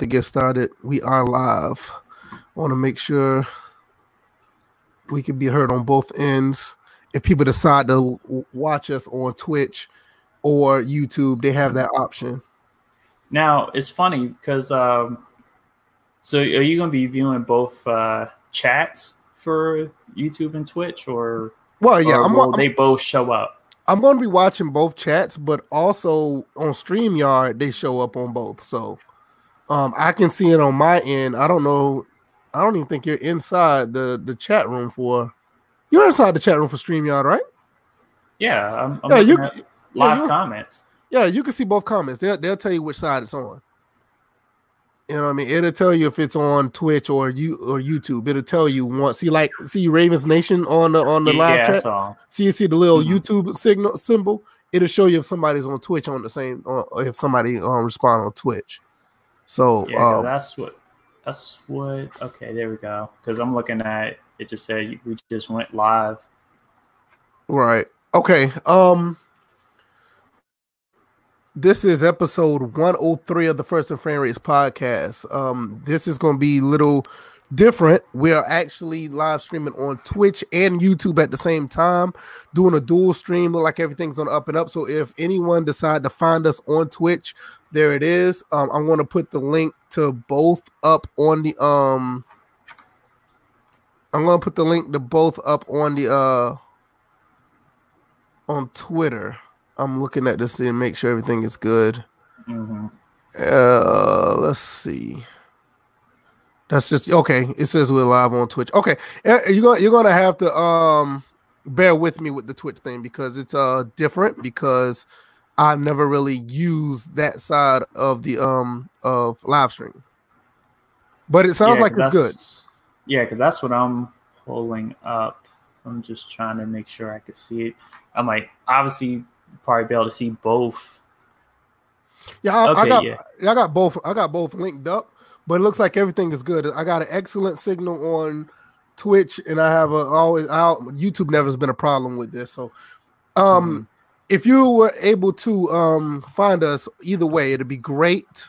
to get started. We are live. I want to make sure we can be heard on both ends. If people decide to watch us on Twitch or YouTube, they have that option. Now it's funny because um, so are you going to be viewing both uh, chats for YouTube and Twitch, or well, yeah, or I'm, will I'm, they both show up? I'm going to be watching both chats, but also on StreamYard they show up on both. So um, I can see it on my end. I don't know. I don't even think you're inside the the chat room for. You're inside the chat room for Streamyard, right? Yeah, I'm, I'm Yeah, you- yeah, live you- comments. Yeah, you can see both comments. They'll they'll tell you which side it's on. You know what I mean? It'll tell you if it's on Twitch or you or YouTube. It'll tell you once. See, like see Ravens Nation on the on the Yeah, live yeah, chat. saw. See, you see the little Mhm. YouTube signal symbol. It'll show you if somebody's on Twitch on the same, or or if somebody um respond on Twitch. So Yeah, um, that's what. That's what. Okay, there we go. Because I'm looking at it. Just said we just went live. Right. Okay. Um this is episode 103 of the First and Frame Rates podcast. Um this is going to be a little different. We are actually live streaming on Twitch and YouTube at the same time, doing a dual stream. Look like everything's on up and up. So if anyone decide to find us on Twitch, there it is. Um I'm going to put the link to both up on the um I'm going to put the link to both up on the uh on Twitter. I'm looking at this and make sure everything is good. hmm Uh, let's see. That's just okay. It says we're live on Twitch. Okay, Uh, you're gonna you're gonna have to um bear with me with the Twitch thing because it's uh different because I've never really used that side of the um of live stream. But it sounds Yeah, like it's good. Yeah, because that's what I'm pulling up. I'm just trying to make sure I can see it. I'm like, obviously, probably be able to see both. Yeah, I, I got yeah. I got both. I got both linked up, but it looks like everything is good. I got an excellent signal on Twitch, and I have a always out. YouTube never has been a problem with this. So, um, if you were able to um find us either way, it'd be great.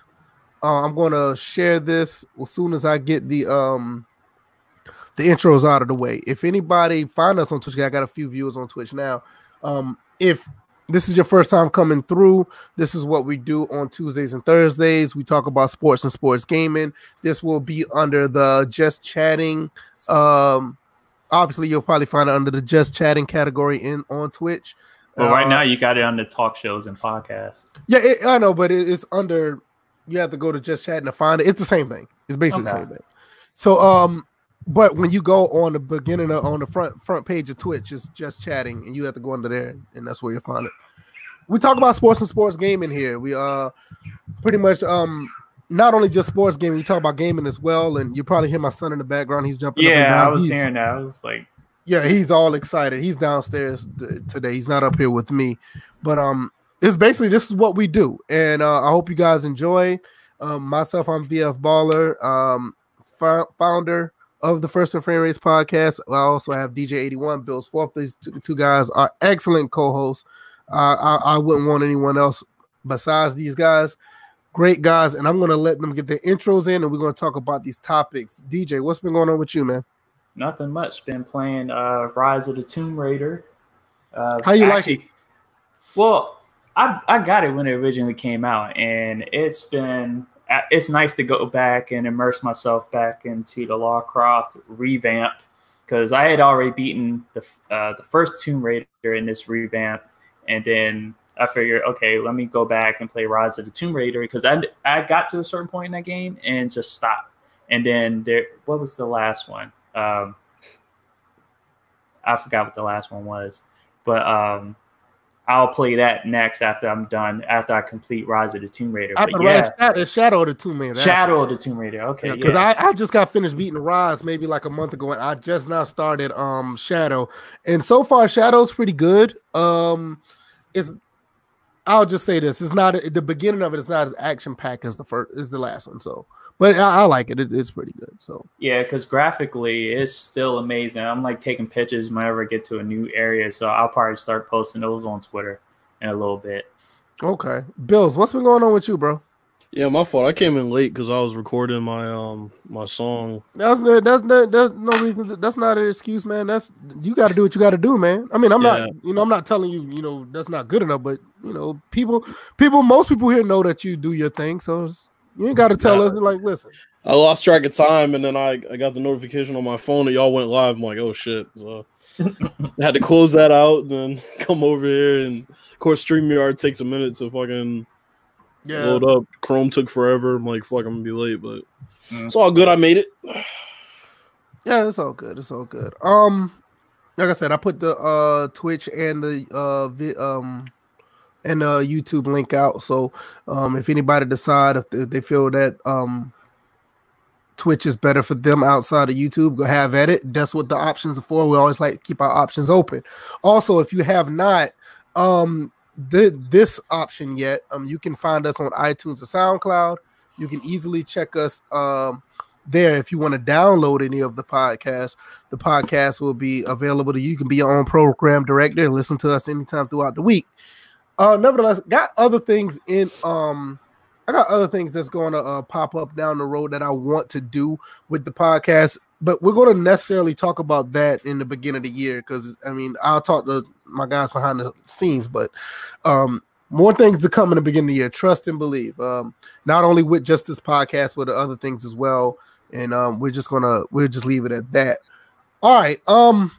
Uh, I'm gonna share this as soon as I get the um the intros out of the way. If anybody find us on Twitch, I got a few viewers on Twitch now. Um, if this is your first time coming through, this is what we do on Tuesdays and Thursdays. We talk about sports and sports gaming. This will be under the just chatting. Um, obviously, you'll probably find it under the just chatting category in on Twitch. But right Uh, now, you got it on the talk shows and podcasts. yeah, it, I know, but it, it's under. You have to go to just chatting to find it. It's the same thing. It's basically the same thing. So, um, but when you go on the beginning of on the front front page of Twitch, it's just chatting, and you have to go under there, and that's where you'll find it. We talk about sports and sports gaming here. We uh pretty much um not only just sports gaming, we talk about gaming as well. And you probably hear my son in the background. He's jumping. up Yeah, I was He's- hearing that. I was like, yeah, he's all excited. He's downstairs t- today. He's not up here with me, but um, it's basically this is what we do, and uh, I hope you guys enjoy. Um, myself, I'm VF Baller, um, fo- founder of the First and Frame Rates podcast. I also have DJ81, Bill's Fourth. These two, two guys are excellent co-hosts. Uh, I, I wouldn't want anyone else besides these guys. Great guys, and I'm gonna let them get their intros in, and we're gonna talk about these topics. DJ, what's been going on with you, man? Nothing much. Been playing uh, Rise of the Tomb Raider. Uh, How you like it? Well, I I got it when it originally came out, and it's been uh, it's nice to go back and immerse myself back into the Lara Croft revamp because I had already beaten the uh, the first Tomb Raider in this revamp, and then I figured, okay, let me go back and play Rise of the Tomb Raider because I I got to a certain point in that game and just stopped. And then there, what was the last one? Um, I forgot what the last one was, but um, I'll play that next after I'm done. After I complete Rise of the Tomb Raider. After yeah, Rise, Shadow, Shadow of the Tomb Raider. Shadow of the Tomb Raider. Okay, yeah. because I, I just got finished beating Rise maybe like a month ago, and I just now started um Shadow, and so far Shadow's pretty good. Um, it's I'll just say this: it's not the beginning of it, it is not as action packed as the first is the last one. So, but I, I like it. it. It's pretty good. So Yeah, because graphically it's still amazing. I'm like taking pictures whenever I get to a new area, so I'll probably start posting those on Twitter in a little bit. okay, Bills, what's been going on with you, bro? Yeah, my fault. I came in late because I was recording my um my song. That's no, that's no, that's no reason. To, that's not an excuse, man. That's you got to do what you got to do, man. I mean, I'm yeah. not, you know, I'm not telling you, you know, that's not good enough, but you know, people, people, most people here know that you do your thing, so you ain't got to tell yeah. us like, listen. I lost track of time, and then I I got the notification on my phone that y'all went live. I'm like, oh shit. So I had to close that out, and then come over here, and of course, Streamyard takes a minute to fucking yeah. load up. Chrome took forever. I'm like, fuck, I'm gonna be late, but mm. it's all good. I made it. yeah, it's all good. It's all good. Um, like I said, I put the uh Twitch and the uh vi- um and uh YouTube link out. So um if anybody decide if they, feel that um Twitch is better for them outside of YouTube, go have at it. That's what the options are for. We always like to keep our options open. Also, if you have not um the, this option yet, um, you can find us on iTunes or SoundCloud. You can easily check us um there if you want to download any of the podcasts. The podcast will be available to you. You can be your own program director and listen to us anytime throughout the week. Uh, nevertheless, got other things in um I got other things that's going to uh, pop up down the road that I want to do with the podcast, but we're going to necessarily talk about that in the beginning of the year because I mean I'll talk to my guys behind the scenes, but um, more things to come in the beginning of the year. Trust and believe. Um, not only with just this podcast, but the other things as well. And um, we're just gonna we'll just leave it at that. All right. Um,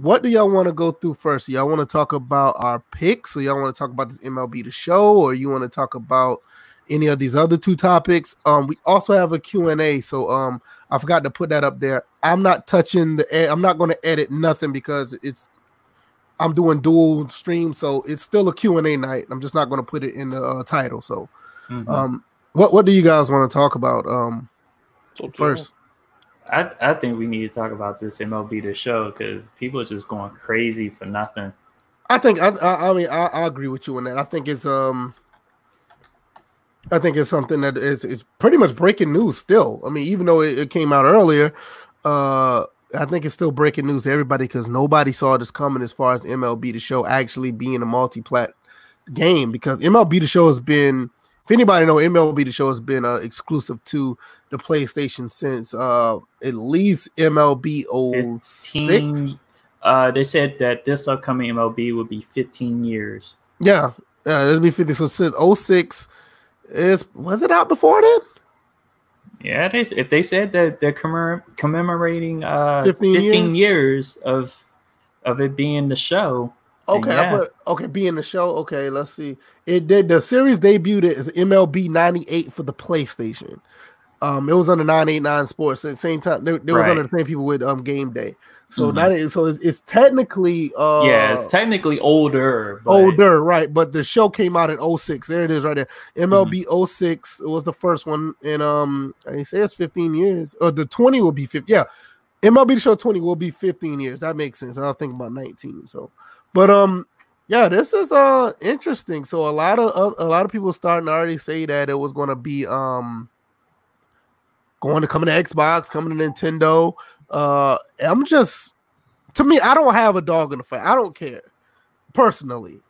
what do y'all want to go through first? Y'all want to talk about our picks, So y'all want to talk about this MLB the show, or you want to talk about any of these other two topics. Um, we also have a Q&A, so um, I forgot to put that up there. I'm not touching the I'm not going to edit nothing because it's I'm doing dual stream, so it's still a Q&A night. I'm just not going to put it in the uh, title. So, mm-hmm. um, what what do you guys want to talk about um first? I, I think we need to talk about this MLB the show because people are just going crazy for nothing. I think I I, I mean I, I agree with you on that. I think it's um I think it's something that is, is pretty much breaking news still. I mean, even though it, it came out earlier, uh, I think it's still breaking news to everybody because nobody saw this coming as far as MLB the show actually being a multi-plat game because MLB the show has been if anybody know MLB the show has been uh, exclusive to the PlayStation since uh, at least MLB 06. Uh, they said that this upcoming MLB would be 15 years. Yeah, yeah, it'll be 50. So since 06 is was it out before then? Yeah, they if they said that they're commemorating uh 15, 15 years? years? of of it being the show. Okay, yeah. put, okay, being the show. Okay, let's see. It did the series debuted as MLB 98 for the PlayStation. Um, it was under 989 Sports at the same time. They, they right. was under the same people with um Game Day. So mm-hmm. not so it's, it's technically uh yeah, it's technically older. But... Older, right? But the show came out in 06. There it is right there. MLB mm-hmm. 06 was the first one and um I say it's 15 years. Or the 20 will be 50. Yeah. MLB the show 20 will be 15 years. That makes sense. I was think about 19. So but um yeah, this is uh interesting. So a lot of uh, a lot of people starting to already say that it was going to be um going to come to Xbox, coming to Nintendo. Uh, I'm just to me, I don't have a dog in the fight. I don't care personally.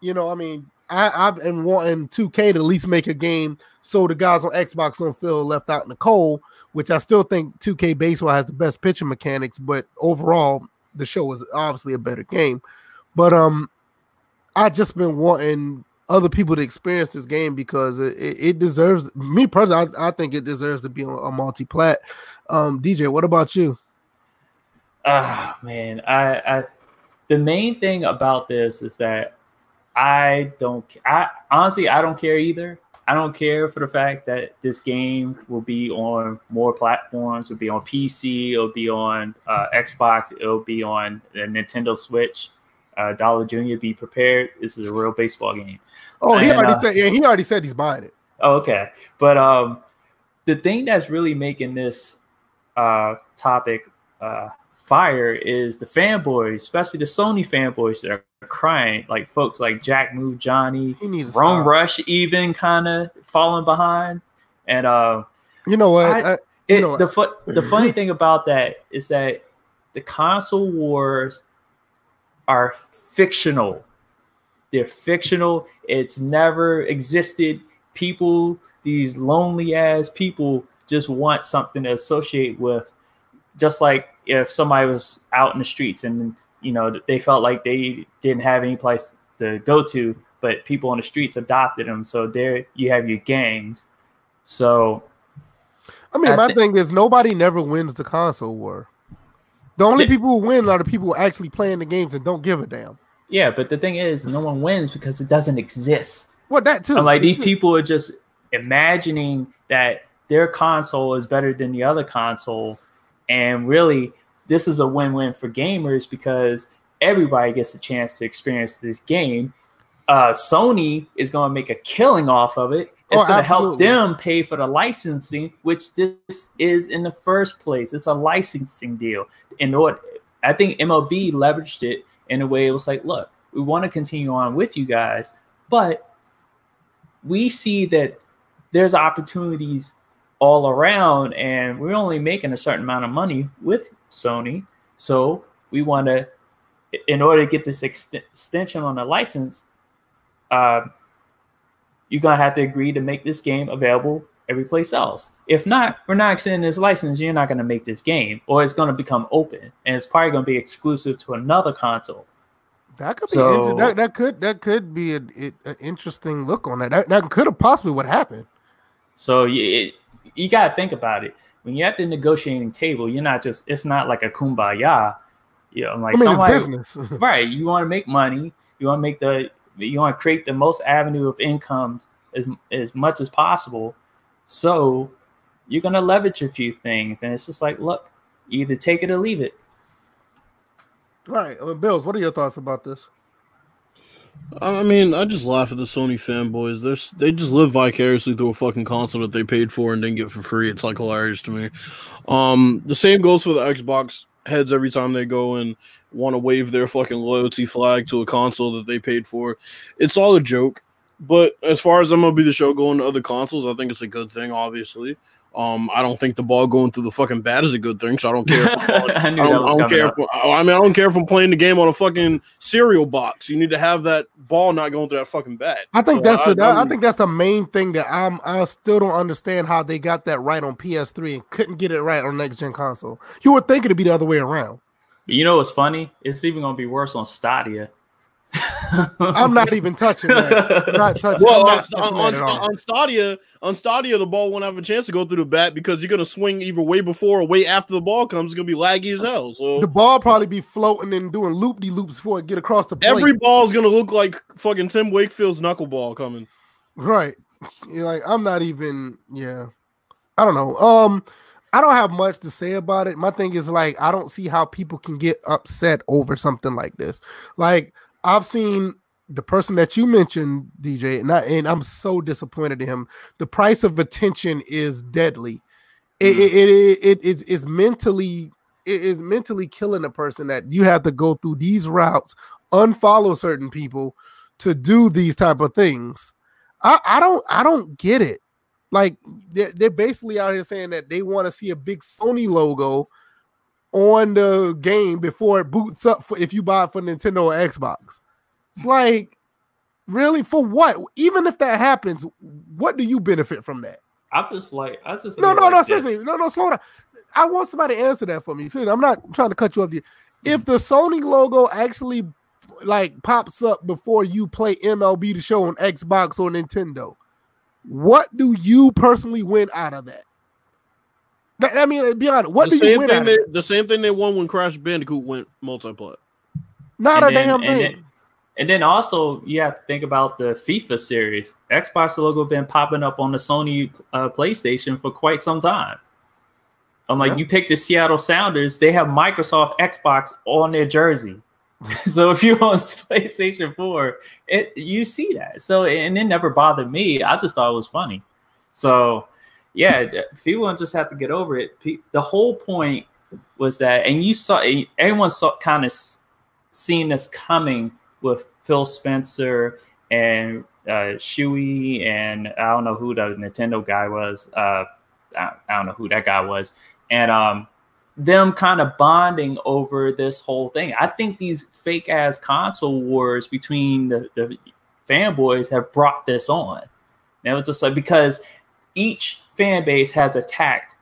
You know, I mean, I, I've been wanting 2K to at least make a game so the guys on Xbox don't feel left out in the cold, which I still think 2K Baseball has the best pitching mechanics, but overall, the show is obviously a better game. But um, I just been wanting other people to experience this game because it, it deserves me personally. I, I, think it deserves to be on a multi-plat. Um, DJ, what about you? Ah, uh, man, I, I the main thing about this is that I don't. I honestly, I don't care either. I don't care for the fact that this game will be on more platforms. It'll be on PC. It'll be on uh, Xbox. It'll be on the Nintendo Switch. Uh, Dollar Junior, be prepared. This is a real baseball game. Oh, he and, already uh, said. Yeah, he already said he's buying it. Oh, okay. But um, the thing that's really making this uh topic uh fire is the fanboys, especially the Sony fanboys that are crying. Like folks like Jack Move Johnny, Rome Rush, even kind of falling behind. And uh, you know what? I, I, you it, know the fu- the funny thing about that is that the console wars are fictional. They're fictional. It's never existed. People these lonely ass people just want something to associate with just like if somebody was out in the streets and you know they felt like they didn't have any place to go to but people on the streets adopted them so there you have your gangs so I mean, I my thi- thing is nobody never wins the console war. The only Yeah. people who win are the people who actually playing the games and don't give a damn. yeah but the thing is no one wins because it doesn't exist Well, that too. I'm like these people are just imagining that their console is better than the other console, and really this is a win-win for gamers because everybody gets a chance to experience this game. Uh, Sony is going to make a killing off of it. It's Oh, going to help them pay for the licensing, which this is in the first place. It's a licensing deal. In order, I think MLB leveraged it in a way it was like, look, we want to continue on with you guys, but we see that there's opportunities all around and we're only making a certain amount of money with Sony. So we want to, in order to get this ext- extension on the license, uh, you're going to have to agree to make this game available every place else. If not, we're not extending this license. You're not going to make this game, or it's going to become open and it's probably going to be exclusive to another console. That could be So- inter- that, that could that could be an interesting look on that. That, that could have possibly what happened. So it, you got to think about it. When you're at the negotiating table, you're not just, it's not like a kumbaya. You know, like I mean, somebody, it's business. right? You want to make money. You want to make the, you want to create the most avenue of incomes as, as much as possible. So you're going to leverage a few things. And it's just like, look, either take it or leave it. All right, Bills. What are your thoughts about this? I mean, I just laugh at the Sony fanboys. They're, they just live vicariously through a fucking console that they paid for and didn't get for free. It's like hilarious to me. Um, the same goes for the Xbox heads every time they go and want to wave their fucking loyalty flag to a console that they paid for. It's all a joke. But as far as I'm gonna be the show going to other consoles, I think it's a good thing, obviously. Um, I don't think the ball going through the fucking bat is a good thing, so I don't care. If I'm I I don't, I don't care. If, I mean, I don't care if I'm playing the game on a fucking cereal box. You need to have that ball not going through that fucking bat. I think So that's the I, I'm- think that's the main thing that I'm I still don't understand how they got that right on PS3 and couldn't get it right on next gen console. You would think it'd be the other way around. You know what's funny? It's even going to be worse on Stadia. I'm not even touching that. I'm not touching. Well, I'm on, on, that on, on Stadia, on Stadia, the ball won't have a chance to go through the bat because you're gonna swing either way before or way after the ball comes. It's gonna be laggy as hell. So the ball probably be floating and doing loop de loops before it get across the plate. every ball is gonna look like fucking Tim Wakefield's knuckleball coming. Right. You're like, I'm not even, yeah. I don't know. Um, I don't have much to say about it. My thing is like, I don't see how people can get upset over something like this. Like, I've seen the person that you mentioned, DJ, and, I, and I'm so disappointed in him. The price of attention is deadly. It, mm. it, it, it, it is is mentally it is mentally killing a person that you have to go through these routes, unfollow certain people to do these type of things. I, I don't I don't get it. Like they're, they're basically out here saying that they want to see a big Sony logo on the game before it boots up for if you buy it for Nintendo or Xbox. It's like really for what? Even if that happens, what do you benefit from that? I'm just like, I just No, no, like no, seriously. No, no, slow down. I want somebody to answer that for me. Seriously, I'm not trying to cut you off. here. If mm-hmm. the Sony logo actually like pops up before you play MLB the show on Xbox or Nintendo, what do you personally win out of that? That- I mean, be honest. What the do you same win thing they, the same thing they won when Crash Bandicoot went multiplayer. Not and a then- damn and thing. then- And then also you have to think about the FIFA series. Xbox logo been popping up on the Sony uh, PlayStation for quite some time. I'm like, Yeah. you pick the Seattle Sounders, they have Microsoft Xbox on their jersey. so if you're on PlayStation 4, it you see that. So and it never bothered me. I just thought it was funny. So yeah, people just have to get over it. The whole point was that, and you saw everyone saw kind of seen this coming with Phil Spencer and uh, Shuey and I don't know who the Nintendo guy was. Uh, I, I don't know who that guy was, and um, them kind of bonding over this whole thing. I think these fake ass console wars between the, the fanboys have brought this on. And it was just like because each fan base has attacked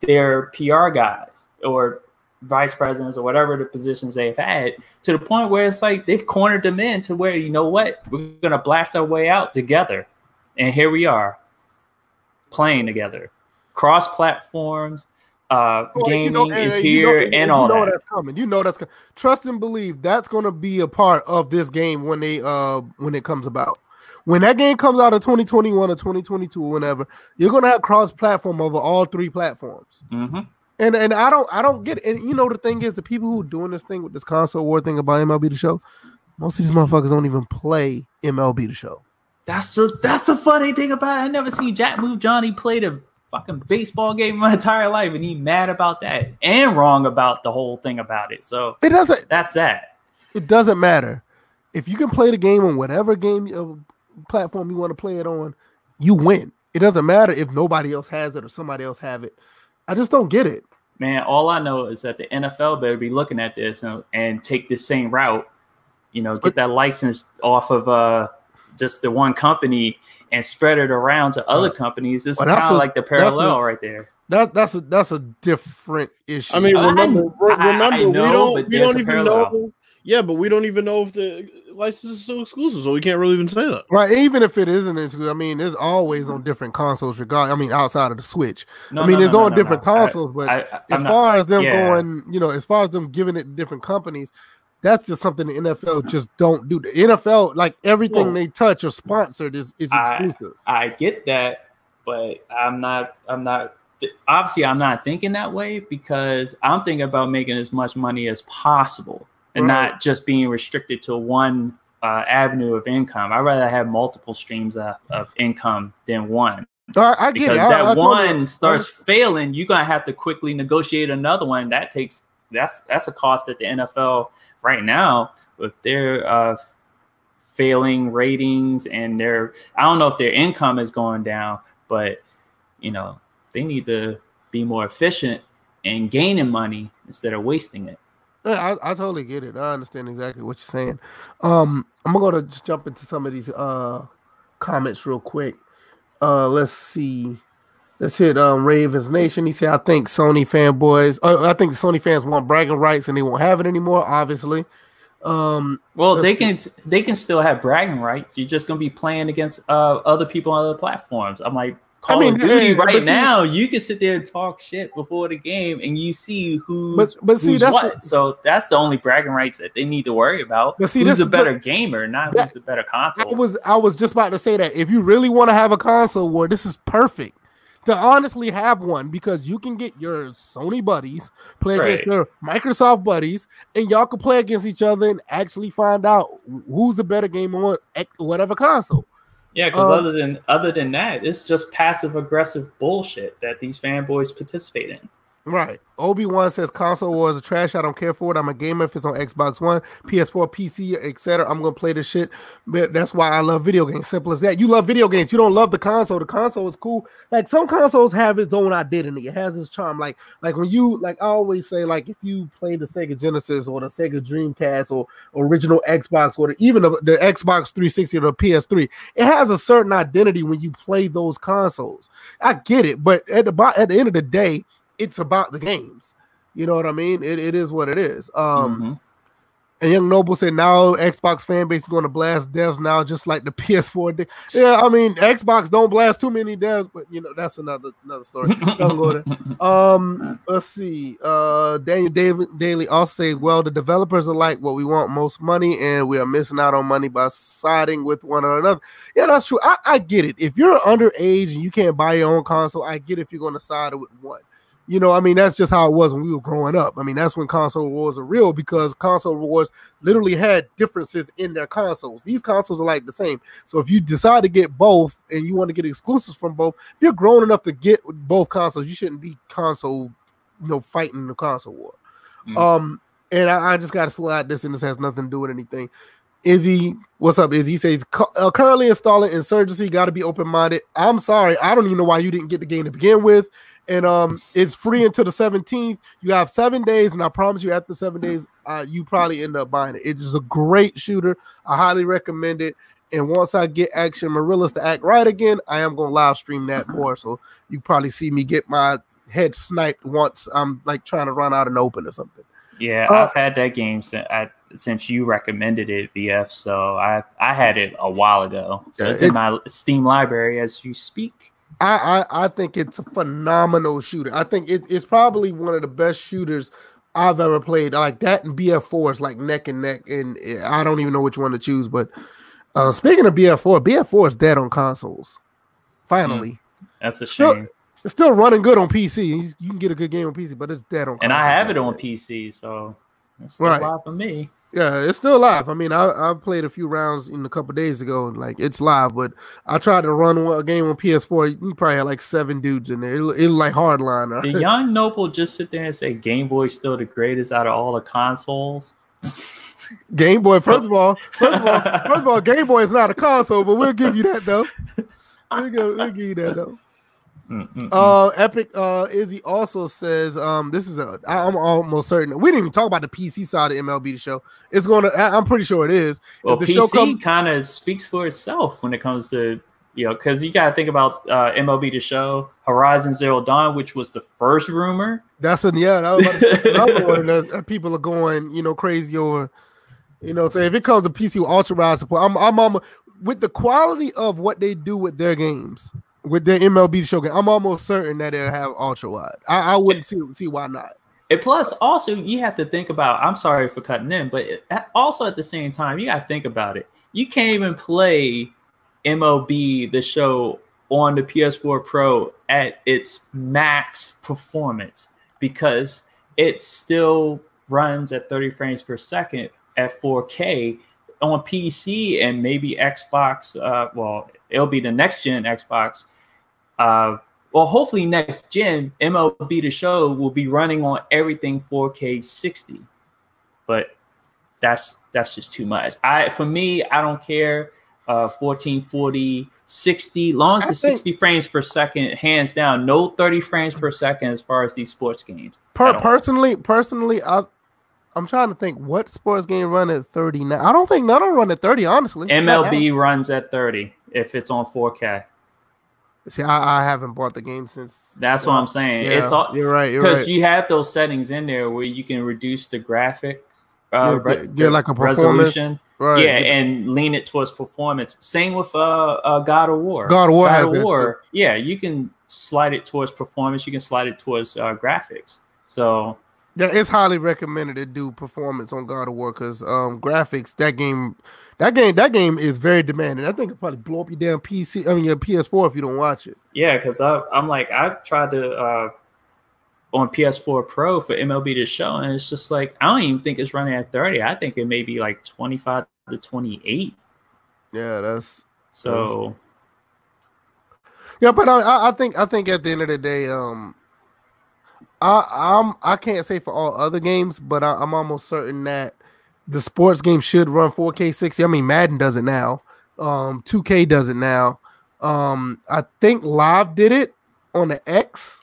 their PR guys or vice presidents or whatever the positions they've had to the point where it's like they've cornered them in to where you know what we're gonna blast our way out together, and here we are playing together, cross platforms. Uh, well, gaming you know, is here you know, and all you know that. that's coming. You know that's coming. Trust and believe that's going to be a part of this game when they uh when it comes about. When that game comes out of 2021 or 2022 or whenever, you're going to have cross platform over all three platforms. Mm-hmm. And and I don't I don't get it. And you know the thing is the people who are doing this thing with this console war thing about MLB the show, most of these motherfuckers don't even play MLB the show. That's just that's the funny thing about it. I never seen Jack Move Johnny play the fucking baseball game my entire life, and he mad about that and wrong about the whole thing about it. So it doesn't. That's that. It doesn't matter if you can play the game on whatever game uh, platform you want to play it on. You win. It doesn't matter if nobody else has it or somebody else have it. I just don't get it. Man, all I know is that the NFL better be looking at this and, and take the same route. You know, get that license off of uh, just the one company and spread it around to other companies. It's well, kind of like the parallel right there. That that's a that's a different issue. I mean, remember, I, remember, I, I know, we don't we don't even know. Yeah, but we don't even know if the license is still exclusive, so we can't really even say that. Right, even if it isn't exclusive, I mean, it's always on different consoles. Regard, I mean, outside of the Switch. No, I mean, no, it's no, on different consoles, but as far as them yeah. going, you know, as far as them giving it different companies, that's just something the NFL just don't do. The NFL, like everything well, they touch or sponsored, is is exclusive. I, I get that, but I'm not. I'm not. Obviously, I'm not thinking that way because I'm thinking about making as much money as possible and right. not just being restricted to one uh, avenue of income. I'd rather have multiple streams of, of income than one. I, I get because it. that I, one starts failing, you're gonna have to quickly negotiate another one. That takes that's that's a cost that the NFL right now with their uh, failing ratings and their I don't know if their income is going down, but you know they need to be more efficient and gaining money instead of wasting it. Yeah, I, I totally get it. I understand exactly what you're saying. Um, I'm gonna go to jump into some of these uh comments real quick. Uh, let's see. Let's hit um Ravens Nation. He said, "I think Sony fanboys. Uh, I think Sony fans want bragging rights, and they won't have it anymore. Obviously, um, well, they can see. they can still have bragging rights. You're just gonna be playing against uh, other people on other platforms. I'm like, Call I mean, of Duty hey, right now, you can sit there and talk shit before the game, and you see who's but, but see who's that's what. The, so that's the only bragging rights that they need to worry about. But see, this who's a better the, gamer, not that, who's a better console. I was I was just about to say that if you really want to have a console war, this is perfect to honestly have one because you can get your Sony buddies play right. against your Microsoft buddies, and y'all can play against each other and actually find out who's the better game on whatever console. Yeah, because um, other than other than that, it's just passive aggressive bullshit that these fanboys participate in. Right. Obi Wan says console wars are trash. I don't care for it. I'm a gamer if it's on Xbox One, PS4, PC, etc. I'm gonna play this shit. But that's why I love video games. Simple as that. You love video games. You don't love the console. The console is cool. Like some consoles have its own identity. It has its charm. Like like when you like I always say like if you play the Sega Genesis or the Sega Dreamcast or original Xbox or the, even the, the Xbox 360 or the PS3, it has a certain identity when you play those consoles. I get it, but at the at the end of the day it's about the games. You know what I mean? It, it is what it is. Um, mm-hmm. And Young Noble said now Xbox fan base is going to blast devs now, just like the PS4 did. Yeah, I mean Xbox don't blast too many devs, but you know that's another another story. don't go there. Um, let's see. Uh, Daniel David Daly also says, well, the developers are like what we want most money, and we are missing out on money by siding with one or another. Yeah, that's true. I, I get it. If you're underage and you can't buy your own console, I get if you're going to side with one. You know, I mean, that's just how it was when we were growing up. I mean, that's when console wars are real because console wars literally had differences in their consoles. These consoles are like the same. So if you decide to get both and you want to get exclusives from both, if you're grown enough to get both consoles, you shouldn't be console, you know, fighting the console war. Mm. Um, and I, I just got to slide this, in. this has nothing to do with anything. Izzy, what's up? Izzy he says uh, currently installing insurgency. Got to be open minded. I'm sorry, I don't even know why you didn't get the game to begin with and um it's free until the 17th you have seven days and i promise you after seven days uh, you probably end up buying it it is a great shooter i highly recommend it And once I get Action Marillas to act right again, I am gonna live stream that more. So you probably see me get my head sniped once I'm like trying to run out and open or something. Yeah, Uh, I've had that game since I, since you recommended it, VF. So I I had it a while ago. So Yeah, it's it- in my Steam library as you speak. I, I I think it's a phenomenal shooter. I think it, it's probably one of the best shooters I've ever played. Like that and BF4 is like neck and neck, and I don't even know which one to choose. But uh, speaking of BF4, BF4 is dead on consoles. Finally, That's a Still- it's still running good on PC. You, you can get a good game on PC, but it's dead on. And I have it on. PC, so it's still Right. live for me. Yeah, it's still live. I mean, I I played a few rounds in a couple days ago, and like it's live. But I tried to run a game on PS4. You probably had like seven dudes in there. It, it like hardline. Did Young Noble just sit there and say Game Boy's still the greatest out of all the consoles? Game Boy. First of all, first of all, first of all, Game Boy is not a console, but we'll give you that though. We'll give, we'll give you that though. Mm-mm-mm. Uh, Epic uh, Izzy also says um, this is a. I'm almost certain we didn't even talk about the PC side of MLB the show. It's going to. I'm pretty sure it is. well, the PC come- kind of speaks for itself when it comes to you know because you got to think about uh, MLB the show, Horizon Zero Dawn, which was the first rumor. That's a yeah. That was another one that, that people are going you know crazy over. You know, so if it comes to PC with ultra wide support, I'm I'm, I'm with the quality of what they do with their games. With their MLB show game, I'm almost certain that they'll have ultra wide. I, I wouldn't see see why not. And plus, also, you have to think about. I'm sorry for cutting in, but it- also at the same time, you got to think about it. You can't even play MLB the show on the PS4 Pro at its max performance because it still runs at 30 frames per second at 4K on PC and maybe Xbox. Uh, well, it'll be the next gen Xbox. Uh, well, hopefully next gen MLB the show will be running on everything 4K 60. But that's that's just too much. I for me, I don't care. Uh 1440, 60, long as it's 60 frames per second, hands down. No 30 frames per second as far as these sports games. Per- personally, personally, I I'm trying to think what sports game run at 30 now. I don't think none of them run at 30. Honestly, MLB runs at 30 if it's on 4K. See, I, I haven't bought the game since. That's what I'm saying. Yeah, it's all you're right. Because right. you have those settings in there where you can reduce the graphics, uh, Yeah, re- like a resolution, right. yeah, and lean it towards performance. Same with uh, uh God of War. God of War God of. War, yeah, you can slide it towards performance. You can slide it towards uh, graphics. So Yeah, it's highly recommended to do performance on God of War because um graphics that game that game that game is very demanding. I think it probably blow up your damn PC. I mean your PS4 if you don't watch it. yeah, because I'm like I tried to uh on PS4 Pro for MLB to show, and it's just like I don't even think it's running at 30. I think it may be like 25 to 28. Yeah, that's So. yeah, but I- I, I think I think at the end of the day, um, I I'm I can't say for all other games, but I, I'm almost certain that the sports game should run 4K 60. I mean, Madden does it now. Um, 2K does it now. Um, I think Live did it on the X.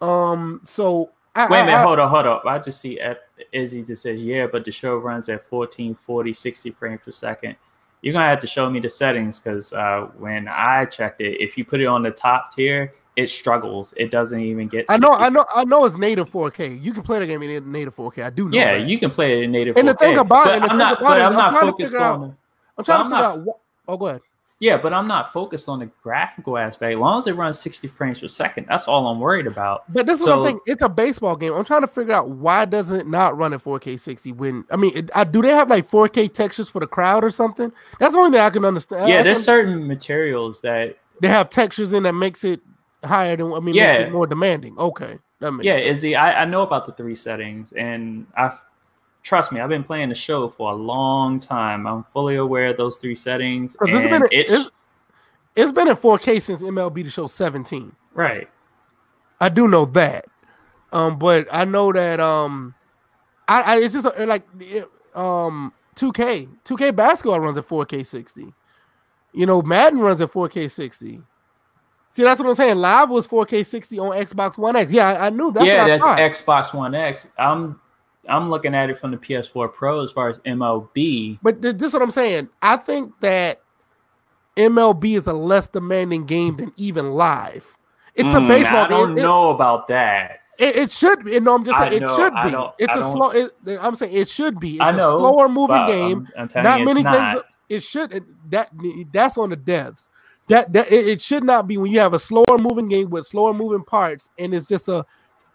Um, so I, Wait a minute, I- I- hold up, hold up. I just see Ep- Izzy just says, yeah, but the show runs at 14, 40, 60 frames per second. You're going to have to show me the settings because uh, when I checked it, if you put it on the top tier, it struggles. It doesn't even get. I know, 60. I know, I know it's native 4K. You can play the game in native 4K. I do know. Yeah, that. you can play it in native. And the thing 4K, about it- I'm thing not, about it is I'm I'm not trying to focused figure out- on. I'm trying to I'm figure not- out. What, oh, go ahead. Yeah, but I'm not focused on the graphical aspect. As long as it runs 60 frames per second, that's all I'm worried about. But this is So- what I'm thinking. It's a baseball game. I'm trying to figure out why doesn't it not run at 4K 60 when I mean, it, I, do they have like 4K textures for the crowd or something? That's the only thing I can understand. Yeah, That's there's certain materials that they have textures in that makes it higher than I mean, Yeah. more demanding. Okay, that makes yeah, sense. Izzy, I, I know about the three settings, and I trust me, I've been playing the show for a long time. I'm fully aware of those three settings. Because it's and been it's, it's, it's been in 4K since MLB the Show 17. right. I do know that. Um, but I know that um, I, I it's just uh, like it, um 2K 2K basketball runs at 4K 60. You know, Madden runs at 4K 60. See, that's what I'm saying. Live was 4K 60 on Xbox One X. Yeah, I, I knew that's yeah, what I that's thought. Xbox One X. I'm I'm looking at it from the PS4 Pro as far as MLB. But th- this is what I'm saying. I think that MLB is a less demanding game than even live. It's a Mm, baseball I don't game. It- know about that. It, it should be. No, I'm just saying it know, should be. It's I a slow. It, I'm saying it should be. It's I a know, slower moving game. um, I'm not many things. It should that that's on the devs. That that it, it should not be when you have a slower moving game with slower moving parts, and it's just a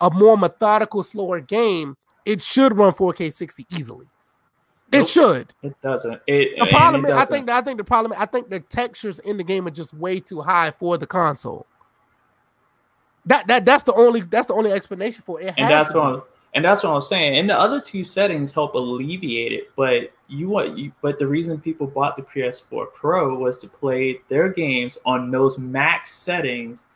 a more methodical, slower game. It should run 4K 60 easily. It Nope. should. It doesn't. It, The problem it is, I doesn't. think I think the problem I think the textures in the game are just way too high for the console. That that that's the only that's the only explanation for it. And that's to what be. I'm, and that's what I'm saying. And the other two settings help alleviate it, but you want you but the reason people bought the PS4 Pro was to play their games on those max settings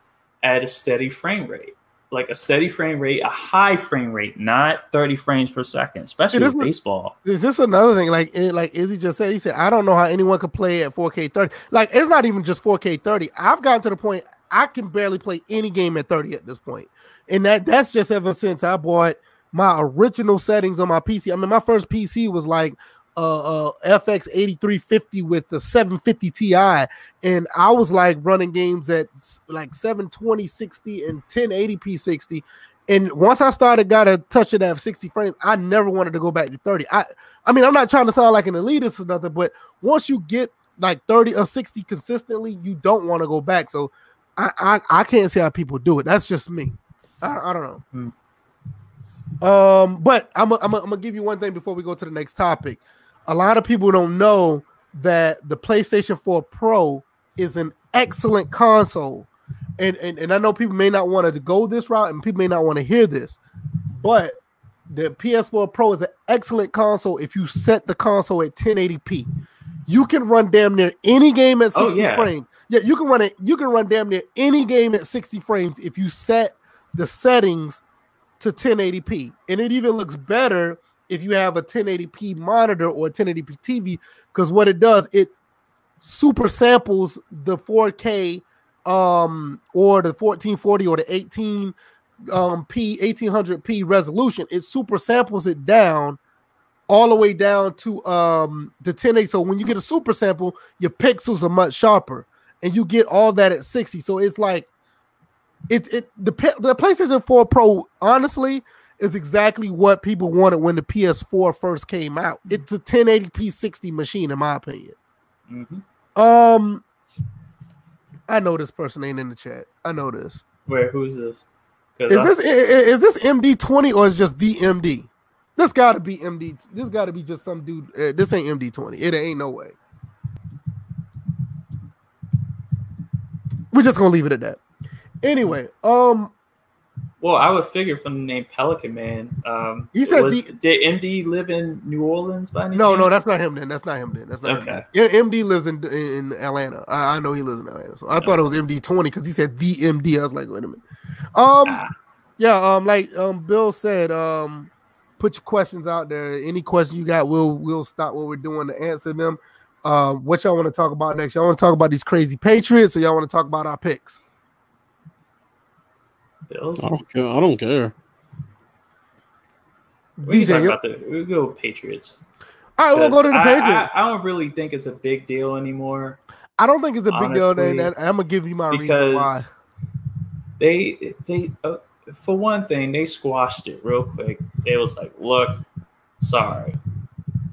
at a steady frame rate. Like a steady frame rate, a high frame rate, not 30 frames per second, especially It with baseball. Is this another thing? Like it, like Izzy just said, he said, I don't know how anyone could play at 4K 30. Like it's not even just 4K 30. I've gotten to the point I can barely play any game at 30 at this point. And that that's just ever since I bought my original settings on my PC. I mean, my first PC was like uh, uh FX 8350 with the 750 Ti, and I was like running games at like 720 60 and 1080p 60. And once I started got a touch of that 60 frames, I never wanted to go back to 30. I I mean, I'm not trying to sound like an elitist or nothing, but once you get like 30 or 60 consistently, you don't want to go back. So I, I I can't see how people do it. That's just me. I, I don't know. Hmm. Um, but I'm i I'm gonna give you one thing before we go to the next topic. A lot of people don't know that the PlayStation 4 Pro is an excellent console. And, and, and I know people may not want to go this route and people may not want to hear this, but the PS4 Pro is an excellent console if you set the console at 1080p. You can run damn near any game at 60 Oh, yeah. frames. Yeah, you can run it. You can run damn near any game at 60 frames if you set the settings to 1080p. And it even looks better if you have a 1080p monitor or a 1080p TV because what it does, it super samples the 4K um or the 1440 or the 18 um p 1800p resolution. It super samples it down all the way down to um the 1080 so when you get a super sample your pixels are much sharper and you get all that at 60 so it's like it it the the PlayStation 4 Pro honestly is exactly what people wanted when the PS4 first came out it's a 1080p 60 machine in my opinion Mhm. um I know this person ain't in the chat I know this Where who's this? 'Cause is I- this i- i- is this MD twenty or is just the MD? This got to be MD. This got to be just some dude. Uh, this ain't MD twenty. It ain't no way. We're just gonna leave it at that. Anyway, um, Well, I would figure from the name Pelican Man. Um, He said was- the- did MD live in New Orleans by any no, no, that's not him. Then that's not him. Then that's not Okay. Yeah, MD lives in in Atlanta. I, I know he lives in Atlanta. So I thought it was MD twenty because he said the MD. I was like, wait a minute. Um, Ah. yeah, um, like um, Bill said, um, put your questions out there. Any question you got, we'll we'll stop what we're doing to answer them. Um, what y'all want to talk about next? Y'all want to talk about these crazy Patriots, or y'all want to talk about our picks? Bills. I don't care. I don't care. We can talk DJ, you- about the we go Patriots. all right, we'll go to the Patriots. I, I don't really think it's a big deal anymore I, don't think it's a big deal, and, I'm gonna give you my reason why. because they they uh, for one thing they squashed it real quick. They was like, "Look, sorry."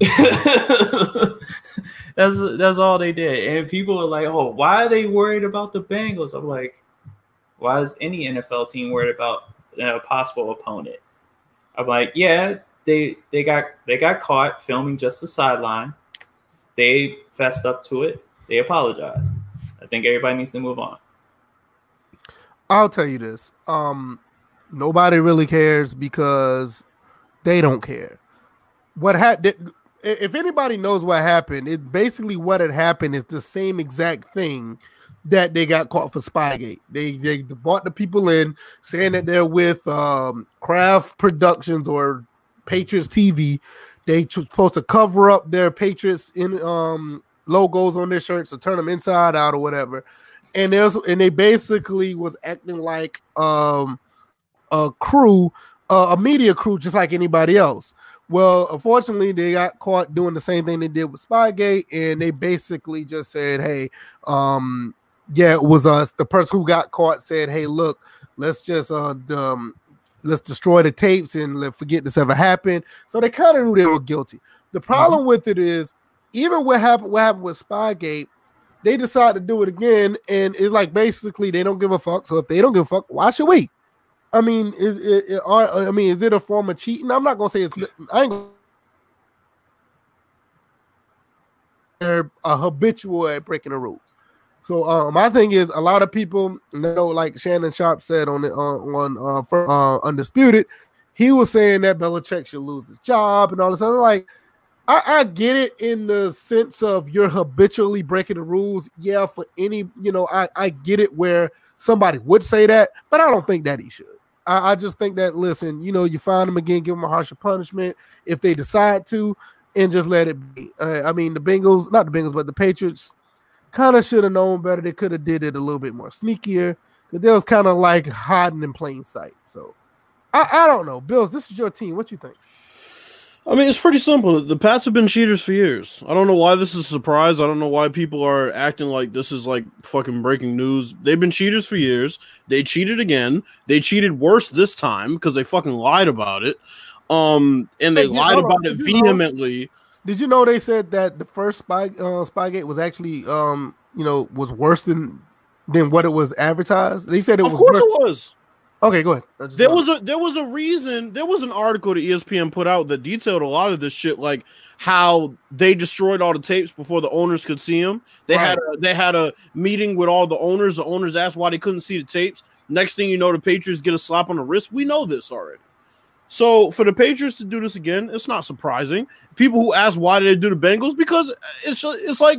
that's that's all they did, and people are like, "Oh, why are they worried about the Bengals?" I'm like, "Why is any NFL team worried about a possible opponent?" I'm like, "Yeah, they they got they got caught filming just the sideline. They fessed up to it. They apologized. I think everybody needs to move on." I'll tell you this. Um, nobody really cares because they don't care. What happened? If anybody knows what happened, it basically what had happened is the same exact thing that they got caught for Spygate. They they brought the people in saying that they're with um, Kraft Productions or Patriots TV. They tr- supposed to cover up their Patriots in um, logos on their shirts or turn them inside out or whatever and there's and they basically was acting like um a crew uh, a media crew just like anybody else Well, unfortunately, they got caught doing the same thing they did with Spygate, and they basically just said, "Hey, um, yeah, it was us." The person who got caught said, "Hey, look, let's just uh, um, let's destroy the tapes and let forget this ever happened." So they kind of knew they were guilty. The problem mm-hmm. with it is, even what happened, what happened with Spygate, they decide to do it again, and it's like basically they don't give a fuck. So if they don't give a fuck, why should we? I mean, is it, are, I mean, is it a form of cheating? I'm not gonna say it's. I ain't. Gonna, they're a habitual at breaking the rules. So uh, my thing is, a lot of people know, like Shannon Sharpe said on the uh, on uh, for, uh, undisputed, he was saying that Belichick should lose his job and all this other. Like, I, I get it in the sense of you're habitually breaking the rules. Yeah, for any, you know, I I get it where somebody would say that, but I don't think that he should. I, I, just think that listen, you know, you find them again, give them a harsher punishment if they decide to, and just let it be. Uh, I mean, the Bengals, not the Bengals, but the Patriots, kind of should have known better. They could have did it a little bit more sneakier But they was kind of like hiding in plain sight. So I, I don't know, Bills. This is your team. What you think? I mean, it's pretty simple. The Pats have been cheaters for years. I don't know why this is a surprise. I don't know why people are acting like this is like fucking breaking news. They've been cheaters for years. They cheated again. They cheated worse this time because they fucking lied about it. Um, and they hey, lied about it vehemently. Know, did you know they said that the first spy uh, Spygate was actually um, you know, was worse than than what it was advertised? They said it of was. Of course, worse. it was. Okay, go ahead. There was a there was a reason. There was an article that ESPN put out that detailed a lot of this shit, like how they destroyed all the tapes before the owners could see them. They right. had a, they had a meeting with all the owners. The owners asked why they couldn't see the tapes. Next thing you know, the Patriots get a slap on the wrist. We know this already. So for the Patriots to do this again, it's not surprising. People who ask why did they do the Bengals because it's it's like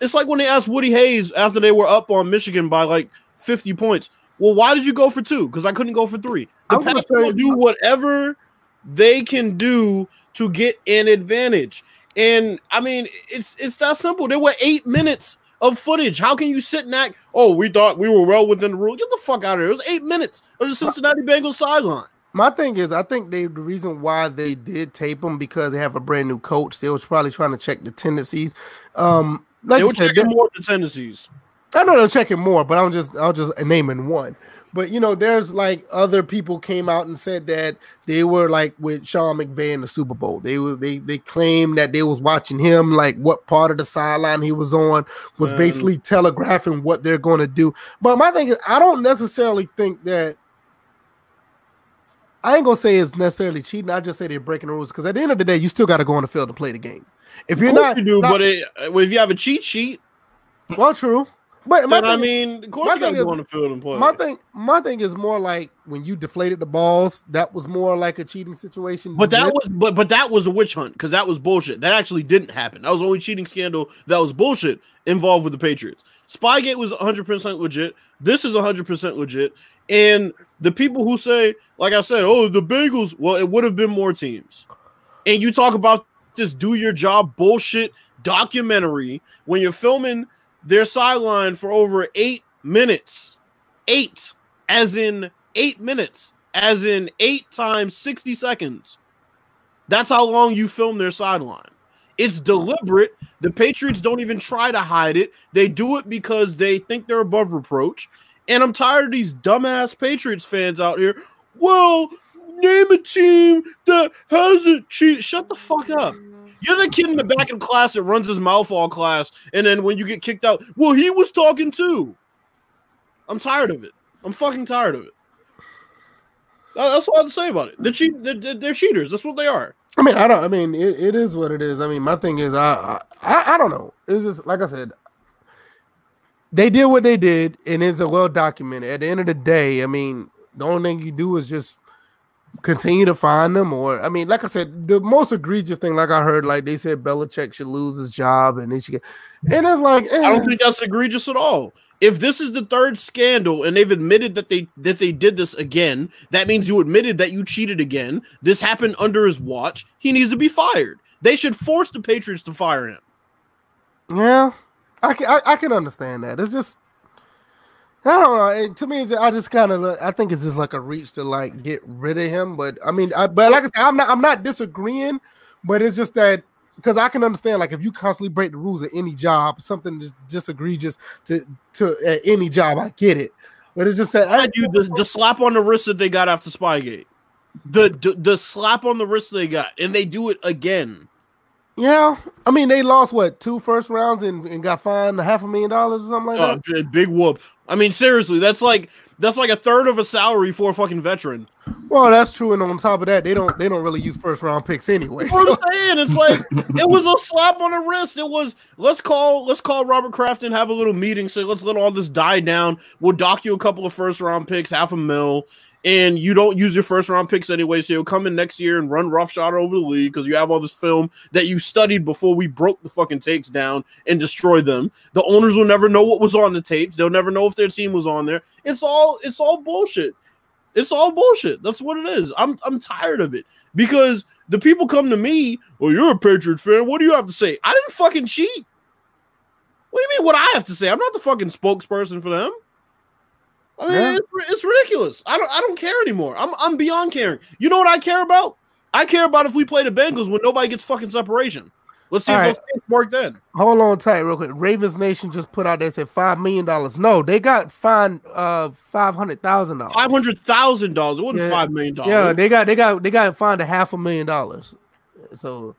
it's like when they asked Woody Hayes after they were up on Michigan by like 50 points. Well, why did you go for two? Because I couldn't go for three. The Pats will do whatever they can do to get an advantage. And I mean, it's it's that simple. There were eight minutes of footage. How can you sit and act? Oh, we thought we were well within the rule. Get the fuck out of here. It was eight minutes of the Cincinnati Bengals sideline. My thing is, I think they the reason why they did tape them because they have a brand new coach. They was probably trying to check the tendencies. Um, like they were said, checking more the tendencies. I know they're checking more, but I'm just I'll just naming one. But you know, there's like other people came out and said that they were like with Sean McVay in the Super Bowl. They were they they claimed that they was watching him, like what part of the sideline he was on, was um, basically telegraphing what they're going to do. But my thing is, I don't necessarily think that. I ain't gonna say it's necessarily cheating. I just say they're breaking the rules because at the end of the day, you still got to go on the field to play the game. If you're not, you do, not, but it, if you have a cheat sheet, well, true. But my thing, I mean, of course you got to go on the field and play. My thing, my thing is more like when you deflated the balls. That was more like a cheating situation. But that was, but but that was a witch hunt because that was bullshit. That actually didn't happen. That was only cheating scandal that was bullshit involved with the Patriots. Spygate was 100 percent legit. This is 100 percent legit. And the people who say, like I said, oh the Bengals, well, it would have been more teams. And you talk about this do your job bullshit documentary when you're filming their sideline for over eight minutes. Eight, as in eight minutes, as in eight times 60 seconds. That's how long you film their sideline. It's deliberate. The Patriots don't even try to hide it. They do it because they think they're above reproach. And I'm tired of these dumbass Patriots fans out here. Well, name a team that hasn't cheated. Shut the fuck up. You're the kid in the back of class that runs his mouth all class, and then when you get kicked out, well, he was talking too. I'm tired of it. I'm fucking tired of it. That's all I have to say about it. They're. They're, they're cheaters. That's what they are. I mean, I don't. I mean, it, it is what it is. I mean, my thing is, I, I, I don't know. It's just like I said. They did what they did, and it's a well documented. At the end of the day, I mean, the only thing you do is just continue to find them or I mean, like I said, the most egregious thing, like I heard, like they said Belichick should lose his job and they should get and it's like eh. I don't think that's egregious at all. If this is the third scandal and they've admitted that they that they did this again, that means you admitted that you cheated again. This happened under his watch. He needs to be fired. They should force the Patriots to fire him. Yeah, I can I, I can understand that. It's just I don't know. It- to me, I just kind of, I think it's just like a reach to like get rid of him. But I mean, I, but like I said, I'm not, I'm not disagreeing, but it's just that because I can understand, like if you constantly break the rules at any job, something just just egregious to to at any job, I get it. But it's just that I, do the, the slap on the wrist that they got after Spygate. The, the the slap on the wrist they got, and they do it again. yeah, I mean they lost what two first rounds and, and got fined a half a million dollars or something like Uh, that. big whoop. I mean, seriously, that's like that's like a third of a salary for a fucking veteran. Well, that's true, and on top of that, they don't they don't really use first round picks anyway. That's what so- I'm saying. It's like it was a slap on the wrist. It was let's call let's call Robert Kraft and have a little meeting. Say let's let all this die down. We'll dock you a couple of first round picks, half a mil, and you don't use your first round picks anyway. So you'll come in next year and run roughshod over the league because you have all this film that you studied before we broke the fucking tapes down and destroyed them. The owners will never know what was on the tapes. They'll never know if their team was on there. It's all it's all bullshit. It's all bullshit. That's what it is. I'm I'm tired of it because the people come to me. Well, you're a Patriot fan. What do you have to say? I didn't fucking cheat. What do you mean? What I have to say? I'm not the fucking spokesperson for them. I mean, Yeah. it's, it's ridiculous. I don't I don't care anymore. I'm I'm beyond caring. You know what I care about? I care about if we play the Bengals when nobody gets fucking separation. Let's see All if right. those things work then. Hold on tight, real quick. Ravens Nation just put out there said five million dollars. No, they got fined uh five hundred thousand dollars. Five hundred thousand dollars. It wasn't Yeah. five million dollars. Yeah, they got they got they got fined a half a million dollars. So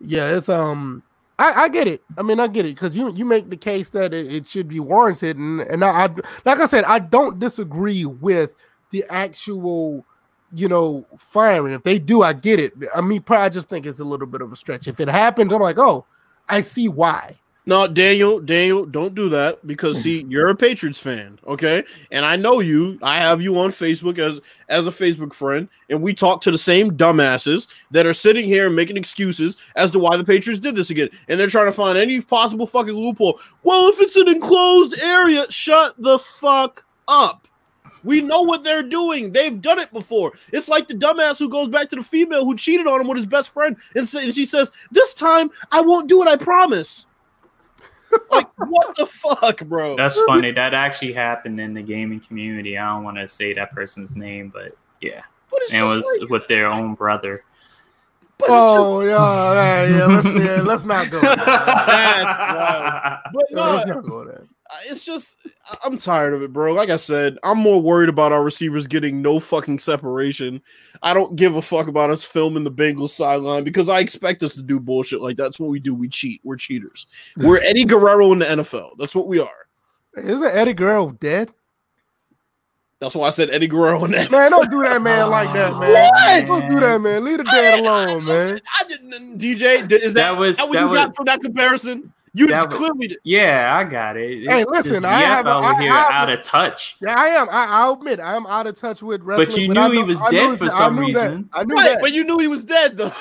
yeah, it's um I, I get it. I mean, I get it because you you make the case that it, it should be warranted, and and I, I like I said, I don't disagree with the actual, you know, firing. If they do, I get it. I mean, I just think it's a little bit of a stretch. If it happens, I'm like, oh, I see why. No, Daniel, Daniel, don't do that because see, you're a Patriots fan, okay? And I know you. I have you on Facebook as as a Facebook friend, and we talk to the same dumbasses that are sitting here making excuses as to why the Patriots did this again, and they're trying to find any possible fucking loophole. Well, if it's an enclosed area, shut the fuck up. We know what they're doing. They've done it before. It's like the dumbass who goes back to the female who cheated on him with his best friend, and, sa- and she says, "This time I won't do it. I promise." Like what the fuck, bro? That's funny. That actually happened in the gaming community. I don't want to say that person's name, but yeah, But it's and it was like- with their own brother. but it's Oh yeah, yeah, yeah. Let's yeah, let's not go. there. wild. just- but Yeah, no, let's not go there. It's just I- I'm tired of it, bro. Like I said, I'm more worried about our receivers getting no fucking separation. I don't give a fuck about us filming the Bengals sideline because I expect us to do bullshit like that's what we do. We cheat. We're cheaters. We're Eddie Guerrero in the NFL. That's what we are. Isn't Eddie Guerrero dead? That's why I said Eddie Guerrero in the Man, don't do that, man, like that, man. What? Don't do that, man. Leave the dead alone, man. I didn't. DJ, did- is that, That was- that what that you was- got from that comparison? You That clearly did. Yeah, I got it. Hey, listen, I Yep have a- over I- here I- out of touch. Yeah, I am. I, I'll admit, I'm out of touch with wrestling. But you I knew he know- was I dead knew for some I knew that. reason. I knew Right, that. but you knew he was dead though.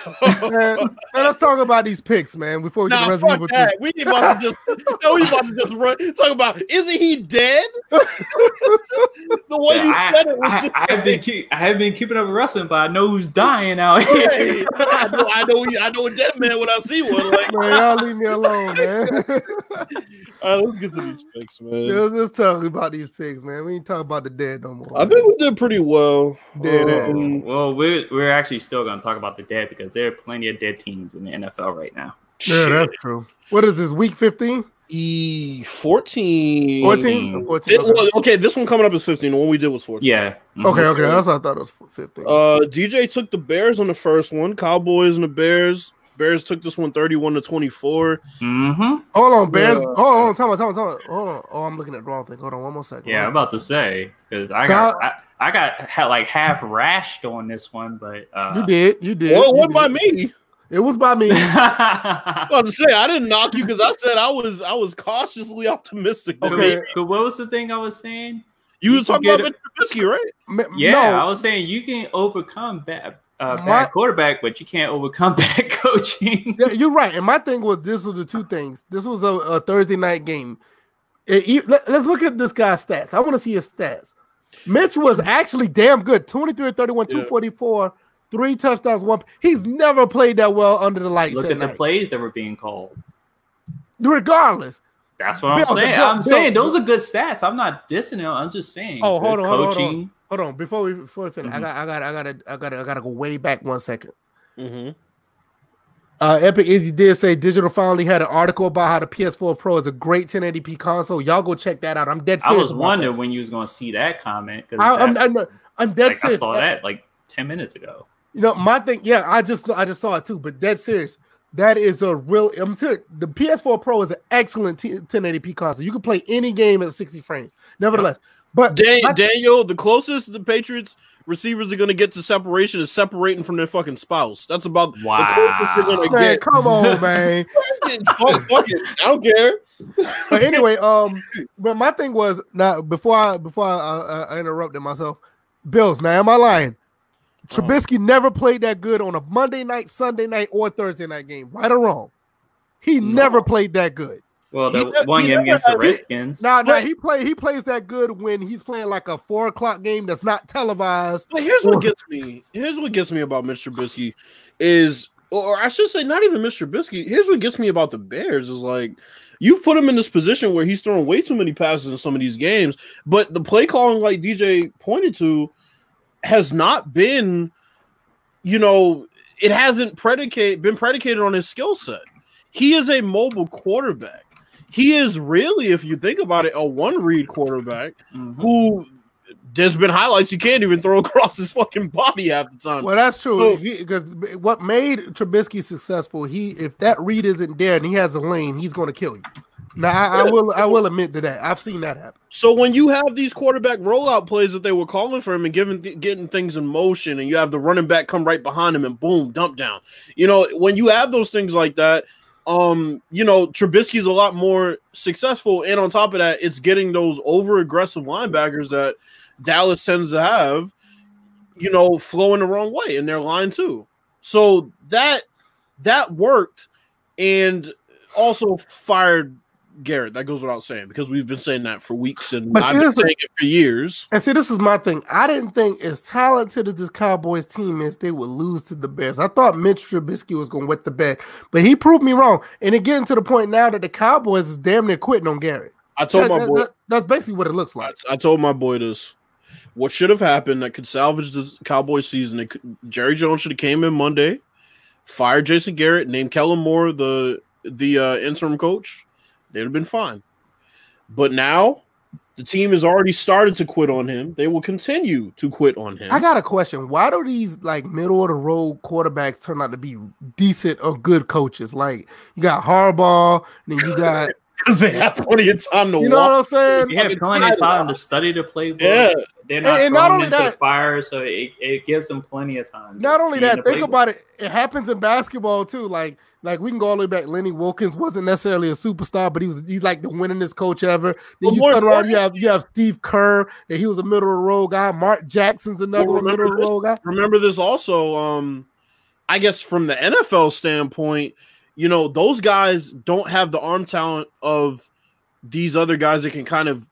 man, man, let's talk about these picks, man, before we get Nah, to Resident fuck Evil that. We need about to just no, we about to just run. Talk about isn't he dead? the way you I, said it was I, just I have been keep, I have been keeping up with wrestling, but I know who's dying out Hey, here. I know, I know, I know a dead man when I see one. Like, Man, y'all leave me alone, man. all right, let's get to these picks, man. let's, let's talk about these picks, man. We ain't talk about the dead no more. I think we did pretty well. Dead ass. Um, well, we're we're actually still going to talk about the dead because there are plenty of dead teams in the NFL right now. yeah, that's true. What is this? Week 15? E fourteen. 14? 14. It Okay, was- okay, this one coming up is fifteen. The one we did was fourteen. Yeah. mhm. okay, okay. That's what I thought it was 15. Uh, DJ took the Bears on the first one. Cowboys and the Bears. Bears took this one 31 to 24. Mhm. hold on, Bears. Yeah. Hold on, tell me, tell me, tell me. Hold on. Oh, I'm looking at the wrong thing. Hold on, one more second. Yeah, I'm about to say because I got I, I got ha- like half rashed on this one, but uh, You did. You did. Well, it wasn't by me. It was by me. I was about to say I didn't knock you because I said I was I was cautiously optimistic. Okay. But what was the thing I was saying? You You was talking about get Mitch Trubisky, right? M- Yeah, I was saying you can overcome bad uh, My- bad quarterback, but you can't overcome bad coaching. yeah, you're right. And my thing was this was the two things. This was a, a Thursday night game. It- you- let, us look at this guy's stats. I want to see his stats. Mitch was actually damn good 23 31, Yeah. 244, three touchdowns, one. He's never played that well under the lights Look at at the night. plays that were being called. Regardless, That's what I'm saying. I'm Bill, saying those are good stats. I'm not dissing him. I'm just saying. Oh, hold on, hold on, hold on. Hold on, before we before we finish, I Mhm. got I got I got I got I got to go way back one second. Mhm. Uh, Epic Izzy did say Digital finally had an article about how the PS4 Pro is a great 1080p console. Y'all go check that out. I'm dead serious. I was wondering when you was to see that comment because. I, I'm, I'm, I'm dead like, I saw that like ten minutes ago. You know, my thing, yeah, I just I just saw it too, but dead serious. That is a real. I'm serious. The PS4 Pro is an excellent T- 1080p console. You can play any game at 60 frames. Nevertheless, but Dan- my- Daniel, the closest the Patriots receivers are going to get to separation is separating from their fucking spouse. That's about the closest they're going to man, get. come on, man. fuck, fuck it. I don't care. but anyway, um, but my thing was now before I before I, I, I interrupted myself, Bills. Now, am I lying? Trubisky never played that good on a Monday night, Sunday night, or Thursday night game. Right or wrong? He No. never played that good. Well, He the ne- one he game never against the had his- Redskins. Nah, nah, he play he plays that good when he's playing like a four o'clock game that's not televised. But here's what gets me. Here's what gets me about Mr. Trubisky is, or I should say, not even Mr. Trubisky. Here's what gets me about the Bears is like you put him in this position where he's throwing way too many passes in some of these games, but the play calling, like DJ pointed to, has not been, you know, it hasn't predicate been predicated on his skill set. He is a mobile quarterback. He is really, if you think about it, a one read quarterback Mhm. who there's been highlights you can't even throw across his fucking body half the time. Well, that's true. So- Because what made Trubisky successful, he if that read isn't there and he has a lane, he's going to kill you. Now, I, I will I will admit to that. I've seen that happen. So when you have these quarterback rollout plays that they were calling for him and giving getting things in motion, and you have the running back come right behind him and boom, dump down. You know, when you have those things like that, um, you know, Trubisky's a lot more successful. And on top of that, it's getting those over aggressive linebackers that Dallas tends to have, you know, flowing the wrong way in their line too. So that that worked, and also fired Garrett. That goes without saying because we've been saying that for weeks and But I've see, been saying it for years. And see, this is my thing. I didn't think as talented as this Cowboys team is, they would lose to the Bears. I thought Mitch Trubisky was going to wet the bed, but he proved me wrong. And it getting to the point now that the Cowboys is damn near quitting on Garrett. I told That- my that- boy. that- that's basically what it looks like. I told my boy this. What should have happened that could salvage this Cowboys season? It could, Jerry Jones should have came in Monday, fired Jason Garrett, named Kellen Moore the the uh, interim coach. They'd have been fine. But now the team has already started to quit on him. They will continue to quit on him. I got a question. Why do these like middle of the road quarterbacks turn out to be decent or good coaches? Like you got Harbaugh, then you got because they have plenty of time to you know walk. what I'm saying? You have plenty of time to study the playbook. Yeah. They're not and not thrown only into that- the fire, so it, it gives them plenty of time. Not only that, think playbook. about it. It happens in basketball too. Like, like we can go all the way back. Lenny Wilkens wasn't necessarily a superstar, but he was he's like the winningest coach ever. Then Well, you turn around, you have you have Steve Kerr, that he was a middle of the road guy. Mark Jackson's another Well, middle of remember the road guy. remember this also um i guess from the nfl standpoint you know those guys don't have the arm talent of these other guys that can kind of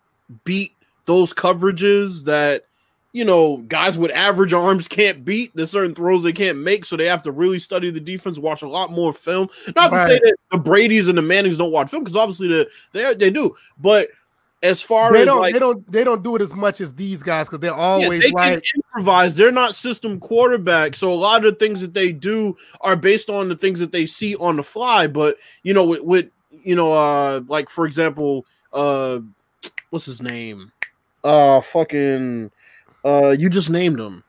beat those coverages that you know guys with average arms can't beat there's certain throws they can't make so they have to really study the defense watch a lot more film not to say that the brady's and the mannings don't watch film because obviously the, they they do but as far They as don't like they don't they don't do it as much as these guys because they're yeah, always they like improvise. They're not system quarterbacks, so a lot of the things that they do are based on the things that they see on the fly. But you know, with, with you know, uh, like for example, uh, what's his name? Uh, fucking, uh, you just named them.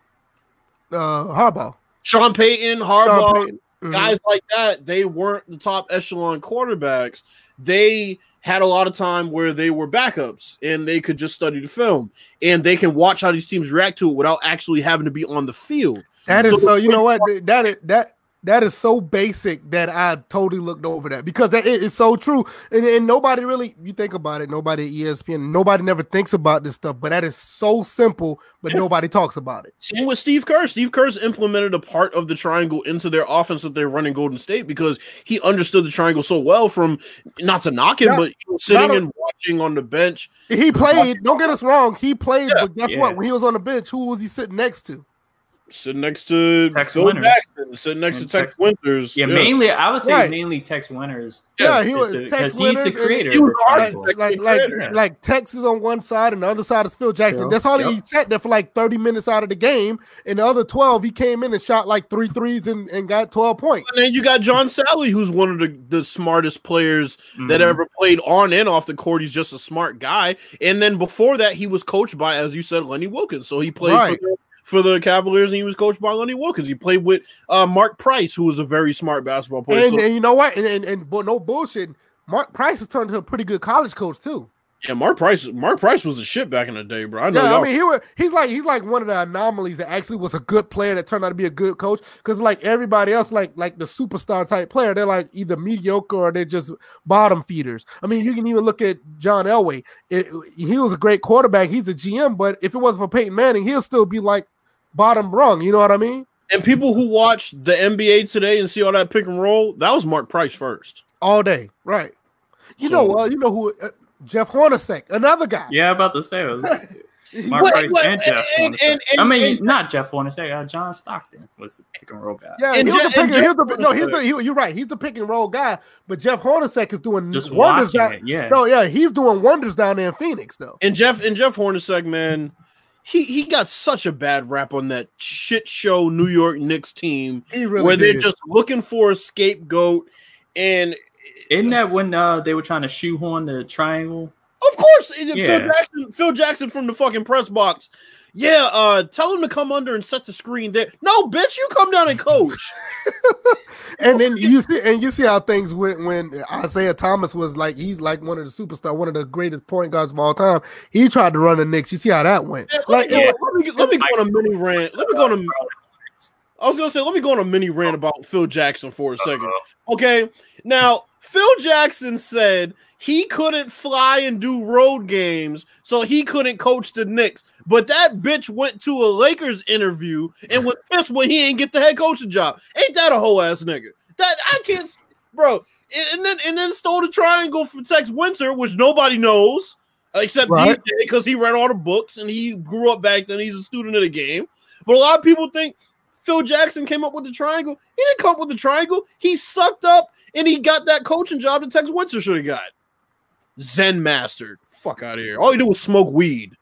uh Harbaugh. Sean Payton, Sean Harbaugh, Payton. Mhm. guys like that, they weren't the top echelon quarterbacks. They had a lot of time where they were backups and they could just study the film and they can watch how these teams react to it without actually having to be on the field. That is So- so. You know what? That is that that is so basic that I totally looked over that because that it is so true. And, and nobody really, you think about it, nobody at ESPN, nobody never thinks about this stuff. But that is so simple, but nobody talks about it. Same with Steve Kerr. Steve Kerr's implemented a part of the triangle into their offense that they're running Golden State because he understood the triangle so well from not to knock him, Not- but sitting a- and watching on the bench. He played. Don't get us wrong. He played, Yeah, but guess yeah. what? When he was on the bench, who was he sitting next to? Sitting next to Tex Phil Winters. Jackson, sitting next And to Tex Tex- Winters. Yeah, mainly I would say Right. mainly Tex Winters. Yeah, he was Because Tex he's the creator. he was the the like, like, the like, creator. like Texas on one side and the other side is Phil Jackson. Yep. That's all Yep. he sat there for like 30 minutes out of the game. And the other 12, he came in and shot like three threes and, and got 12 points. And then you got John Salley, who's one of the, the smartest players that Mhm. ever played on and off the court. He's just a smart guy. And then before that, he was coached by, as you said, Lenny Wilkens. So he played Right. for, the, for the Cavaliers, and he was coached by Lenny Wilkens. He played with uh, Mark Price, who was a very smart basketball player. And, So- and you know what? And, and, and but no bullshit. Mark Price has turned into a pretty good college coach too. yeah, Mark Price. Mark Price was a shit back in the day, bro. I know. Yeah, I mean, he was, he's like he's like one of the anomalies that actually was a good player that turned out to be a good coach. Because like everybody else, like like the superstar type player, they're like either mediocre or they're just bottom feeders. I mean, you can even look at John Elway. It, he was a great quarterback. He's a GM, but if it wasn't for Peyton Manning, he'll still be like bottom rung. You know what I mean? and people who watch the NBA today and see all that pick and roll, that was Mark Price first. All day, right? You So- know, uh, you know who? Uh, Jeff Hornacek, another guy. Yeah, about to say Mark Wait, Price wait, and Jeff. and- Hornacek. and- and- I mean, and- not Jeff Hornacek. Uh, John Stockton was the pick and roll guy. Yeah, And he was Je- the pick, and he was Jeff the, no, he's the, he, you're right. He's the pick and roll guy, but Jeff Hornacek is doing Just wonders. Down, it. Yeah. no, yeah, he's doing wonders down there in Phoenix, though. And Jeff and Jeff Hornacek, man, he he got such a bad rap on that shit show New York Knicks team He really where did. they're just looking for a scapegoat. And Isn't that when uh, they were trying to shoehorn the triangle? of course, Phil Jackson, Phil Jackson from the fucking press box. Yeah, uh, tell him to come under and set the screen there. No, bitch, you come down and coach. and then you see, and you see how things went when Isiah Thomas was like, he's like one of the superstar, one of the greatest point guards of all time. He tried to run the Knicks. You see how that went? Yeah, Like, let, me, let me let me go on a mini rant. Let me go on a I was gonna say, let me go on a mini rant about Phil Jackson for a second. Okay, now Phil Jackson said he couldn't fly and do road games, so he couldn't coach the Knicks. But that bitch went to a Lakers interview and was pissed when he ain't get the head coaching job. Ain't that a whole ass nigga? That I can't, bro. And, and then and then stole the triangle from Tex Winter, which nobody knows except Right. DJ because he read all the books and he grew up back then. He's a student of the game. But a lot of people think Phil Jackson came up with the triangle. He didn't come up with the triangle. He sucked up and he got that coaching job that Tex Winter should have got. Zen master. Fuck out of here. All he did was smoke weed.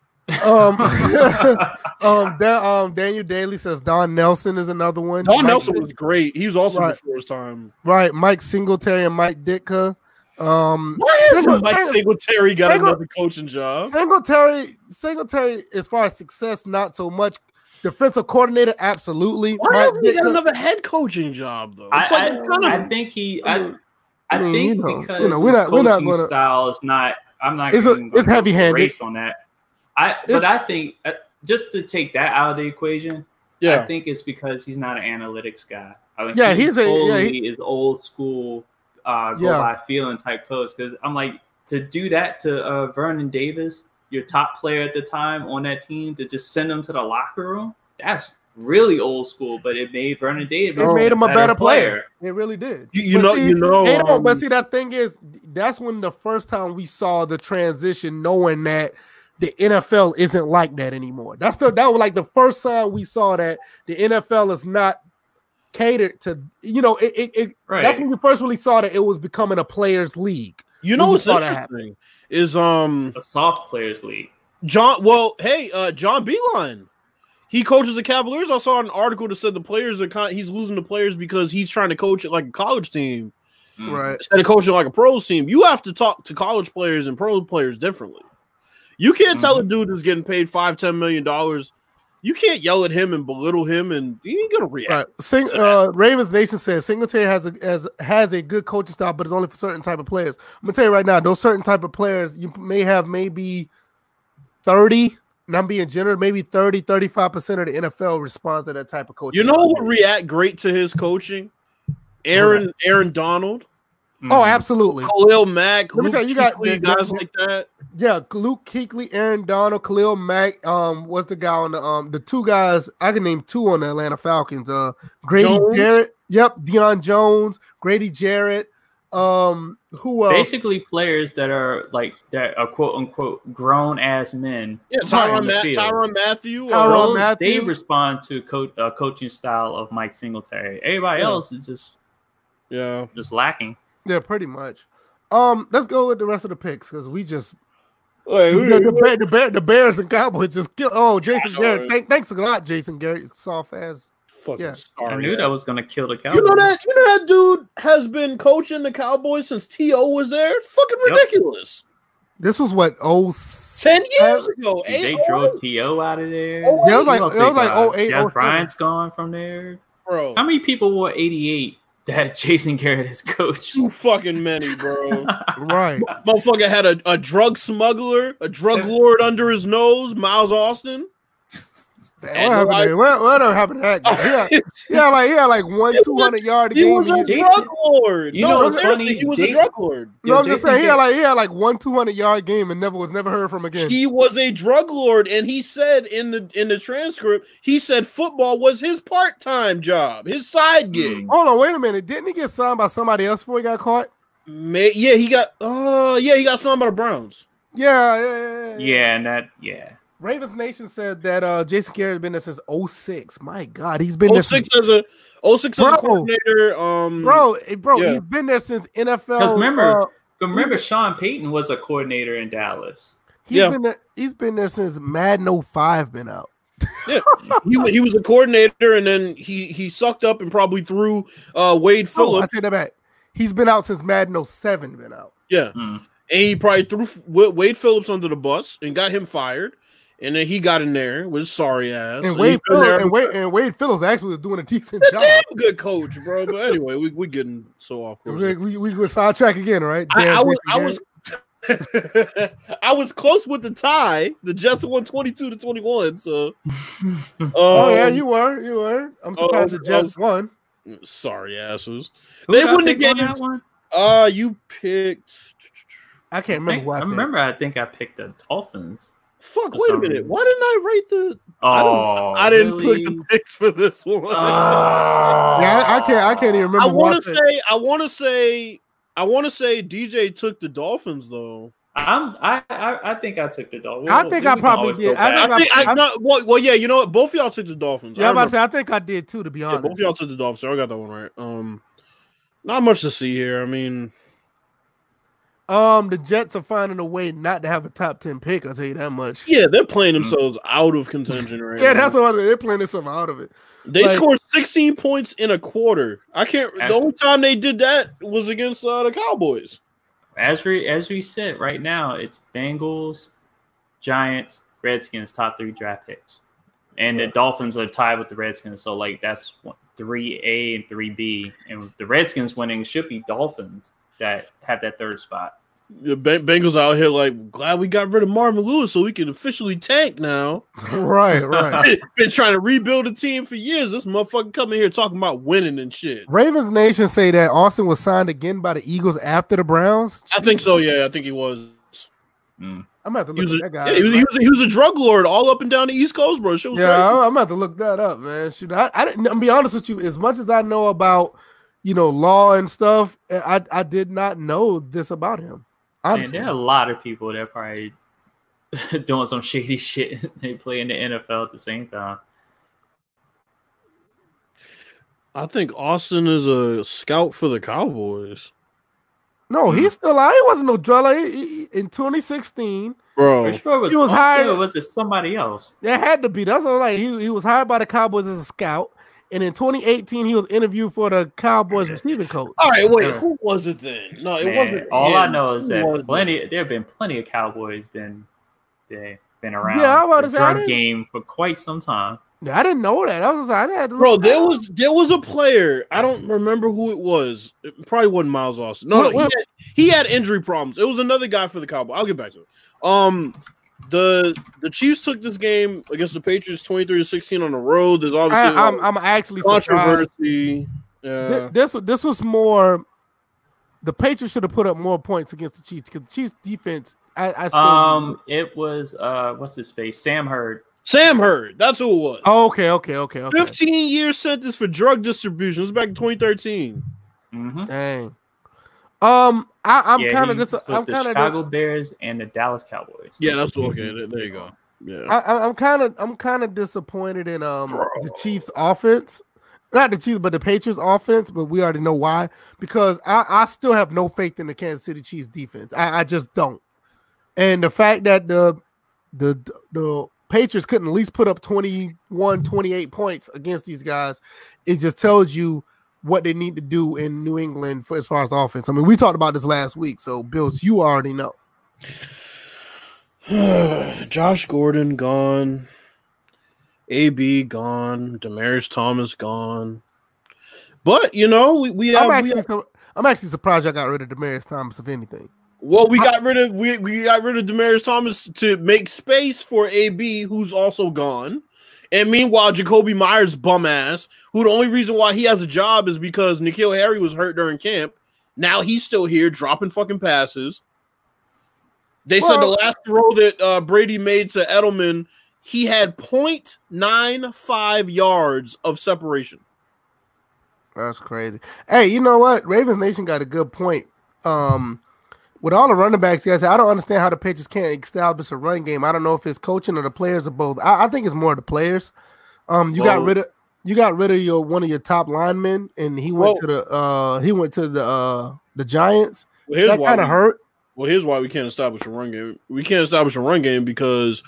Um, um, Dan, um, Daniel Daly says Don Nelson is another one. Don Mike Nelson Sing- was great. He was also Right. before his time. right. Mike Singletary and Mike Ditka. Um, Why hasn't Mike Singletary got Single- another coaching job? Singletary, Singletary, as far as success, not so much. Defensive coordinator, absolutely. Why Mike hasn't he got another head coaching job though? I, like I, it's kind of I think he. I, I, I mean, think you know, because you know, we're his not- we're not coaching gonna- style is not. I'm not. It's a- gonna it's heavy-handed. On that. I. But I think uh, just to take that out of the equation, yeah. I think it's because he's not an analytics guy. I think Yeah, he he's a- yeah, he- is old school, uh, go Yeah. by feeling type coach. Because I'm like to do that to uh, Vernon Davis, your top player at the time on that team, to just send him to the locker room. That's really old school. But it made Vernon Davis. It made him a better player. It really did. You, you know, see, you know. they don't. But um, see, that thing is, that's when the first time we saw the transition, knowing that the NFL isn't like that anymore. That's the that was like the first time we saw that the NFL is not catered to. You know, it. it, it Right. That's when we first really saw that it was becoming a players' league. You know when what's saw that interesting is um a soft players league. John. Well, hey, uh John Beilein. He coaches the Cavaliers. I saw an article that said the players are kind. He's losing the players because he's trying to coach it like a college team Mm. Right. instead of coaching like a pros team. You have to talk to college players and pro players differently. You can't tell a Mm-hmm. dude who's getting paid five, ten million dollars. You can't yell at him and belittle him, and he ain't gonna react. Right. Sing, uh, Ravens Nation says Singletary has a has has a good coaching style, but it's only for certain type of players. I'm gonna tell you right now, those certain type of players, you may have maybe 30, and I'm being generous, maybe 30, 35 percent of the NFL responds to that type of coaching. You know who would react great to his coaching? Aaron Aaron Donald, Oh, Mhm. absolutely. Khalil Mack, Let me Luke tell you, you got- Kuechly, the- guys like that. Yeah, Luke Kuechly, Aaron Donald, Khalil Mack. Um, what's the guy on the um the two guys? I can name two on the Atlanta Falcons. Uh, Grady Jones? Jarrett. Yep, Deion Jones, Grady Jarrett. Um, who else? Basically, players that are like that are quote unquote grown ass men. Yeah, on Tyron, Ma- Tyrann Mathieu. Tyrann uh, Mathieu. They respond to co- uh, coaching style of Mike Singletary. Everybody Yeah. else is just yeah. just lacking. Yeah, pretty much. Um, let's go with the rest of the picks because we just Wait, the, wait, the, wait. Bear- the, Bear- the Bears and Cowboys just kill. Oh, Jason know, Garrett. right? Thank, thanks a lot, Jason Garrett. Soft ass. Fucking Yeah. sorry. I knew that was gonna kill the Cowboys. You Cowboys. know that you know that dude has been coaching the Cowboys since T.O. was there. It's fucking Yep. ridiculous. This was what oh Ten years ago, They drove T.O. out of there. Oh, Yeah, it was like You it gonna was say, like oh eight Jeff seven. Bryant's gone from there. bro. How many people wore 88 that Jason Garrett has coached? Too fucking many, bro. Right. Motherfucker had a, a drug smuggler, a drug lord under his nose, Miles Austin. What And happened like- there? What, what happened to that guy? Yeah, yeah, like yeah, like one It two was- hundred yard He game. was a Jason- drug lord. You no, know what's funny? He was Jason- a drug lord. no, Yo, I'm just Jason saying he had like he had like one two hundred yard game and never was never heard from again. He was a drug lord, and he said in the in the transcript, he said football was his part time job, his side gig. Hold on, wait a minute. Didn't he get signed by somebody else before he got caught? May, yeah, he got. Uh, yeah, he got signed by the Browns. Yeah, yeah, yeah. yeah. Yeah, and that yeah. Ravens Nation said that uh, Jason Garrett has been there since 06. My God, he's been Oh there six since as a oh six as a coordinator. Um, bro, eh, bro. Yeah. He's been there since NFL. Because remember, uh, remember, Sean Payton was a coordinator in Dallas. he's Yeah. been there. He's been there since Madden 05 been out. he he was a coordinator, and then he he sucked up and probably threw uh Wade Oh, I take that back. He's been out since Madden 07 been out. yeah, Hmm. and he probably threw Wade Phillips under the bus and got him fired. And then he got in there with sorry ass. And Wade been Phillips, and Wade and Wade Phillips actually was doing a decent job. damn good coach, bro. But anyway, we we getting so off course. We we, we go sidetrack again, right? I, I was I was I was close with the tie. The Jets won twenty two to twenty one. So, Oh yeah, um, you were, you were. I'm oh, surprised the Jets was- won. sorry asses. Who They did I won the pick on that one? Uh, you picked. I can't I, remember think- who I, I remember. I think I picked the Dolphins. Fuck! For Wait a minute. Why didn't I write the? Oh, I didn't. I didn't really? pick the picks for this one. Oh. Yeah, I, I can't. I can't even remember. I want to say. I want to say. I want to say DJ took the Dolphins though. I'm. I, I. I think I took the Dolphins. I think I probably did. I I think think I, I- no, well, well, yeah. You know what? Both of y'all took the Dolphins. Yeah, I I'm about to say. I think I did too. To be Yeah, honest. both of y'all took the Dolphins. So I got that one right. Um, not much to see here. I mean, Um, the Jets are finding a way not to have a top ten pick. I'll tell you that much. yeah, they're playing themselves out of contention right Yeah, now. that's what they're playing themselves out of it. They like- scored 16 points in a quarter. I can't. The only time they did that was against uh, the Cowboys. As we as we sit right now, it's Bengals, Giants, Redskins top three draft picks, and Yeah. the Dolphins are tied with the Redskins. So like that's three A and three B, and the Redskins winning should be Dolphins that have that third spot. The Bengals out here like glad we got rid of Marvin Lewis so we can officially tank now. right, right. Been trying to rebuild a team for years. This motherfucker coming here talking about winning and shit. Ravens Nation say that Austin was signed again by the Eagles after the Browns. I think so. Yeah, I think he was. Mm. I'm gonna have to look was, a, at that guy. yeah, he, was, he, was a, he was a drug lord all up and down the East Coast, bro. Was Yeah, crazy. I'm I'm about to look that up, man. Shoot, I, I didn't. I'm be honest with you. As much as I know about, you know, law and stuff, I I did not know this about him. And Honestly, there are a lot of people that probably doing some shady shit. they play in the NFL at the same time. I think Austin is a scout for the Cowboys, no, Hmm. he's still out. He wasn't no drug. He, he- in 2016, bro. For sure, was, He was Austin hired- or was it somebody else? there had to be. That's what I'm like. He he was hired by the Cowboys as a scout, and in 2018, he was interviewed for the Cowboys receiving coach. All right, wait. Who was it then? No, it Man, wasn't. all I know is Who that was it? plenty. There have been plenty of Cowboys been been, been around. Yeah, I'm about to the say, drug didn't- game for quite some time. I didn't know that. I was I had to Bro, it there up. was there was a player. I don't remember who it was. It probably wasn't Miles Austin. No, no, What- he, had, he had injury problems. It was another guy for the Cowboys. I'll get back to it. Um, the the Chiefs took this game against the Patriots twenty three to sixteen on the road. There's obviously I, a I'm I'm actually surprised. controversy. Yeah, Th- this this was more. The Patriots should have put up more points against the Chiefs because the Chiefs defense. I, I still. Um, it was uh, what's his face? Sam Hurd. Sam Hurd. That's who it was. oh, okay, okay, okay, okay. Fifteen year sentence for drug distribution. It was back in twenty thirteen. hmm Dang. Um, I, I'm Yeah, kind of he dis- I'm kind of Chicago Bears and the Dallas Cowboys. Yeah, that's okay. There, there you go. Yeah. I, I- I'm kind of I'm kind of disappointed in um the Chiefs offense. Not the Chiefs, but the Patriots offense, but we already know why. Because I, I still have no faith in the Kansas City Chiefs defense. I, I just don't. And the fact that the the the Patriots couldn't at least put up 21, 28 points against these guys, it just tells you what they need to do in New England for as far as offense. I mean, we talked about this last week, so Bills, you already know. Josh Gordon gone. AB gone. Demaryius Thomas gone. But you know, we, we have, I'm we actually, have- su- I'm actually surprised I got rid of Demaryius Thomas, if anything. well, we got rid of we, we got rid of Demaryius Thomas to make space for AB, who's also gone. And meanwhile, Jakobi Meyers bum ass, who the only reason why he has a job is because N'Keal Harry was hurt during camp. Now he's still here dropping fucking passes. They said the last throw that uh, Brady made to Edelman, he had 0.95 yards of separation. That's crazy. Hey, you know what? Ravens Nation got a good point. Um, with all the running backs, guys, I don't understand how the Patriots can't establish a run game. I don't know if it's coaching or the players or both. I, I think it's more the players. Um, you got rid of you got rid of your one of your top linemen, and he went Well- to the uh he went to the uh the Giants. Well, here's That kind of hurt. Well, here's why we can't establish a run game. We can't establish a run game because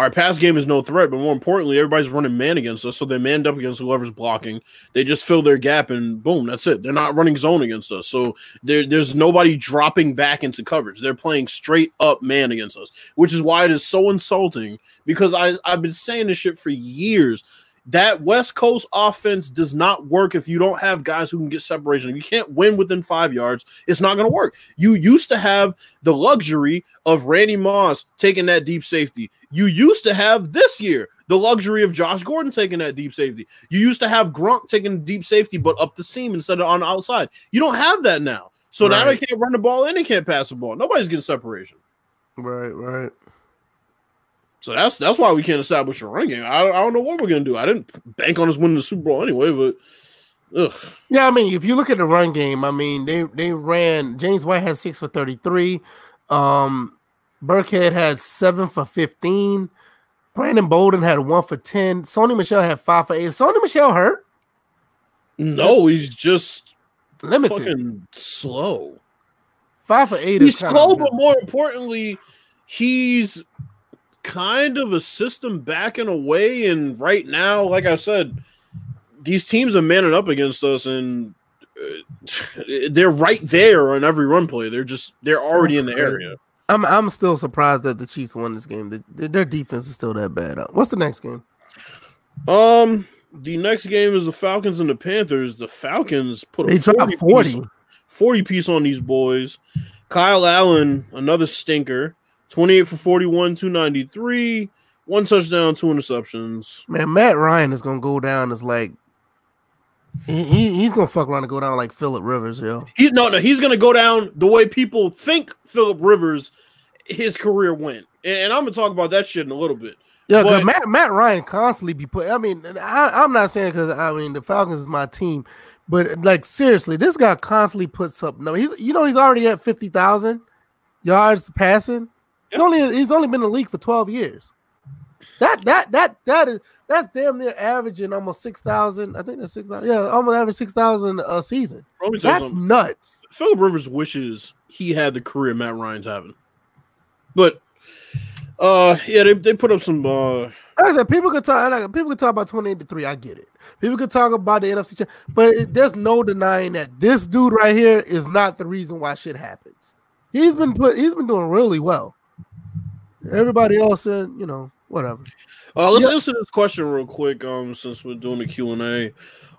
our pass game is no threat, but more importantly, everybody's running man against us, so they're manned up against whoever's blocking. They just fill their gap, and boom, that's it. They're not running zone against us, so there, there's nobody dropping back into coverage. They're playing straight up man against us, which is why it is so insulting. Because I I've been saying this shit for years. That West Coast offense does not work if you don't have guys who can get separation. If you can't win within five yards, it's not going to work. You used to have the luxury of Randy Moss taking that deep safety. You used to have this year the luxury of Josh Gordon taking that deep safety. You used to have Gronk taking deep safety, but up the seam instead of on the outside. You don't have that now. So now they can't run the ball and they can't pass the ball. Nobody's getting separation. Right, right. So that's that's why we can't establish a run game. I, don't- I don't know what we're gonna do. I didn't bank on us winning the Super Bowl anyway, but ugh. Yeah, I mean, if you look at the run game, I mean, they they ran. James White had six for thirty three. Um, Burkhead had seven for fifteen. Brandon Bolden had one for ten. Sony Michel had five for eight. Is Sony Michel hurt? no, he's just Limited. fucking slow. Five for eight He's is slow, but more importantly, he's kind of a system backing away. And right now, like I said, these teams are manning up against us, and uh, they're right there on every run play. They're just they're already in the area. I'm I'm still surprised that the Chiefs won this game. The- their defense is still that bad. What's the next game? Um, the next game is the Falcons and the Panthers. The Falcons put a They dropped 40 forty. piece 40 piece on these boys. Kyle Allen, another stinker. 28 for 41, 293, one touchdown, two interceptions. Man, Matt Ryan is gonna go down as like he, he- he's gonna fuck around and go down like Philip Rivers, yo. He no no, he's gonna go down the way people think Philip Rivers his career went. And I'm gonna talk about that shit in a little bit. Yeah, But- Matt Matt Ryan constantly be put. I mean, I, I'm not saying because I mean the Falcons is my team, but like seriously, this guy constantly puts up. No, he's you know he's already at fifty thousand yards passing. He's only he's only been in the league for twelve years. That that that that is that's damn near averaging almost six thousand. I think that's six thousand. Yeah, almost average six thousand a season. Bro, let me tell you That's nuts. Philip Rivers wishes he had the career Matt Ryan's having. But uh yeah, they, they put up some uh Like I said, people could talk. Like, people could talk about twenty-eight to three. I get it. People could talk about the NFC, but it, there's no denying that this dude right here is not the reason why shit happens. He's been put. He's been doing really well. Everybody else, said, you know, whatever. Uh, let's Yeah. answer this question real quick. Um, since we're doing the Q and A,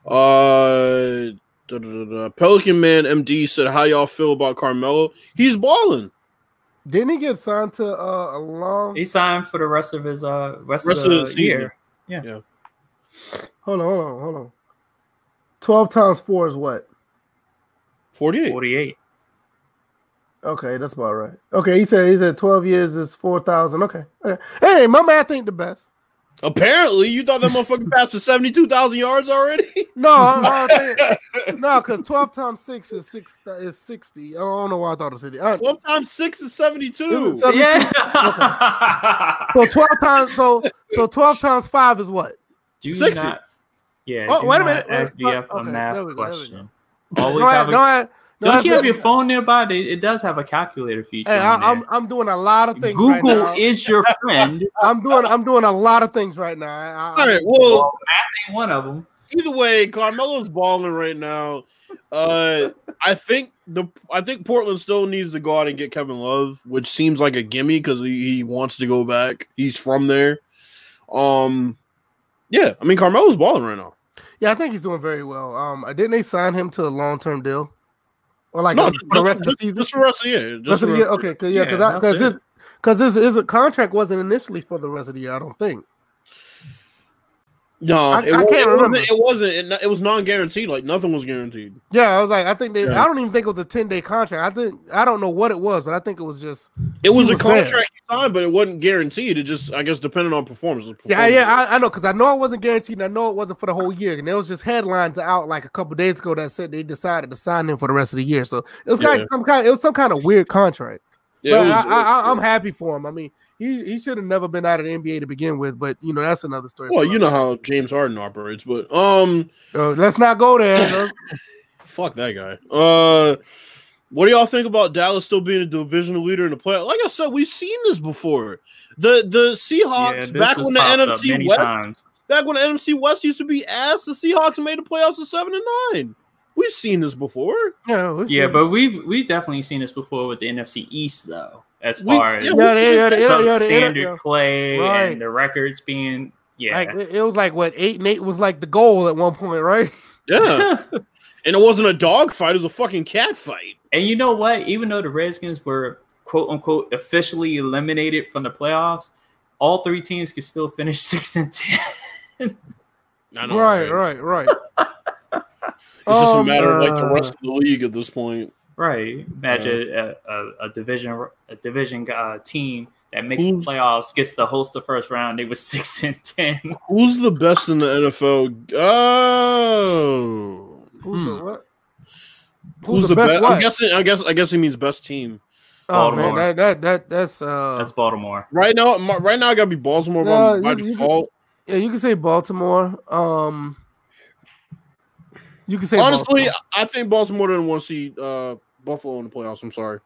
uh, da, da, da, da. Pelican Man MD said, "How y'all feel about Carmelo? He's balling. Didn't he get signed to uh, a long? He signed for the rest of his uh rest, Rest of of the, the season. year. Hold on, hold on, hold on. Twelve times four is what? Forty-eight. Forty eight. Okay, that's about right. Okay, he said he said twelve years is four thousand. Okay, okay. Hey, my math ain't the best. Apparently, you thought that motherfucker passed the seventy-two thousand yards already. No, I'm, I'm saying, no, because twelve times six is six is sixty. I don't know why I thought it was fifty. Uh, Twelve times six is seventy-two. Is it yeah. so twelve times so so twelve times five is what? do 60. not. Yeah. Oh, do wait a minute. Ask Wait, BF a okay, math there we go, there we question. Always I, have a, no, I, no, don't you have your phone nearby? It, it does have a calculator feature. Hey, I, on I'm. I'm doing a lot of things. right Google now. is your friend. I'm doing I'm doing a lot of things right now. I, I, All right. Well, well, math ain't one of them. either way, Carmelo's balling right now. Uh, I think the I think Portland still needs to go out and get Kevin Love, which seems like a gimme because he, he wants to go back. He's from there. Um, yeah, I mean Carmelo's balling right now. yeah, I think he's doing very well. Um, didn't they sign him to a long term deal, or like no, just, the rest of the season? just for the rest of the year. Just rest of the year? Okay, cause, yeah, Yeah, because that's because it. his because his his contract wasn't initially for the rest of the year. I don't think. No, I- it, I wa- can't it remember. wasn't. It wasn't. It, it was non-guaranteed. Like nothing was guaranteed. Yeah, I was like, I think they. Yeah. I don't even think it was a ten day contract. I think I don't know what it was, but I think it was just. It was a was there. contract he signed, but it wasn't guaranteed. It just, I guess, depended on performance. Was Yeah, yeah, I, I know because I know it wasn't guaranteed. and I know it wasn't for the whole year, and there was just headlines out like a couple days ago that said they decided to sign him for the rest of the year. So it was Yeah. like some kind. It was some kind of weird contract. Yeah, but was- I, I, I, I'm happy for him. I mean, he he should have never been out of the NBA to begin with. But you know, that's another story. Well, you know how James Harden operates, but um, Uh, let's not go there. fuck that guy. Uh, what do y'all think about Dallas still being a divisional leader in the playoff? Like I said, we've seen this before. The the Seahawks Yeah, back when the NFC West times. back when the NFC West used to be ass, the Seahawks made the playoffs at seven and nine. We've seen this before. yeah, we'll. Yeah, but we've we've definitely seen this before with the NFC East though, as We- far as yeah, yeah, yeah, they, some yeah, they, standard yeah. play Right. and the records being yeah. Like it it was like what eight and eight was like the goal at one point, right? Yeah, and it wasn't a dog fight; it was a fucking cat fight. And you know what? Even though the Redskins were quote unquote officially eliminated from the playoffs, all three teams could still finish six and ten. I right, right, right. It's just a Um, matter of like the rest of the league at this point. Right. Imagine a, a, a division a division uh, team that makes Who's- the playoffs gets to host the first round. They were six and ten. Who's the best in the NFL? Oh, Who's the Hmm. what? Who's, the, best? I'm guessing. I guess. I guess he means best team. Oh man, that that that that's uh That's Baltimore. Right now, right now, I gotta be Baltimore No, by, by you- you default. yeah, you can say Baltimore. Um you can say Honestly, Baltimore. I think Baltimore didn't want to see uh, Buffalo in the playoffs. I'm sorry.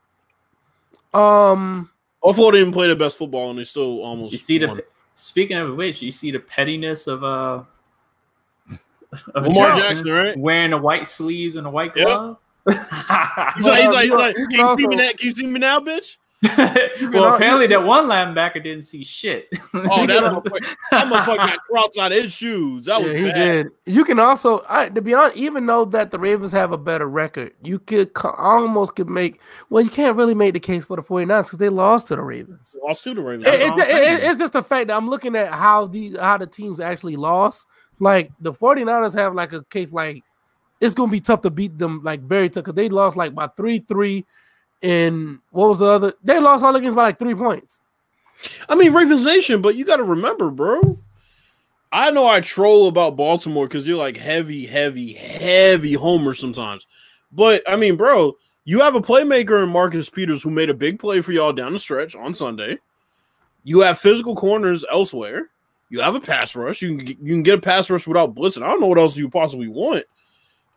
um Buffalo didn't play the best football, and they still almost. You see the speaking of which, you see the pettiness of uh of Lamar Jackson Jackson, right? wearing the white sleeves and the white Yep. Glove. He's like, he's like, he's like, You can can you see me now? Can you see me now, bitch? well, apparently that one linebacker didn't see shit. Oh, that motherfucker, that motherfucker got crossed out of his shoes. That was yeah, he bad. did. You can also, I, to be honest, even though that the Ravens have a better record, you could co- almost could make. Well, you can't really make the case for the 49ers because they lost to the Ravens. Lost to the Ravens. It- That's it- it- it's just the fact that I'm looking at how the how the teams actually lost. Like the 49ers have like a case like it's gonna be tough to beat them like very tough because they lost like by three three. And what was the other? They lost all games by like three points. I mean, Ravens Nation, but you got to remember, bro. I know I troll about Baltimore because you're like heavy, heavy, heavy homer sometimes. But I mean, bro, you have a playmaker in Marcus Peters who made a big play for y'all down the stretch on Sunday. You have physical corners elsewhere. You have a pass rush. You can get, you can get a pass rush without blitzing. I don't know what else you possibly want.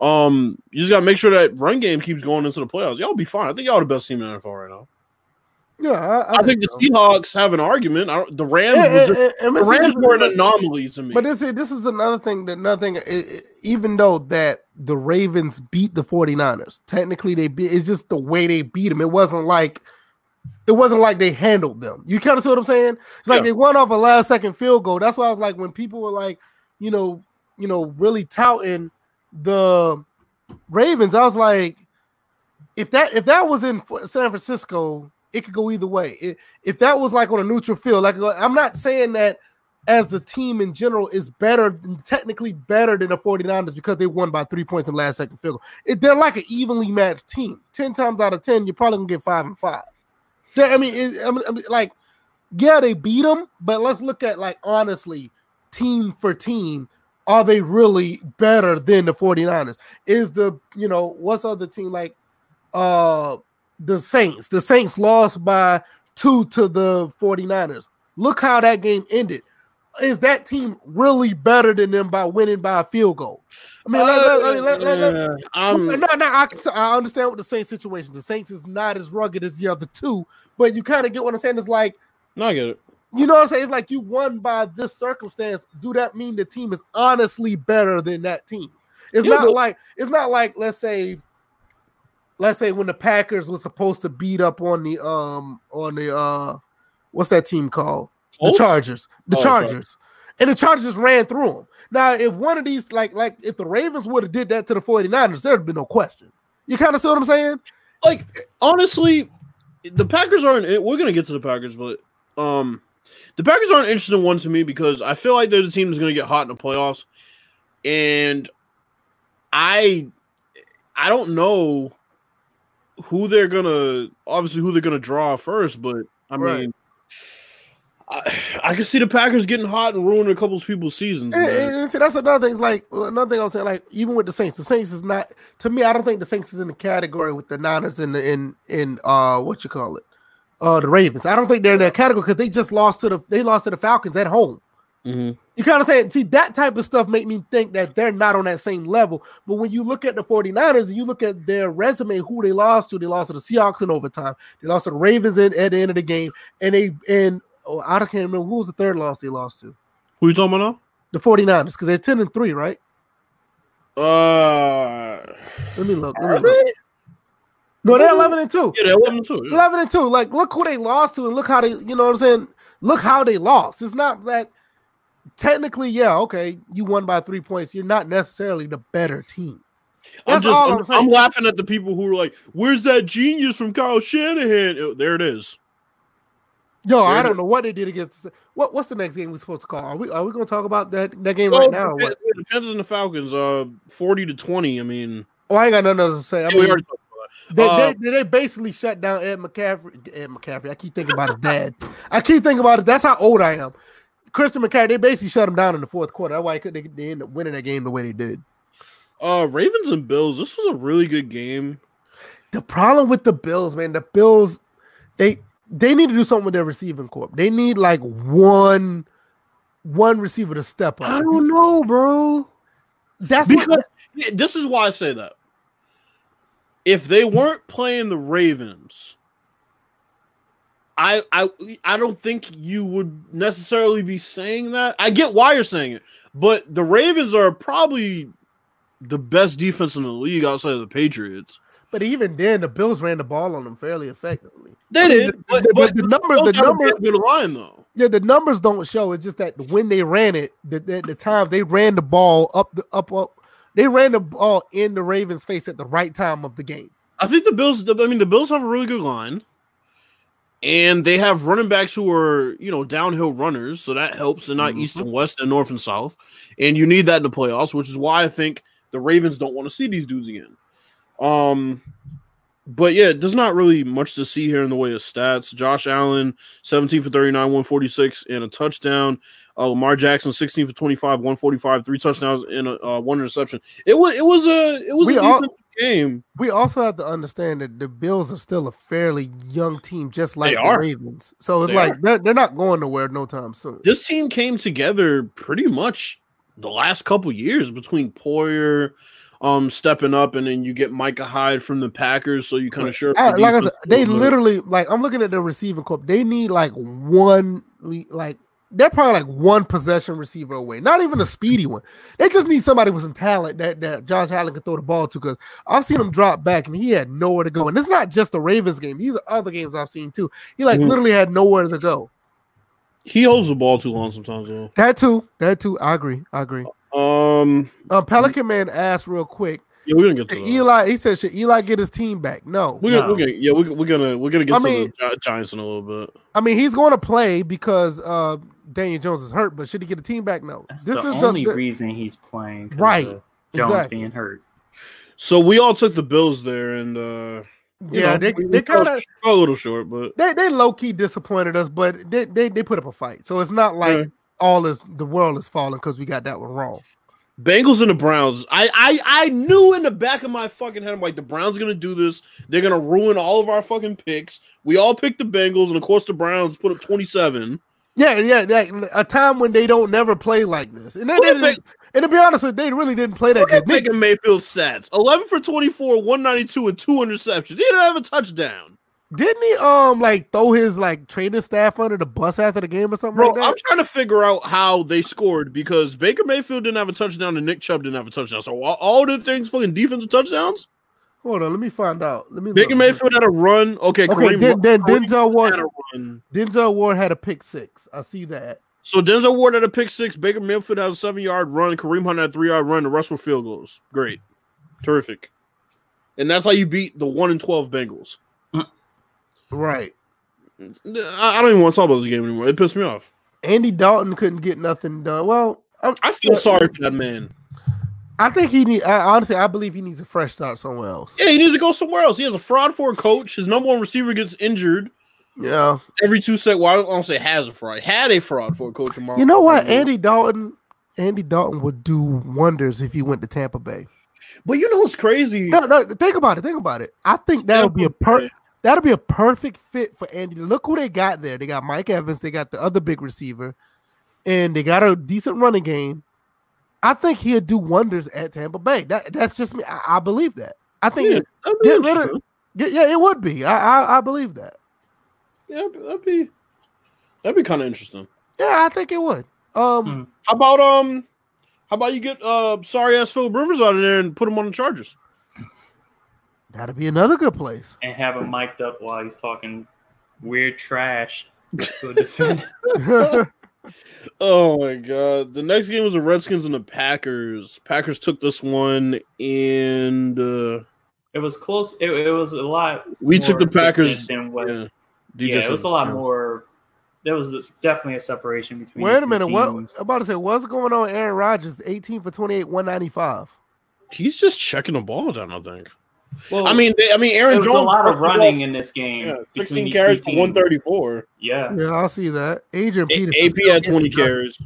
Um, you just gotta make sure that run game keeps going into the playoffs. Y'all be fine. I think y'all the best team in the NFL right now. Yeah, I, I, think the so. Seahawks have an argument. I don't, the Rams, And- was just, and- and the Rams were an anomaly to me. But this is this is another thing that nothing i- i- even though that the Ravens beat the 49ers, technically they beat it's just the way they beat them. It wasn't like it wasn't like they handled them. You kind of see what I'm saying? It's like Yeah. they won off a last second field goal. That's why I was like when people were like, you know, you know, really touting the Ravens, I was like, if that if that was in San Francisco, it could go either way. It, if that was like on a neutral field, like I'm not saying that as a team in general is better, technically better than the 49ers because they won by three points in the last second field goal. It, they're like an evenly matched team. 10 times out of 10, you're probably gonna get five and five. They're, I mean, it, I mean, I mean, like, yeah, they beat them, but let's look at like honestly, team for team, are they really better than the 49ers? Is the, you know, what's other team like uh the Saints? The Saints lost by two to the 49ers. Look how that game ended. Is that team really better than them by winning by a field goal? I mean, Uh, I'm- no, no, I, can, I understand what the Saints situation. The Saints is not as rugged as the other two, but you kind of get what I'm saying. It's like, no, I get it. You know what I'm saying? It's like you won by this circumstance. Do that mean the team is honestly better than that team? It's Yeah, not but- like it's not like let's say, let's say when the Packers was supposed to beat up on the um on the uh what's that team called? The Chargers. The Oh, sorry. Chargers. And the Chargers ran through them. Now, if one of these, like, like if the Ravens would have did that to the 49ers, there'd be no question. You kind of see what I'm saying? like honestly, the Packers aren't. We're gonna get to the Packers, but um, the Packers aren't an interesting one to me because I feel like they're the team that's gonna get hot in the playoffs, and I, I don't know who they're gonna obviously who they're gonna draw first, but I Right. mean. I, I can see the Packers getting hot and ruining a couple of people's seasons. And, and see, that's another thing. It's like another thing I was saying, like even with the Saints, the Saints is not to me. I don't think the Saints is in the category with the Niners in the in in uh what you call it, uh the Ravens. I don't think they're in that category because they just lost to the they lost to the Falcons at home. Mhm. You kind of say, see, that type of stuff make me think that they're not on that same level. But when you look at the 49ers and you look at their resume, who they lost to, they lost to the Seahawks in overtime. They lost to the Ravens in, at the end of the game. And they, and oh, I can't remember who was the third loss they lost to. Who you talking about The 49ers, because they're 10 and 3, right? Uh, Let me look. Let me look. They? No, they're 11 and 2. Yeah, they're eleven too. yeah. 11 and 2. Like, look who they lost to and look how they, you know what I'm saying? Look how they lost. It's not that technically, yeah, okay, you won by three points. You're not necessarily the better team. I'm just all I'm, I'm saying. I'm laughing at the people who are like, "Where's that genius from Kyle Shanahan?" Oh, there it is. Yo, I don't know what they did against. What What's the next game we're supposed to call? Are we Are we going to talk about that that game Well, right now? Or the, what? the Panthers and the Falcons, uh, forty to twenty. I mean, Oh, I ain't got nothing else to say. I yeah, we mean, already talked about they, uh, they, they basically shut down Ed McCaffrey. Ed McCaffrey. I keep thinking about his dad. I keep thinking about it. That's how old I am. Christian McCaffrey. They basically shut him down in the fourth quarter. That's why they, they, ended up winning that game the way they did. Uh, Ravens and Bills. This was a really good game. The problem with the Bills, man, the Bills, they they need to do something with their receiving corp. They need like one one receiver to step up. I don't know, bro. That's Because what, this is why I say that. If they weren't playing the Ravens, I I I don't think you would necessarily be saying that. I get why you're saying it, but the Ravens are probably the best defense in the league outside of the Patriots. but even then, the Bills ran the ball on them fairly effectively. They I mean, did, the- but, the- but the the numbers- the numbers- good line though. Yeah, the numbers don't show. It's just that when they ran it, the, the, the time they ran the ball up the up up, they ran the ball in the Ravens' face at the right time of the game. I think the Bills. I mean, the Bills have a really good line, and they have running backs who are you know downhill runners, so that helps. And not Mhm. east and west and north and south, and you need that in the playoffs, which is why I think the Ravens don't want to see these dudes again. Um, but yeah, there's not really much to see here in the way of stats. Josh Allen, 17 for 39, 146, and a touchdown. Uh, Lamar Jackson, 16 for 25, 145, three touchdowns and a, uh, one interception. It was it was a it was We a all- game. We also have to understand that the Bills are still a fairly young team, just like the are. Ravens. So it's They like they're, they're not going nowhere no time soon. this team came together pretty much the last couple years between Poyer um stepping up and then you get Micah Hyde from the Packers, so you kind of sure I- like I said, they literally literally like I'm looking at the receiving corp. They need like one like they're probably like one possession receiver away. Not even a speedy one. They just need somebody with some talent that, that Josh Allen can throw the ball to. Because I've seen him drop back and he had nowhere to go. And it's not just the Ravens game. These are other games I've seen too. He like Mhm. literally had nowhere to go. he holds the ball too long sometimes though. That too. That too. I agree. I agree. Um Um, Pelican Man asked real quick. yeah, we're gonna get to Should that. Eli, he said, should Eli get his team back? No. We're gonna, we're gonna yeah, we're, we're gonna we're gonna get I to mean- the Gi- Giants in a little bit. I mean, he's going to play because uh Daniel Jones is hurt, but should he get a team back? No. That's this the is only the, the reason he's playing. Right, Jones exactly. being hurt. So we all took the Bills there, and uh, yeah. know, they we- they kind of a little short, but they they low key disappointed us, but they, they they put up a fight. So it's not like Yeah. all is the world is falling because we got that one wrong. Bengals and the Browns. I, I I knew in the back of my fucking head, I'm like, the Browns are gonna do this. They're gonna ruin all of our fucking picks. We all picked the Bengals, and of course the Browns put up 27. Yeah, yeah, yeah. A time when they don't never play like this, and they didn't- and to be honest with you, they really didn't play that good. Baker Mayfield stats: 11 for 24, 192, and two interceptions. He didn't have a touchdown. didn't he um like throw his like training staff under the bus after the game or something Bro, like that? I'm trying to figure out how they scored because Baker Mayfield didn't have a touchdown and Nick Chubb didn't have a touchdown. So all, all the things fucking defensive touchdowns. Hold on, let me find out. Let me. Baker look. Mayfield had a run. Okay, Okay, Kareem, then, then Kareem Denzel Ward. had a run. Denzel Ward had a pick six. I see that. So Denzel Ward had a pick six. Baker Mayfield has a seven yard run. Kareem Hunt had a three yard run. The rest were field goals. Great, terrific, and that's how you beat the one and twelve Bengals. Right. I, I don't even want to talk about this game anymore. It pissed me off. Andy Dalton couldn't get nothing done. Well, I'm, I feel sorry for that man. I think he need. I, honestly, I believe he needs a fresh start somewhere else. Yeah, he needs to go somewhere else. He has a fraud for a coach. His number one receiver gets injured Yeah. every two seconds. Well, I don't, I don't say has a fraud. Had a fraud for a coach. You know what? Andy Dalton. Andy Dalton would do wonders if he went to Tampa Bay. But you know what's crazy? No, no. Think about it. Think about it. I think that'll be a per. That'll be a perfect fit for Andy. Look who they got there. They got Mike Evans. They got the other big receiver, and they got a decent running game. I think he'll do wonders at Tampa Bay. That that's just me. I, I believe that. I think. Yeah, that'd Get rid of- interesting. Yeah, yeah, it would be. I I, I believe that. Yeah, that'd be that'd be kind of interesting. Yeah, I think it would. Um, Hmm. How about um? How about you get uh sorry ass Philip Rivers out of there and put him on the Chargers? that'd be another good place. and have him mic'd up while he's talking weird trash to a defender. Oh my god! The next game was the Redskins and the Packers. Packers took this one, and uh, It was close. It, it was a lot. we took the Packers. distant Than what, Yeah, yeah, it was a lot more. There was definitely a separation between. Wait the a two minute. What. I'm about to say? What's going on? Aaron Rodgers, 18 for 28, 195. He's just checking the ball down. I think. Well, I mean, they, I mean, Aaron Jones a lot of running in this game. Yeah, sixteen carries for one thirty four. Yeah, Yeah, I'll see that. Adrian Peterson. AP had twenty carries.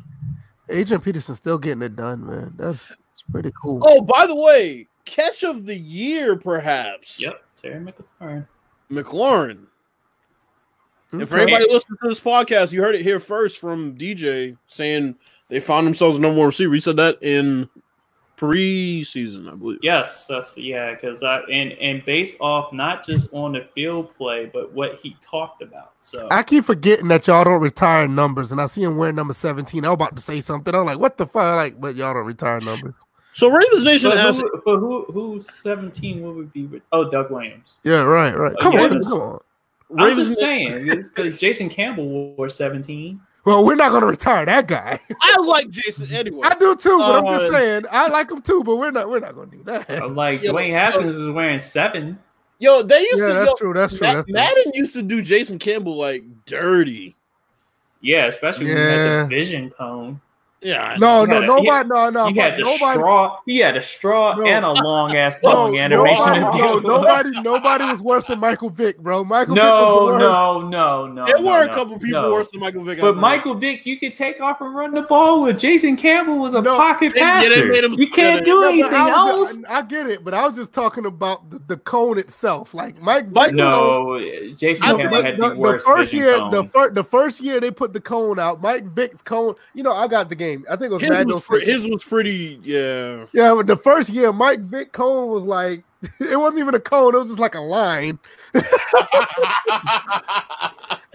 Adrian Peterson still getting it done, man. That's, that's pretty cool. Oh, by the way, catch of the year, perhaps. Yep, Terry McLaurin. McLaurin. And for anybody listening to this podcast, you heard it here first from DJ saying they found themselves a number one receiver. He said that in preseason, I believe. Yes, that's yeah, because I and and based off not just on the field play, but what he talked about. So I keep forgetting that y'all don't retire numbers, and I see him wearing number 17. I was about to say something. I'm like, what the fuck? Like, but y'all don't retire numbers. So Ravens Nation but asked, who, but who who seventeen? What would be with? Oh, Doug Williams. Yeah, right, right. Come Yeah, on, that's- come on. I'm just saying because Jason Campbell wore seventeen. Well, we're not gonna retire that guy. I like Jason anyway. I do too, but I'm just Uh, saying I like him too, but we're not we're not gonna do that. I'm like Yo, Dwayne Haskins is wearing seven. Yo, they used Yeah, to. that's yo, true. That's true. Ma- That's true. Madden used to do Jason Campbell like dirty. Yeah, especially when you Yeah. had the vision cone. Yeah, No, no, a- nobody, no, no, you had the nobody, straw. He had a straw No. and a long ass no, animation. nobody, no, nobody, nobody was worse than Michael Vick, bro. Michael No, Vick was the worst. no, no, no. there no, were a no, couple people no. worse than Michael Vick. But. Michael Vick, you could take off and run the ball with. Jason Campbell was a No, pocket they- passer. made you can't do No, anything I, was- else. I, I get it, but I was just talking about the, the cone itself. Like Mike, Mike- Vick, No, uh, Jason No, Campbell the, had the- the the first year, cone. the first, the first year they put the cone out. Mike Vick's cone. You know, I got the game. I think it was his Madden was, fr- 06. his was pretty. Yeah, Yeah, but the first year, Mike Vick cone was like it wasn't even a cone; it was just like a line.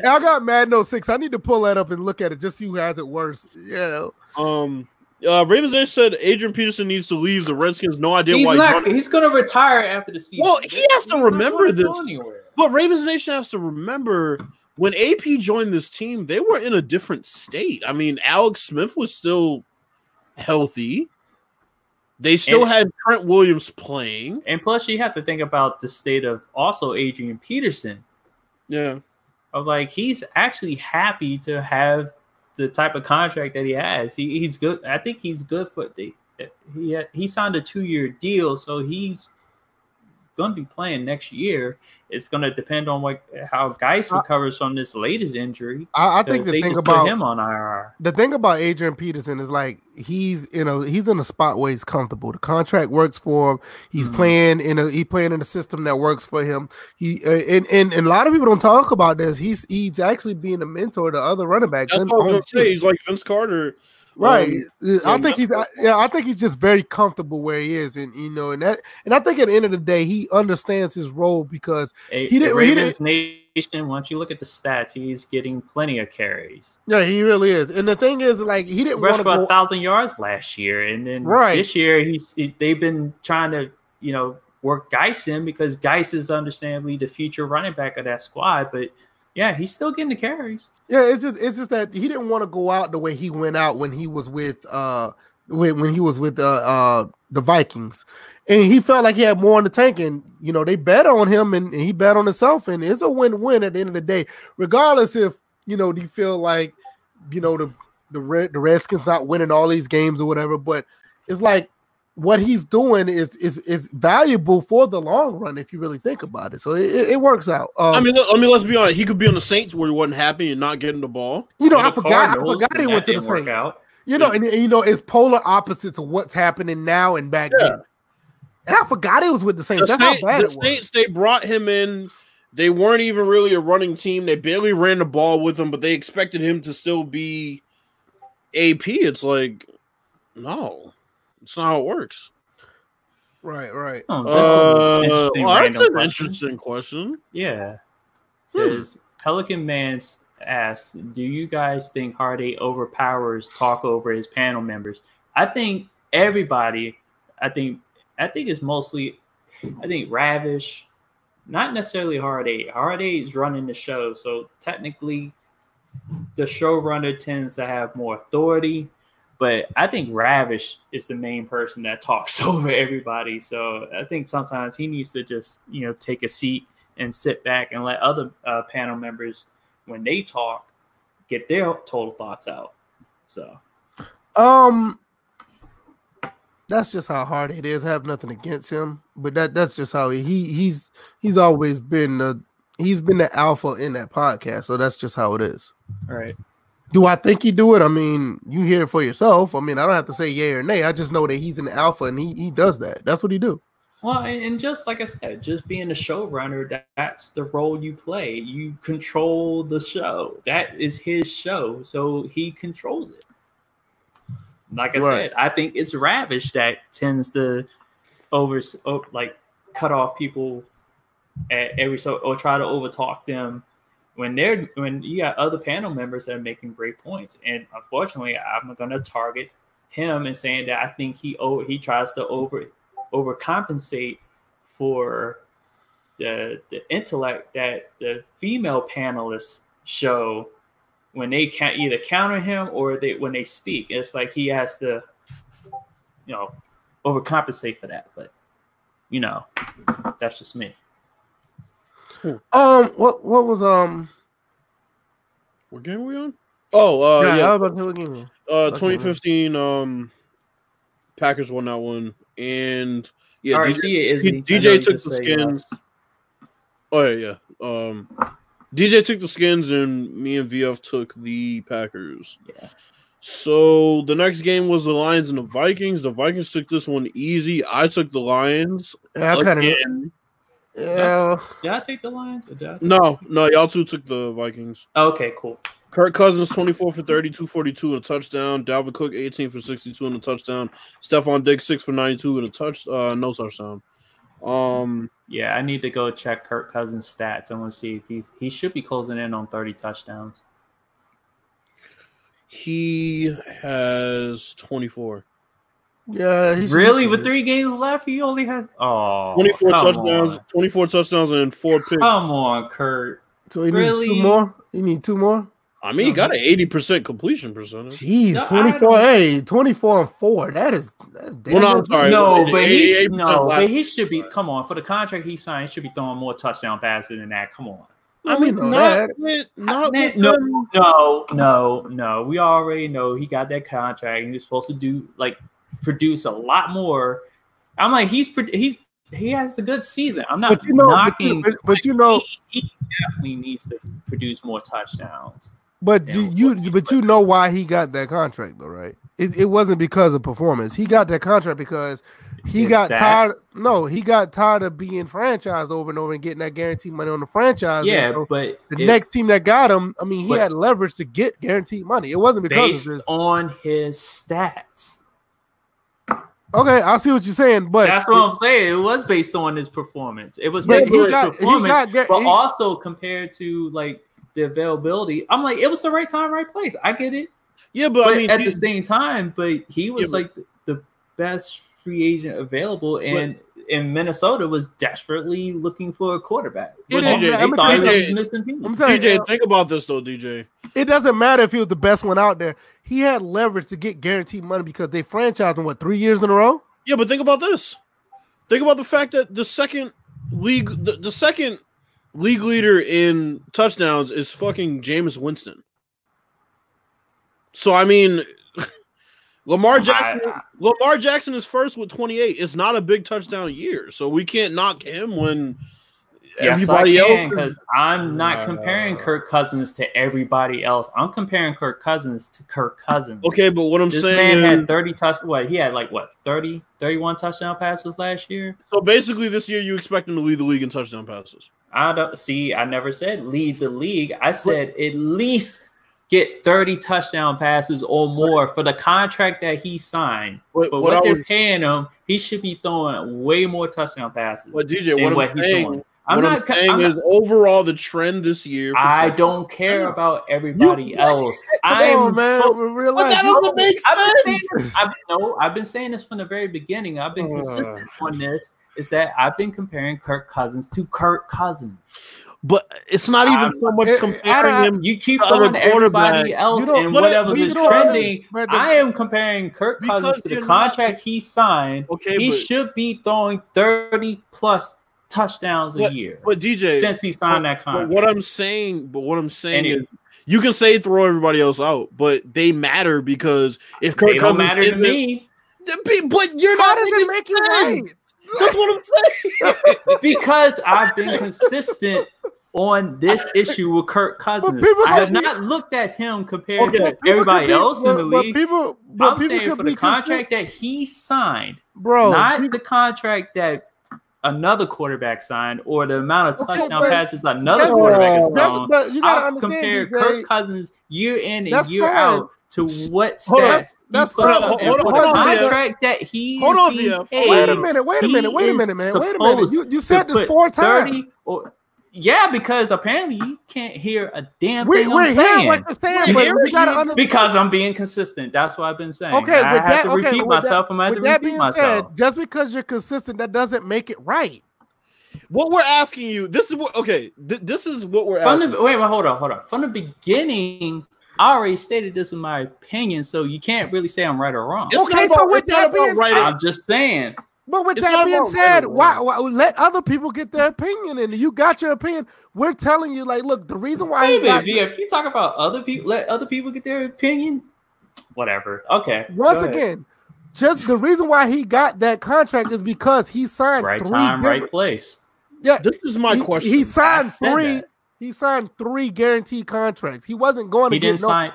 I got Madden 06. I need to pull that up and look at it just see who has it worse. You know, um. Uh, Ravens Nation said Adrian Peterson needs to leave the Redskins. No idea he's why. not. joined- He's gonna retire after the season. Well, he has to He's remember this. But Ravens Nation has to remember when AP joined this team, they were in a different state. I mean, Alex Smith was still healthy. They still And- had Trent Williams playing. And plus, you have to think about the state of also Adrian Peterson. Yeah. Of like, he's actually happy to have the type of contract that he has. He, he's good. I think he's good for the. He he signed a two year deal, so he's going to be playing next year. It's going to depend on what how Guice recovers from this latest injury. I, I think the they thing just put about him on IR. the thing about Adrian Peterson is like he's in a he's in a spot where he's comfortable. The contract works for him. He's Mhm. playing in a he playing in a system that works for him. He uh, and, and and a lot of people don't talk about this. He's he's actually being a mentor to other running backs. That's what I was gonna say. He's like Vince Carter. Right. Um, I think he's yeah, I think he's just very comfortable where he is. And you know, and that and I think at the end of the day, he understands his role because A- He didn't- he Ravens Nation. Once you look at the stats, he's getting plenty of carries. yeah, he really is. And the thing is, like, he didn't want Rushed for go a thousand yards last year, and then Right. this year he's he, they've been trying to you know work Guice in because Guice is understandably the future running back of that squad. But yeah, he's still getting the carries. Yeah, it's just it's just that he didn't want to go out the way he went out when he was with uh when, when he was with uh, uh the Vikings. And he felt like he had more in the tank, and you know, they bet on him and, and he bet on himself, and it's a win-win at the end of the day, regardless if you know, you feel like you know the the Red the Redskins not winning all these games or whatever, but it's like what he's doing is is is valuable for the long run if you really think about it. So it, it, it works out. Um, I mean, let, I mean, let's be honest. He could be on the Saints where he wasn't happy and not getting the ball. you know, The I forgot I forgot he went to the didn't Saints. out. You know, and, and, you know, it's polar opposite to what's happening now and back Yeah. then. And I forgot it was with the Saints. The, That's Saints, how bad the it was. Saints, they brought him in. They weren't even really a running team. They barely ran the ball with him, but they expected him to still be AP. It's like, no, it's not how it works. Right, right. Oh, this Uh, an interesting well, that's random an question. interesting question. Yeah. Hmm. Says Pelican Man asks, "Do you guys think Hardy overpowers talk over his panel members?" I think everybody. I think. I think it's mostly. I think Ravish, not necessarily Hardy. Hardy is running the show, so technically, the showrunner tends to have more authority. But I think Ravish is the main person that talks over everybody. So I think sometimes he needs to just, you know, take a seat and sit back and let other uh, panel members, when they talk, get their total thoughts out. So Um that's just how hard it is. I have nothing against him, but that that's just how he, he he's he's always been the he's been the alpha in that podcast. So that's just how it is. all right. Do I think he do it? I mean, you hear it for yourself. I mean, I don't have to say yay or nay. I just know that he's an alpha and he he does that. That's what he do. Well, and, just like I said, just being a showrunner, that, that's the role you play. You control the show. That is his show, so he controls it. Like I Right. said, I think it's Ravish that tends to over like cut off people at every so or try to overtalk them when they're when you got other panel members that are making great points. And unfortunately, I'm going to target him and saying that I think he over he tries to over overcompensate for the the intellect that the female panelists show when they can either counter him or they when they speak. It's like he has to, you know, overcompensate for that. But you know, that's just me. Um, what what was um? What game were we on? Oh, uh, yeah, yeah, I was about to say what game. uh, okay, 2015. Um, Packers won that one, and yeah, All right, DJ, see it, He- Izzy. I know DJ took the say, skins. Oh yeah, yeah. Um, DJ took the skins, and me and VF took the Packers. Yeah. So the next game was the Lions and the Vikings. The Vikings took this one easy. I took the Lions. Yeah, I kind of again. Yeah. Did I take the Lions? I No, no, y'all two took the Vikings. Okay, cool. Kirk Cousins 24 for 32, 42 and a touchdown. Dalvin Cook 18 for 62 and a touchdown. Stefon Diggs 6 for 92 and a touch uh no touchdown. Um Yeah, I need to go check Kirk Cousins' stats. I want to see if he's he should be closing in on 30 touchdowns. he has 24. Yeah, he should- Really, with three games left, he only has oh 24 touchdowns, on. 24 touchdowns and four picks. Come on, Kurt. So he needs Really? two more. He need two more. I mean, he got an 80% completion percentage. Jeez, No, 24. don't- Hey, 24 and 4. That is that's damn Well, no, I'm sorry. No, the but he no, but he should be. Come on, for the contract he signed, he should be throwing more touchdown passes than that. Come on. I mean, We not with, not Man, with no, no, no, no. We already know he got that contract. and He was supposed to do like produce a lot more. I'm like he's he's he has a good season. I'm not But you know, knocking. but, but you know, he, he definitely needs to produce more touchdowns. but you, you, but you know why he got that contract, though, right? It, it wasn't because of performance. He got that contract because he got tired. No, he got tired of being franchised over and over and getting that guaranteed money on the franchise. Yeah, And but the it- next team that got him, I mean, he had leverage to get guaranteed money. It wasn't because based of this. on his stats. Okay, I see what you're saying, but That's what I'm saying. It was based on his performance. It was based on his got performance, got get- but he- also compared to like the availability. I'm like, it was the right time, right place. I get it, Yeah, but, but I mean, at he- the same time, but he was Yeah, but- like the, the best free agent available, and in Minnesota was desperately looking for a quarterback. It Which is- they I'm thought telling he you- I'm pieces. telling you, DJ, think about this though, DJ. It doesn't matter if he was the best one out there. He had leverage to get guaranteed money because they franchised him what three years in a row. Yeah, but think about this. Think about the fact that the second league, the, the second league leader in touchdowns is fucking Jameis Winston. So I mean, Lamar Jackson. I- Lamar Jackson is first with 28. It's not a big touchdown year, so we can't knock him when Yes, everybody I can, else. because I'm not Uh, comparing Kirk Cousins to everybody else. I'm comparing Kirk Cousins to Kirk Cousins. Okay, but what I'm This saying man had 30 touch what he had like what 30 31 touchdown passes last year. so basically this year you expect him to lead the league in touchdown passes. I don't see I never said lead the league. I said at least get 30 touchdown passes or more for the contract that he signed. But, For what what, they're was, paying him, he should be throwing way more touchdown passes what DJ, than what what I'm he's saying, doing. I'm what not, I'm saying I'm is not- overall the trend this year. I don't care about everybody You- else. I'm on, man. fo- Real life. that doesn't make I've been saying sense. this, I've, no, I've been saying this from the very beginning. I've been Uh. consistent on this. Is that I've been comparing Kirk Cousins to Kirk Cousins. But it's not even I'm- so much comparing I- him. You keep throwing everybody else and whatever is trending. but I am comparing Kirk Cousins to the you're not- contract he signed. Okay, he but, should be throwing 30 plus touchdowns a But- year but DJ, since he signed that but contract. what I'm saying, but what I'm saying And it- is, you can say throw everybody else out, but they matter because if Kirk they don't Cousins matter to isn't- me but you're How not does it making make you sense. right? That's what I'm saying. because I've been consistent on this issue with Kirk Cousins. I have be- not looked at him compared Okay, to everybody be- else in but- the but league. people, but I'm people saying for be the contract that he signed, bro. not people- the contract that another quarterback signed or the amount of touchdown passes another quarterback has thrown. you gotta I'll understand, compare DJ. Kirk Cousins year in and year fine. out to what Hold on, stats that's he put fine. up. Hold And for hold the on, contract that he Hold on, being paid, Wait a minute. Wait a minute. Wait a minute, man. Wait a minute. You you said this four times. 30 or yeah, because apparently you can't hear a damn We, thing we're I'm hearing saying. what you're saying, We're but hearing we gotta understand. because I'm being consistent. That's what I've been saying. Okay, I with have that- to okay, repeat with that- I'm going to repeat being myself. said, just because you're consistent, that doesn't make it right. What we're asking you, this is what okay, th- this is what we're From asking. the wait, wait, hold on, hold on. From the beginning, I already stated this in my opinion, so you can't really say I'm right or wrong. It's Okay, not so about- with that being right I'm just saying. But with It's that being about said, right why, why let other people get their opinion and you got your opinion? We're telling you, like, look, the reason why Wait he a got, minute, if you talk about other people, let other people get their opinion. Whatever. Okay. once go again, just the reason why he got that contract is because he signed right three time, different- right place. Yeah, This is my he, question. He signed three. that. He signed three guaranteed contracts. He wasn't going He to didn't get no. sign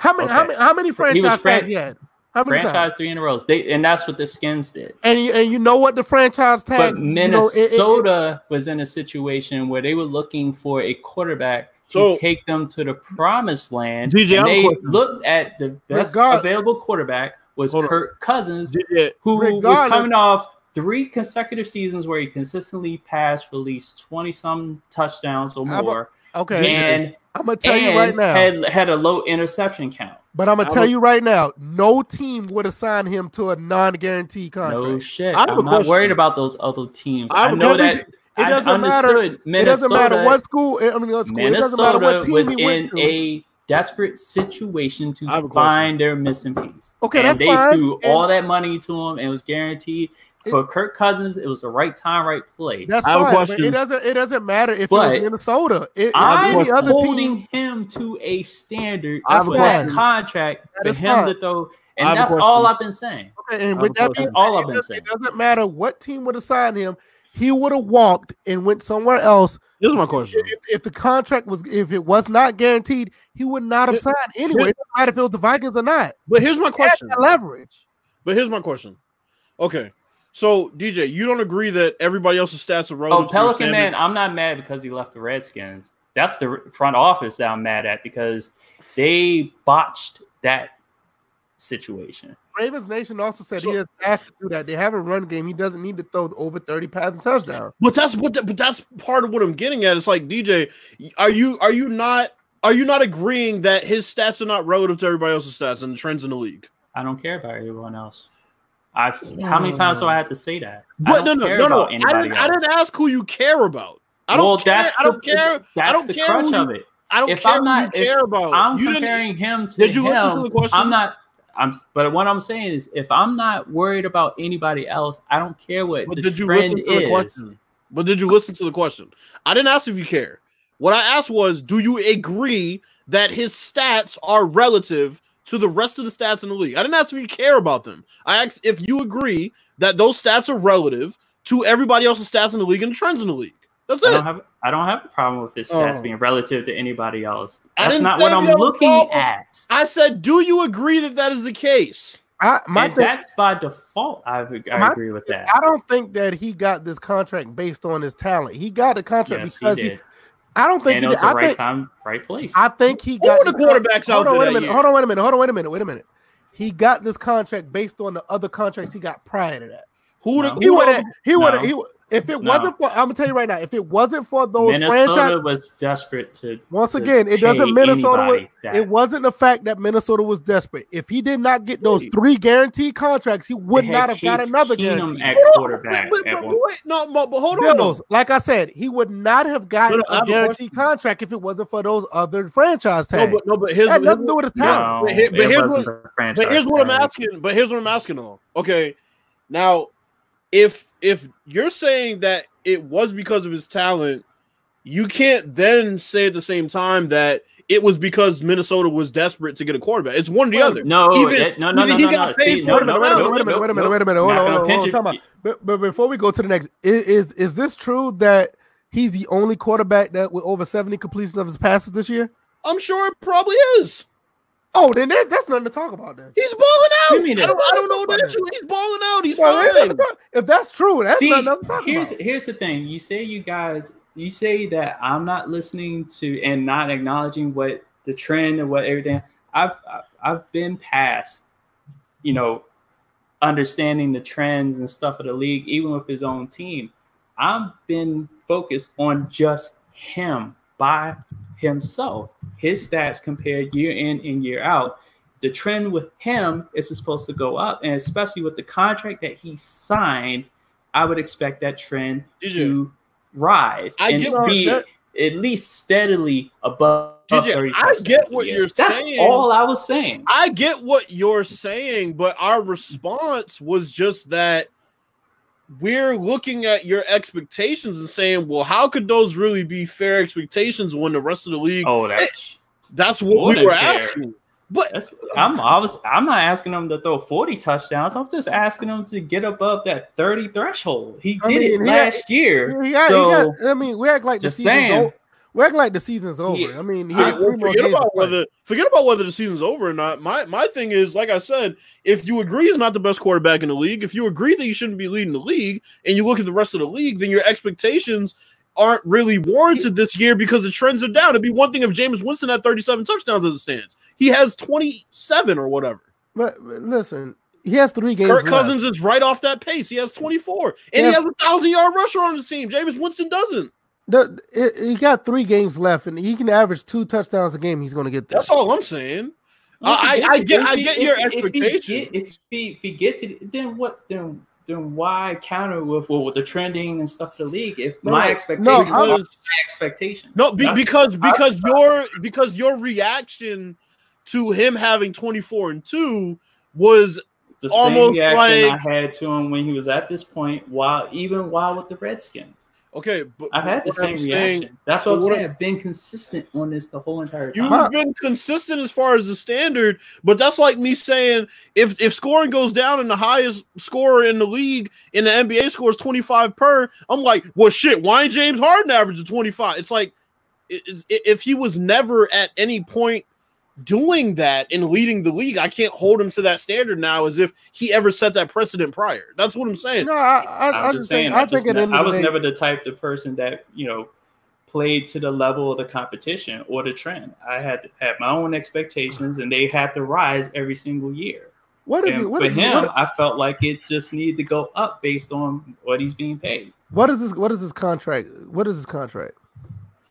how many? How many? How many franchise fran- he had? How many? franchise times? three in a row. They and that's what the Skins did. And you, and you know what the franchise tag? But you know, it- it- it- Minnesota was in a situation where they were looking for a quarterback to take them to the promised land. DJ, and they looked at the best Regard- available quarterback was Hold on. Kirk Cousins, DJ, who was coming off three consecutive seasons where he consistently passed for at least 20 some touchdowns or How about- more. Okay, And, I'm gonna tell and you right now. had had a low interception count. but I'm gonna I tell would- you right now. No team would assign him to a non-guaranteed contract. No shit. I have a I'm not question. worried about those other teams. I I, have a know that It doesn't matter. understood It doesn't matter what school. I mean, what school. It doesn't matter what team was he in went to. a desperate situation to I have find their missing piece. Okay, and they fine. threw And- all that money to him, and it was guaranteed. It- For Kirk Cousins, it was the right time, right place. That's I have fine. But question. it doesn't. It doesn't matter if it But was Minnesota. It, I'm any other holding team. him to a standard I have a contract That for him fine. to throw, and that's all I've been saying. Okay, and with that being said, All I've it, been does, saying. it doesn't matter what team would have signed him. He would have walked and went somewhere else. Here's my question. If, if the contract was, if it was not guaranteed, he would not have signed anyway. It doesn't matter if it was the Vikings or not. But here's my question. that leverage. But here's my question. Okay. So DJ, you don't agree that everybody else's stats are Oh, relative to Pelican man, I'm not mad because he left the Redskins. That's the front office that I'm mad at because they botched that situation. Ravens Nation also said So- he has asked to do that. They have a run game. He doesn't need to throw over 30 passing touchdowns. But that's what. But that's part of what I'm getting at. It's like DJ, are you are you not are you not agreeing that his stats are not relative to everybody else's stats and the trends in the league? I don't care about everyone else. I've how many times do I have to say that? I But no, don't no, care no, no. about I didn't, I didn't ask who you care about. I don't well, care. that's I don't the, care. That's I don't the care crutch who you- of it. I don't if care I'm who not- you care about. I'm You didn't- comparing him to Did you him. listen to the question? I'm not. I'm. But what I'm saying is, if I'm not worried about anybody else, I don't care what But the did you trend listen to the is. question? But did you listen to the question? I didn't ask if you care. What I asked was, do you agree that his stats are relative to the rest of the stats in the league? I didn't ask if you care about them. I asked if you agree that those stats are relative to everybody else's stats in the league and the trends in the league. That's I don't have. I don't have a problem with his stats Oh. being relative to anybody else. I That's didn't what I'm looking problem. at. I said, do you agree that that is the case? I my and thing, that's by default. I, I My- agree with that. I don't think that he got this contract based on his talent. He got the contract Yes, because he, did. I don't think And he it was did. the I right think time, right place. I think he got were the this con- quarterbacks Hold on, wait a minute. year? Hold on, wait a minute. Hold on, wait a minute. Wait a minute. He got this contract based on the other contracts he got prior to that. Who No. the, He who would the- have. He would have. No. He would- if it No. wasn't for, I'm gonna tell you right now. If it wasn't for those Minnesota franchise, was desperate to. once to again, it doesn't. Minnesota. Was, it wasn't the fact that Minnesota was desperate. If he did not get those three guaranteed contracts, he would not had have got another Keenum guarantee. at Hold on, quarterback. Wait, wait, at wait, no, but but hold on. Bills, like I said, he would not have gotten No, no, I a have a guaranteed contract if it wasn't for those other franchise No, tags. but no, but here's It had here's nothing to do with his No, talent. But here- but here's what- But here's what I'm asking. But here's what I'm asking though. Okay, now if if you're saying that it was because of his talent, you can't then say at the same time that it was because Minnesota was desperate to get a quarterback. It's one or the other. No, Even- it- no, no, no, he no, got no. paid See, for no, it or no, wait a no, minute, wait a minute, wait a minute, wait a minute. Hold on, hold on, hold on. it. Time out. But, but before we go to the next, i- is is this true that he's the only quarterback that with over 70 completions of his passes this year? I'm sure it probably is. Oh, then that, that's nothing to talk about then. He's balling out. you mean I don't, I don't know that issue. He's balling out. He's Well, that's fine. talk- if that's true, that's See, nothing to talk here's about. here's the thing. You say you guys, you say that I'm not listening to and not acknowledging what the trend and what everything. I've I've- I've been past, you know, understanding the trends and stuff of the league, even with his own team. I've been focused on just him by himself, his stats compared year in and year out. The trend with him is supposed to go up, and especially with the contract that he signed, I would expect that trend DJ, to rise I and get be you're at least steadily above. DJ, 30 I get what you're That's saying. all I was saying. I get what you're saying, but our response was just that we're looking at your expectations and saying, well, how could those really be fair expectations when the rest of the league? Oh, that's That's what we were fair. asking. But That's I'm was I'm not asking them to throw 40 touchdowns. I'm just asking them to get above that 30 threshold. He I did mean, it last year. He got, so I mean, we act like the season's saying. over. We act like the season's over. Yeah. I mean, he I- has well, three more forget about whether forget about whether the season's over or not. My my thing is, like I said, if you agree he's not the best quarterback in the league, if you agree that he shouldn't be leading the league, and you look at the rest of the league, then your expectations aren't really warranted this year because the trends are down. It'd be one thing if James Winston had 37 touchdowns as it stands. He has 27 or whatever. But, but listen, he has three games. Kirk left. Cousins is right off that pace. He has 24. And Yes. he has a thousand yard rusher on his team. James Winston doesn't. The, it, he got three games left, and he can average two touchdowns a game. He's going to get there. That's all I'm saying. I- I- I get- I If get your if- if he expectation. get- If he, if he gets it, then what? Then then why counter with well, with the trending and stuff of the league? If No, my no, expectations was- my expectation. No, be, That's- because because your because your reaction to him having 24 and 2 was the almost same reaction like- I had to him when he was at this point, while even while with the Redskins. Okay, but I've had the what I'm same saying- reaction. That's what I'm what saying. I'm- I've been consistent on this the whole entire time. You've been consistent as far as the standard, but that's like me saying if if scoring goes down and the highest scorer in the league in the NBA scores 25 per, I'm like, well, shit, why ain't James Harden averaging 25? It's like it- it's- if he was never at any point doing that and leading the league, I can't hold him to that standard now as if he ever set that precedent prior. That's what I'm saying. No, I, I, I I'm just just saying. think I, I just think ne- I was day- never the type of person that you know played to the level of the competition or the trend. I had had my own expectations, and they had to rise every single year. What is And it? What for is him, What, I felt like it just needed to go up based on what he's being paid. what is this? What is this contract? What is this contract?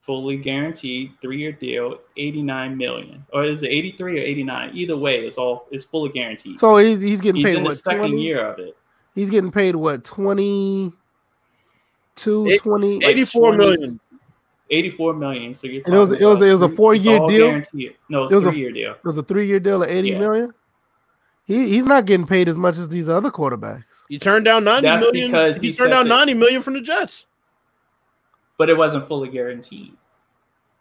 Fully guaranteed, three-year deal, eighty-nine million, or is it eighty-three or eighty-nine? Either way, it's all it's fully guaranteed. So he's he's getting he's paid in the second 20? year of it. He's getting paid what? 22, Eight- 20? eight- 84 million. 84 million. So you're And it was- talking it was- it was a four-year deal? guaranteed. No, it's It was a- a three-year deal. It was a three year deal at eighty Yeah. million. He he's not getting paid as much as these other quarterbacks. He turned down 90 That's million. because he, he turned down that- 90 million from the Jets. But it wasn't fully guaranteed.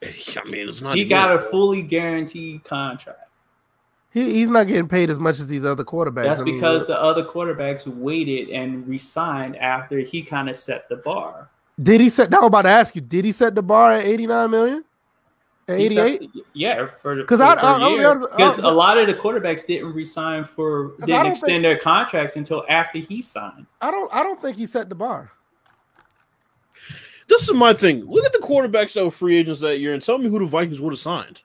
I mean, it's not. He even- got a fully guaranteed contract. He he's not getting paid as much as these other quarterbacks. That's I mean, because the other quarterbacks waited and resigned after he kind of set the bar. did he set? Now I'm about to ask you. Did he set the bar at eighty nine million? At He eighty set eight? the- yeah, for the 'Cause for I- the I- third I'll be year. honest- Because a lot of the quarterbacks didn't resign for didn't don't extend think- their contracts until after he signed. I don't I don't think he set the bar. This is my thing. Look at the quarterbacks that were free agents that year and tell me who the Vikings would have signed.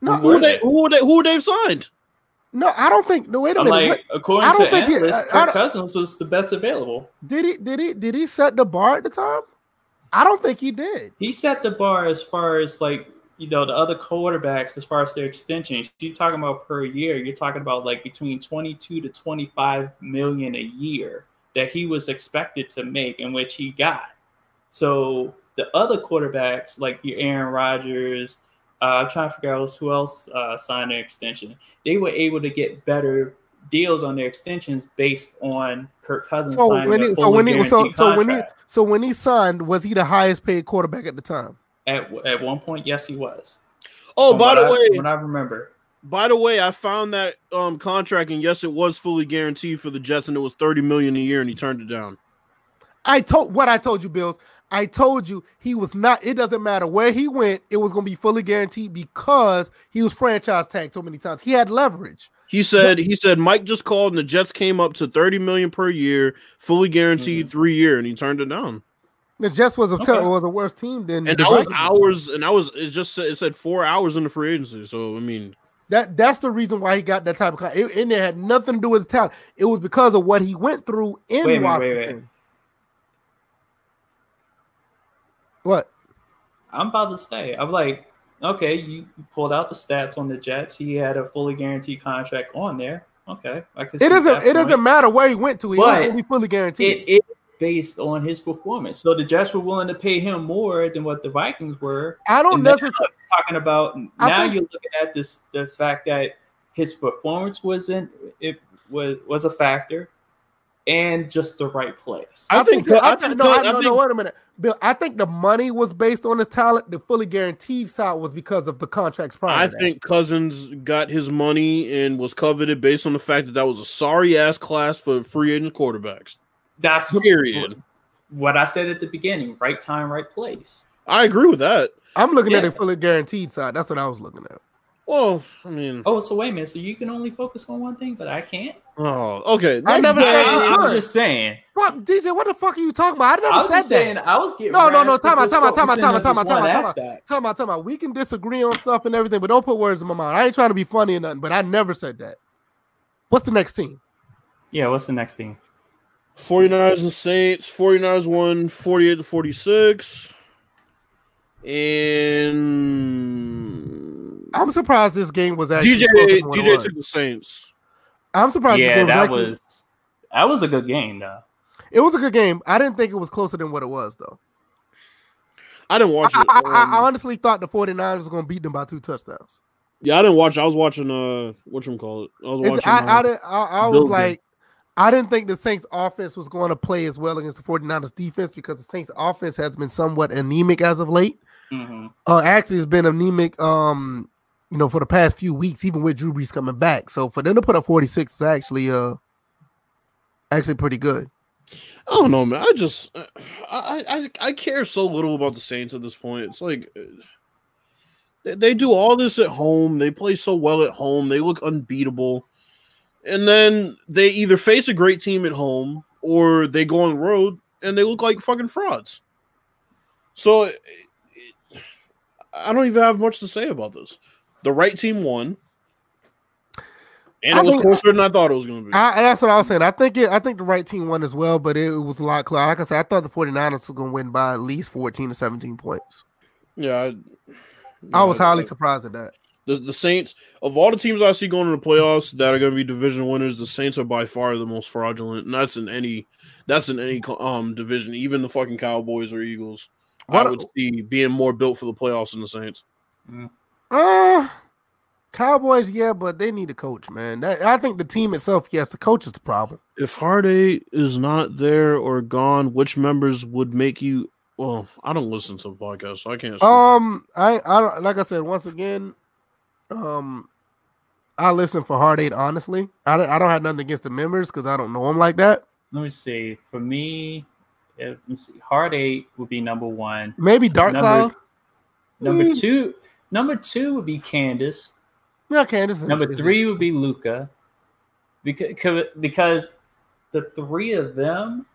No, Who would they? Who they? Who they've signed? no, I don't think. No, wait a I'm minute. like, according I don't to think he- analysts, I- I Kirk Cousins was the best available. did he did he did he set the bar at the time? I don't think he did. He set the bar as far as like you know the other quarterbacks as far as their extensions. You're talking about per year. You're talking about like between 22 to 25 million a year that he was expected to make, and which he got. So the other quarterbacks like your Aaron Rodgers. Uh, I'm trying to figure out who else uh, signed an extension. They were able to get better deals on their extensions based on Kirk Cousins So signing when a he, so fully when he so guaranteed so when he contract. so when he signed, was he the highest paid quarterback at the time? At at one point, yes, he was. Oh, From by the I- way, what I remember, by the way, I found that um contract and yes, it was fully guaranteed for the Jets and it was 30 million a year and he turned it down. I told what I told you, Bills. I told you he was not. It doesn't matter where he went. It was going to be fully guaranteed because he was franchise tagged so many times. He had leverage. He said he said Mike just called and the Jets came up to 30 million per year, fully guaranteed 3 year and he turned it down. The Jets was a Okay. ter- was a worse team than And the that was Vikings. hours and I was it just said it said 4 hours in the free agency. So I mean, That that's the reason why he got that type of. Con- it, and it had nothing to do with his talent. It was because of what he went through in Wait minute, wait, Washington. wait. What? I'm about to say, I'm like, okay, you pulled out the stats on the Jets. He had a fully guaranteed contract on there. Okay, I. It doesn't. It doesn't matter. where he went to. He was But fully guaranteed. It is based on his performance. So the Jets were willing to pay him more than what the Vikings were. I don't And now necessarily. it's talking about I now think- you're looking at this the fact that his performance wasn't it was was a factor and just the right place. I, think, the- I think think, no, I, I no, think no, wait a minute, Bill. I think the money was based on his talent. The fully guaranteed side was because of the contracts prior. I to that. think Cousins got his money and was coveted based on the fact that that was a sorry ass class for free agent quarterbacks. That's Period. what I said at the beginning. Right time, right place. I agree with that. I'm looking at Yeah. the fully guaranteed side. That's what I was looking at. Well, I mean, Oh, so wait a minute. So you can only focus on one thing, but I can't. oh, okay. I next never game- said- I, you am just saying. What, DJ? What the fuck are you talking about? I never I was said just saying. that. I was getting No, no, no, razzed for time out, time out, time out, time out, time out, time out, time out. aspect. Talking about, talking about. We can disagree on stuff and everything, but don't put words in my mouth. I ain't trying to be funny or nothing, but I never said that. What's the next team? Yeah. What's the next thing? 49ers and Saints. 49ers won 48 to 46. And I'm surprised this game was actually DJ closer than what it DJ took the Saints. I'm surprised. yeah, that actually- was that was a good game though. It was a good game. I didn't think it was closer than what it was, though. I didn't watch I, it. I, I, I Um, honestly thought the 49ers was going to beat them by two touchdowns. yeah, I didn't watch. I was watching. Uh, what you call it? I was It's- watching. I, uh, I, didn't- I, I was Bills like, I didn't think the Saints offense was going to play as well against the 49ers defense because the Saints offense has been somewhat anemic as of late. hmm Uh, actually, it's been anemic, um, you know, for the past few weeks, even with Drew Brees coming back. So for them to put up 46 is actually, uh, actually pretty good. I don't know, man. I just I, I I I care so little about the Saints at this point. It's like they, they do all this at home. They play so well at home. They look unbeatable. And then they either face a great team at home or they go on the road and they look like fucking frauds. So it- it- I don't even have much to say about this. The right team won. And I it was think- closer than I thought it was going to be. I, and that's what I was saying. I think it, I think the right team won as well, but it, was a lot closer. Like I said, I thought the 49ers were going to win by at least 14 to 17 points. yeah. I, I was yeah, highly surprised at that. The, the Saints of all the teams I see going to the playoffs that are going to be division winners, the Saints are by far the most fraudulent, and that's in any that's in any um division, even the fucking Cowboys or Eagles. What- I would see being more built for the playoffs than the Saints. Uh Cowboys, yeah, but they need a coach, man. That, I think the team itself, yes, the coach is the problem. If Harday is not there or gone, which members would make you? Well, I don't listen to the podcast, so I can't. speak. Um, I, I don't like I said once again, um, I listen for Hard Eight. Honestly, I don't, I don't have nothing against the members because I don't know them like that. Let me see. For me, let me see. Hard eight would be number one. Maybe Dark Number- Cloud. Number Mm. two, number two would be Candace. Yeah, Candace. Number is- three would be Luca, because because the three of them,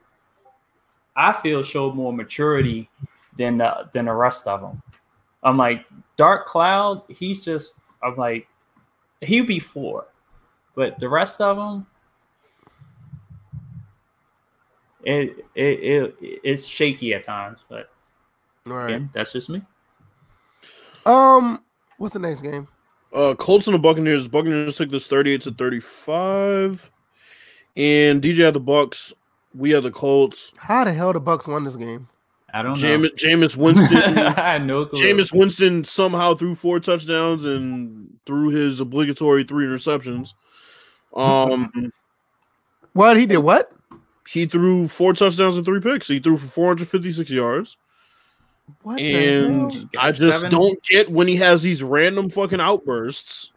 I feel showed more maturity than the, than the rest of them. I'm like Dark Cloud. He's just. I'm like he'd be four, but the rest of them, it it, it it's shaky at times. But All right. again, that's just me. Um, what's the next game? Uh, Colts and the Buccaneers. Buccaneers took this thirty-eight to thirty-five, and DJ had the Bucks. We had the Colts. How the hell the Bucks won this game? I don't know. Jameis, Jameis Winston. I had no clue. Jameis Winston somehow threw four touchdowns and threw his obligatory three interceptions. Um, What he did? What? he threw four touchdowns and three picks. He threw for 456 yards. What? And I just seven. don't get when he has these random fucking outbursts.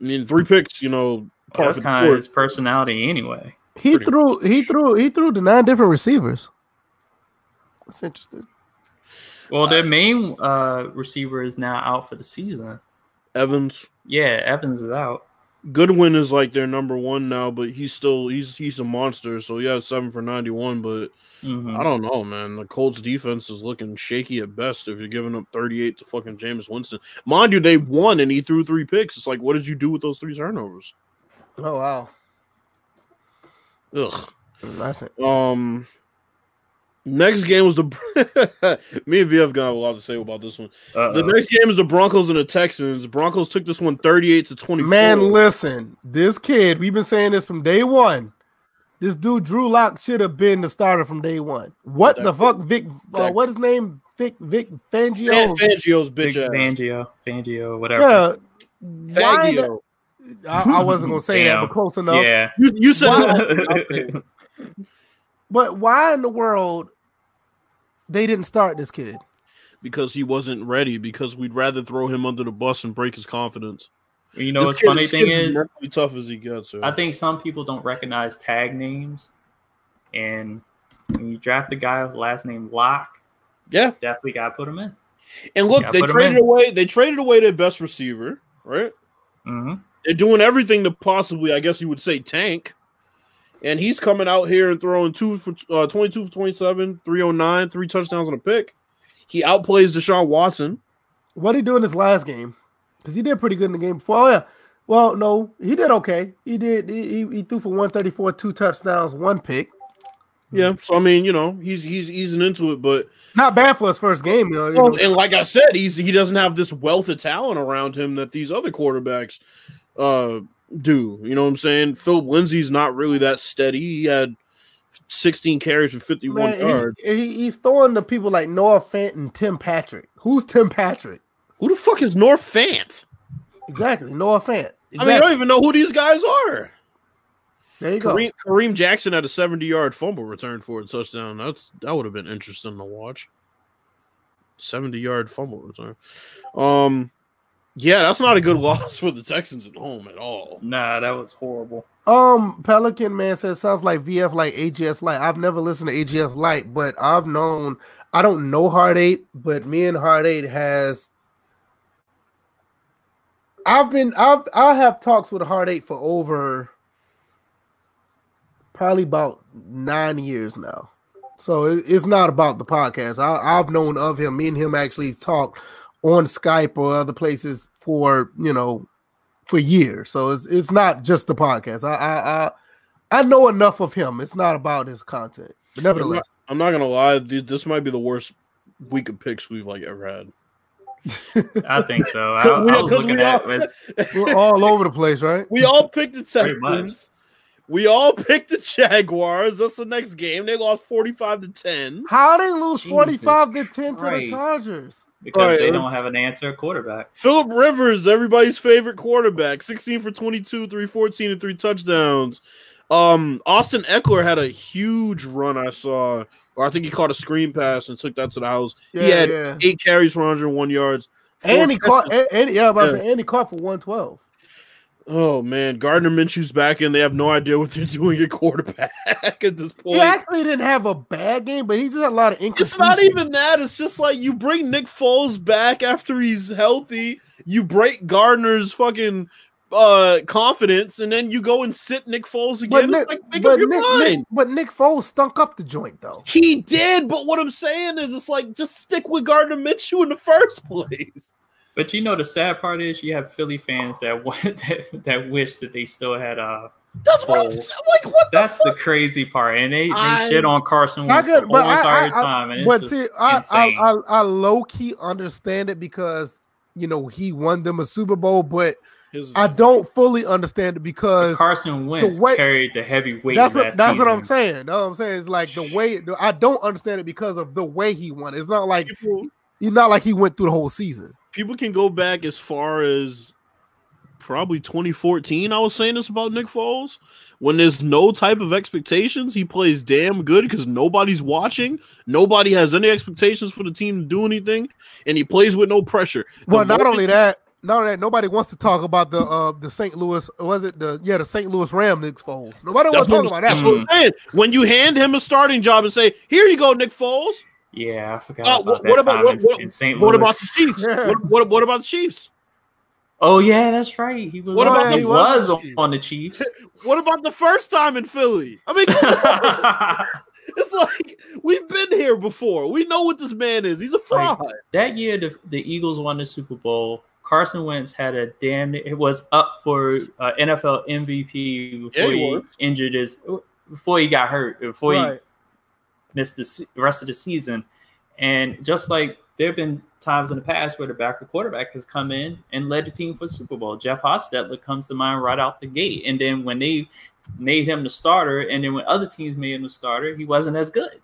I mean, three picks, you know, par That's for kind of his personality anyway. he pretty- threw. He threw. He threw to nine different receivers. That's interesting. Well, their main uh, receiver is now out for the season. Evans. Yeah, Evans is out. Goodwin is like their number one now, but he's still he's he's a monster. So he has seven for ninety one, but Mhm. I don't know, man. The Colts defense is looking shaky at best if you're giving up 38 to fucking Jameis Winston. Mind you, they won and he threw three picks. It's like, what did you do with those three turnovers? Oh wow. Ugh. That's it. Um next game was the me and VF got a lot to say about this one. The Uh-oh. next game is the Broncos and the Texans. Broncos took this one 38 to 24. Man, listen, this kid, we've been saying this from day one. This dude, Drew Lock, should have been the starter from day one. What That- the fuck, Vic? Uh, what his name? Vic Vic Fan- Fangio? Fangio's Big bitch ass. Fangio, Fangio, whatever. Yeah. Why the- Fangio. I, I wasn't gonna say that, but close enough. Yeah. You, you said Why- But why in the world they didn't start this kid? because he wasn't ready. Because we'd rather throw him under the bus and break his confidence. you know This what's funny thing kid is, mentally tough as he gets. so. I think some people don't recognize tag names, and when you draft a guy with last name Lock, yeah. definitely got to put him in. And look, they traded away. They traded away their best receiver, right? hmm They're doing everything to possibly, I guess you would say, tank. And he's coming out here and throwing two for uh, 22 for 27, 309, three touchdowns and a pick. He outplays Deshaun Watson. What he do in his last game? Because he did pretty good in the game before. Oh yeah. Well, no, he did okay. He did. He, he, threw for one thirty four, two touchdowns, one pick. Yeah, so I mean, you know, he's he's easing into it, but Not bad for his first game. You know, you Well, know. and like I said, he's he doesn't have this wealth of talent around him that these other quarterbacks, uh, do. You know what I'm saying? Philip Lindsay's not really that steady. He had 16 carries for 51 Man, yards. he- he's throwing to people like Noah Fant and Tim Patrick. Who's Tim Patrick? Who the fuck is Noah Fant? Exactly, Noah Fant. I mean, I don't even know who these guys are. there you go. Kareem, Kareem Jackson had a 70 yard fumble return for a touchdown. That's that would have been interesting to watch. 70 yard fumble return. Um, yeah, that's not a good loss for the Texans at home at all. Nah, that was horrible. Um, Pelican man says sounds like VF like AGS Light. I've never listened to AGS Light, but I've known. I don't know Hard Eight, but me and Hard Eight has. I've been I've I have talks with Hard Eight for over probably about nine years now. So it, it's not about the podcast. I, I've known of him. Me and him actually talk on Skype or other places for you know for years. So it's it's not just the podcast. I I I, I know enough of him. It's not about his content. But I'm not, nevertheless, I'm not gonna lie, th- this might be the worst week of picks we've like ever had. I think so. I, We- I was 'cause looking we at all- it. we're all over the place, right? We all picked the Texans. We all picked the Jaguars. That's the next game. They lost 45 to 10. How they lose Jesus forty five to ten to the Christ. Chargers? because Alright, they don't have an answer quarterback. Philip Rivers, everybody's favorite quarterback, 16 for 22, 314, and three touchdowns. Um, Austin Ekeler had a huge run I saw, or I think he caught a screen pass and took that to the house. Yeah, he had yeah. eight carries for 101 yards. And he caught and, and yeah, I was about to Yeah. say, and he caught for one twelve. Oh man, Gardner Minshew's back and They have no idea what they're doing at quarterback at this point. He actually didn't have a bad game, but he just had a lot of incompletions. It's not even that. It's just like you bring Nick Foles back after he's healthy. You break Gardner's fucking uh confidence, and then you go and sit Nick Foles But again. Nick, like but Nick, mind. Nick- but Nick Foles stunk up the joint though. He did, but what I'm saying is, it's like just stick with Gardner Minshew in the first place. But you know the sad part is you have Philly fans that want that, that wish that they still had uh That's what I'm saying. Like, what the that's the fuck? crazy part. And they, they I- shit on Carson I Wentz the get, whole I, entire I, I, time. And but see, I, I. I, I low key understand it because you know he won them a Super Bowl, but I don't fully understand it because Carson Wentz way- carried the heavy weight. that's of what that's what I'm season. saying. That's what I'm saying. It's like the way I don't understand it because of the way he won. It's not like people, he's not like he went through the whole season. People can go back as far as probably 2014. I was saying this about Nick Foles. When there's no type of expectations, he plays damn good because nobody's watching. Nobody has any expectations for the team to do anything, and he plays with no pressure. The Well, not moment- only that, not only that, nobody wants to talk about the uh the St. Louis was it the yeah the St. Louis Ram Nick Foles. Nobody wants to talk about that's that. what I'm saying. When you hand him a starting job and say, "Here you go, Nick Foles," Yeah, I forgot Uh, about what- about- what- in, what- in what about the Chiefs? Yeah. What, what, what about the Chiefs? Oh yeah, that's right. He was. What on, about he the- was what- on the Chiefs. What about the first time in Philly? I mean, it's like we've been here before. We know what this man is. He's a fraud. that year, the, the Eagles won the Super Bowl. Carson Wentz had a damn. It was up for uh, NFL MVP before Yeah, he he, injured his. Before he got hurt. Before he Right. Missed the rest of the season. And just like there have been times in the past where the backup quarterback has come in and led the team for the Super Bowl. Jeff Hostetler comes to mind right out the gate. And then when they made him the starter, and then when other teams made him the starter, he wasn't as good.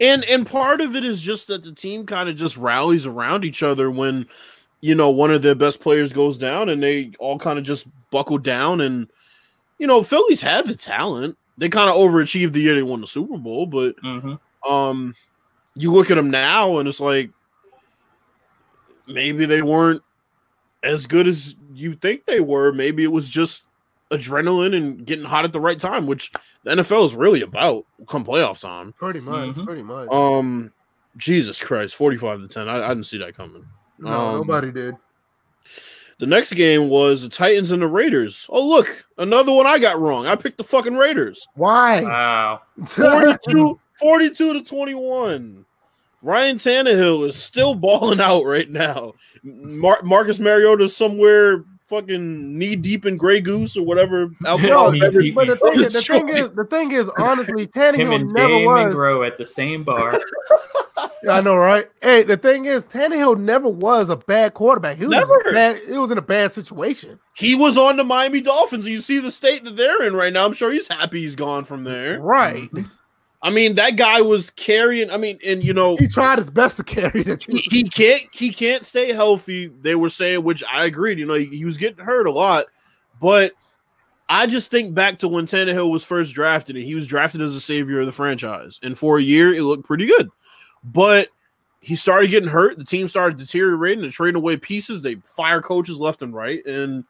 And and part of it is just that the team kind of just rallies around each other when you know one of their best players goes down and they all kind of just buckle down and you know Phillies had the talent. They kind of overachieved the year they won the Super Bowl, but hmm um you look at them now and it's like maybe they weren't as good as you think they were. Maybe it was just adrenaline and getting hot at the right time, which the NFL is really about come playoff time. Pretty much, Mhm. pretty much. Um, Jesus Christ, forty-five to ten. I, I didn't see that coming. no, um, nobody did. The next game was the Titans and the Raiders. Oh, look, another one I got wrong. I picked the fucking Raiders. Why? Wow. 42, 42 to 21. Ryan Tannehill is still balling out right now. Mar- Marcus Mariota is somewhere fucking knee deep in Grey Goose or whatever. alcohol knee beverage- but the thing, is, the thing is, the thing is, honestly, Him Tannehill and never Dan was. Monroe at the same bar. I know, right? Hey, the thing is, Tannehill never was a bad quarterback. He was Never. bad. It was in a bad situation. He was on the Miami Dolphins. and You see the state that they're in right now. I'm sure he's happy he's gone from there. Right. I mean, that guy was carrying. I mean, and you know, He tried his best to carry the he, he can't he can't stay healthy. They were saying, which I agreed. You know, he, he was getting hurt a lot, but I just think back to when Tannehill was first drafted, and he was drafted as a savior of the franchise, and for a year it looked pretty good, but he started getting hurt. The team started deteriorating and trading away pieces. They fire coaches left and right, and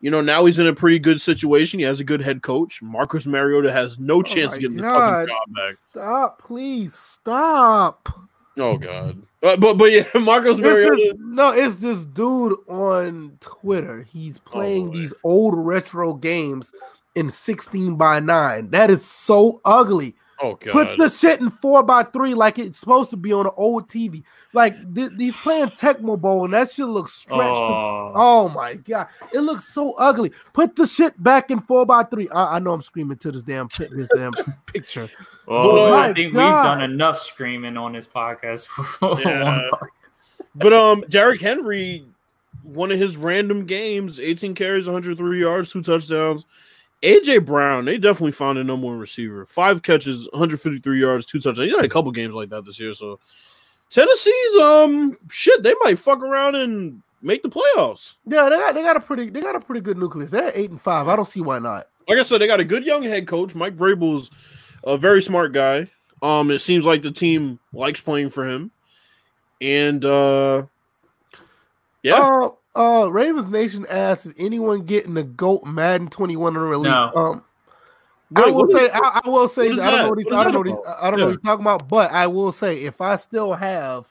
you know now he's in a pretty good situation. He has a good head coach. Marcus Mariota has no chance my of getting the fucking job back. Stop, please stop. Oh god, uh, but but yeah, Marcus Mariota. this- no, it's this dude on Twitter. He's playing boy. these old retro games in 16 by 9. That is so ugly. Oh god. Put the shit in 4 by 3 like it's supposed to be on an old TV. Like th- these playing Tecmo Bowl and that shit looks stretched. Oh, Oh my god, it looks so ugly. Put the shit back in four by three. I, I know I'm screaming to this damn pi- this damn picture. well, Boy. I think we've done enough screaming on this podcast. Yeah. But um, Derrick Henry, one of his random games, 18 carries, 103 yards, two touchdowns. AJ Brown, they definitely found a number one receiver. Five catches, 153 yards, two touchdowns. He had a couple games like that this year. So Tennessee's um shit, they might fuck around and make the playoffs. Yeah, they got they got a pretty they got a pretty good nucleus. They're eight and five. I don't see why not. Like I said, they got a good young head coach. Mike Vrabel's a very smart guy. Um, it seems like the team likes playing for him. And uh yeah. Uh, uh, Ravens Nation asks, is anyone getting the GOAT Madden 21 on release? No. Um, I will is- say, I, I will say, I don't know what he's, What is I don't know what he's, about? I don't know what he's talking about, but I will say, if I still have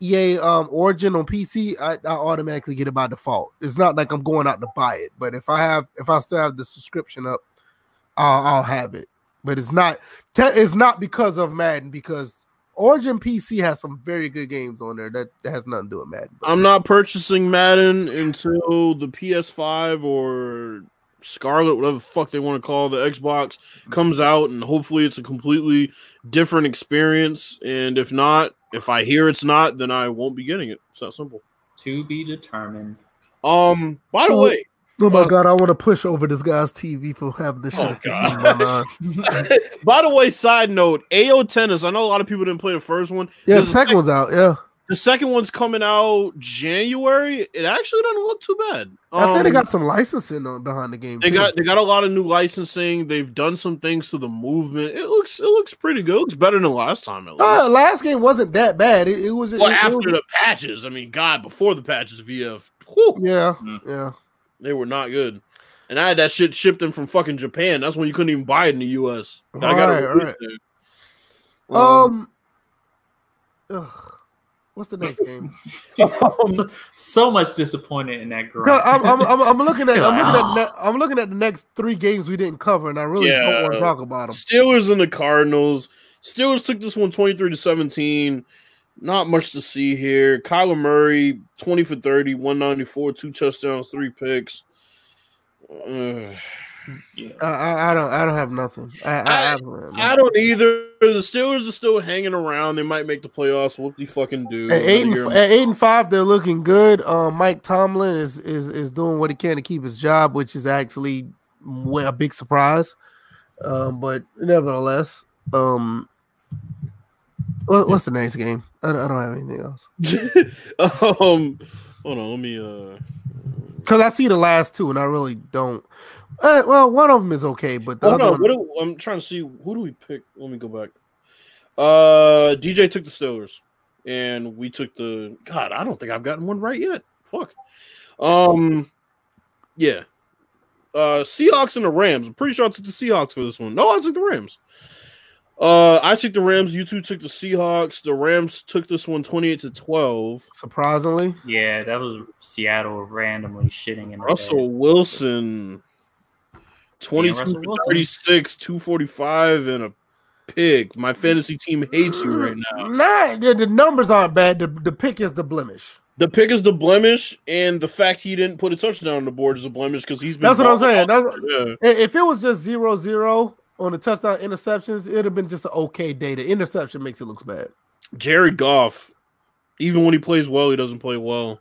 EA um Origin on PC, I, I automatically get it by default. It's not like I'm going out to buy it, but if I have, if I still have the subscription up, I'll, I'll have it. But it's not, te- it's not because of Madden, because Origin PC has some very good games on there that, that has nothing to do with Madden. I'm not purchasing Madden until the PS5 or Scarlett, whatever the fuck they want to call the Xbox, comes out, and hopefully it's a completely different experience. And if not, if I hear it's not, then I won't be getting it. It's that simple. To be determined. Um, by the Oh, way, Oh my Uh, god, I want to push over this guy's TV for having this shit. Oh, at 16 by gosh. 9. by the way, side note, AO Tennis. I know a lot of people didn't play the first one. Yeah, the There's a second one's out. Yeah, The second one's coming out January. It actually doesn't look too bad. I think they Um, got some licensing on behind the game. They too. got they got a lot of new licensing. They've done some things to the movement. It looks it looks pretty good. It looks better than last time at least. Uh, last game wasn't that bad. It, it was. well, it- it after was- the patches, I mean, God, before the patches, VF, whew, yeah, Mm. yeah. They were not good. And I had that shit shipped in from fucking Japan. That's when you couldn't even buy it in the U.S. I got Right, it right. there. Um, ugh, what's the next game? so, so much disappointed in that No, grind. I'm, I'm, I'm, I'm looking at I'm looking at, Oh. ne- I'm looking at the next three games we didn't cover, and I really don't want to talk about them. Steelers and the Cardinals. Steelers took this one 23 to 17. Not much to see here. Kyler Murray, 20 for 30, 194, two touchdowns, three picks. Ugh. yeah. I, I, I don't I don't have nothing. I, I, I, I- don't have I don't either. The Steelers are still hanging around. They might make the playoffs. What do you fucking do? At eight, and, Another f- year- at eight and five, they're looking good. Um, Mike Tomlin is is is doing what he can to keep his job, which is actually a big surprise. Um, but nevertheless, um, what, what's the next game? I don't, I don't have anything else um, hold on. Let me. Uh, because I see the last two, and I really don't. Uh, well, one of them is okay, but the other on. one, What do, I'm trying to see. Who do we pick? Let me go back. Uh, DJ took the Steelers, and we took the. God, I don't think I've gotten one right yet. Fuck. Um, yeah. Uh, Seahawks and the Rams. I'm pretty sure I took the Seahawks for this one. No, I took the Rams. Uh, I took the Rams. You two took the Seahawks. The Rams took this one 28 to 12. surprisingly, yeah, that was Seattle randomly shitting in the Russell Wilson, 22 Russell for Wilson. 36, 245, and a pick. My fantasy team hates you right now. nah, the, the numbers aren't bad. The, the pick is the blemish. The pick is the blemish, and the fact he didn't put a touchdown on the board is a blemish because he's been. That's what I'm saying. That's- there. I- If it was just zero zero on the touchdown interceptions, it'd have been just an okay day. The interception makes it look bad. Jared Goff, even when he plays well, he doesn't play well.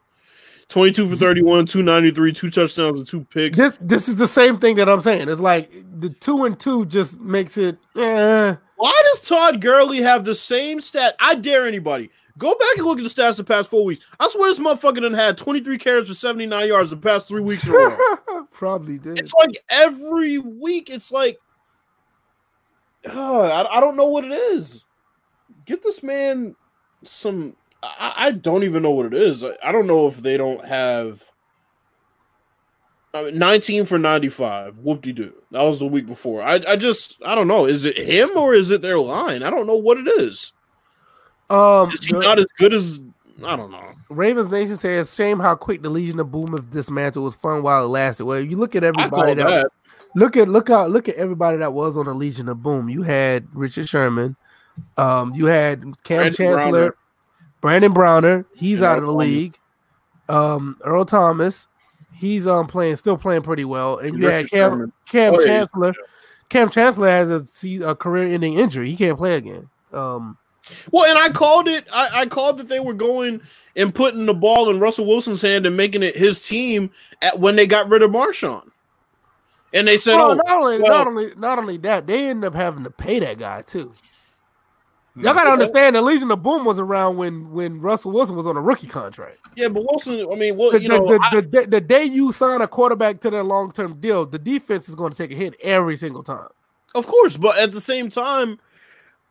22 for 31, 293, two touchdowns and two picks. This this is the same thing that I'm saying. It's like the two and two just makes it. Eh. Why does Todd Gurley have the same stat? I dare anybody. Go back and look at the stats the past four weeks. I swear this motherfucker done had 23 carries for 79 yards the past three weeks in a row. Probably did. It's like every week, it's like, uh, I, I don't know what it is. Get this man some. I, I don't even know what it is. I, I don't know if they don't have. I mean, 19 for 95. Whoop de doo. That was the week before. I, I just, I don't know. Is it him or is it their line? I don't know what it is. Um, Is he not as good as, I don't know. Ravens Nation says, "Shame how quick the Legion of Boom of dismantle was fun while it lasted." Well, you look at everybody that, that. Look at look out look at everybody that was on the Legion of Boom. You had Richard Sherman, um, you had Kam Brandon Chancellor, Browner. Brandon Browner. He's And out Earl of the Thomas. league. Um, Earl Thomas, he's um playing still playing pretty well, and you had Kam Sherman. Kam Oh, yeah, Chancellor. Kam Chancellor has a, a career-ending injury. He can't play again. Um, Well, and I called it. I, I called that they were going and putting the ball in Russell Wilson's hand and making it his team at when they got rid of Marshawn. And they said, well, "Oh, not only well- not only not only that, they end up having to pay that guy too. Y'all Hmm. gotta understand the Legion of Boom was around when when Russell Wilson was on a rookie contract. yeah, but Wilson. I mean, well, The, you the- know, the, I- the, the, the day you sign a quarterback to their long term deal, the defense is going to take a hit every single time. of course, but at the same time,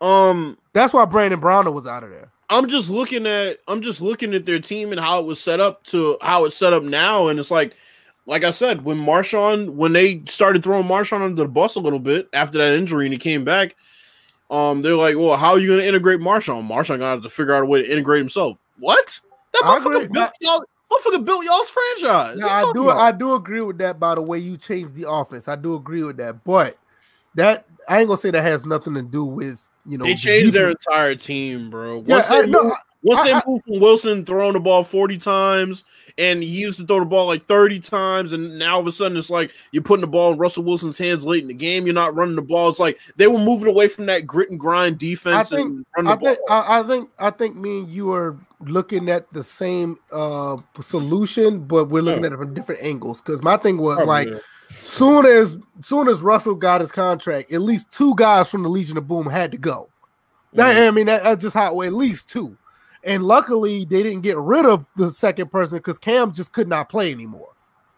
um, That's why Brandon Browner was out of there. I'm just looking at I'm just looking at their team and how it was set up to how it's set up now, and it's like, like I said, when Marshawn when they started throwing Marshawn under the bus a little bit after that injury and he came back, um, they're like, well, how are you going to integrate Marshawn? Marshawn gonna have to figure out a way to integrate himself. What? That motherfucker built y'all. Motherfucker built y'all's franchise. Now, I do about? I do agree with that. By the way, you changed the offense. I do agree with that, but that I ain't gonna say that has nothing to do with you know they the changed their entire team, bro. Yeah, I, no, Once I- they I- moved from Wilson throwing the ball 40 times and he used to throw the ball like 30 times, and now all of a sudden it's like you're putting the ball in Russell Wilson's hands late in the game. You're not running the ball. It's like they were moving away from that grit and grind defense I think- and I think I, I think I think me and you are looking at the same uh solution, but we're looking Yeah. at it from different angles. Because my thing was Probably, like, yeah. soon as soon as Russell got his contract, at least two guys from the Legion of Boom had to go. That- Mhm. I mean, that, that's just how at least two. And luckily, they didn't get rid of the second person because Kam just could not play anymore.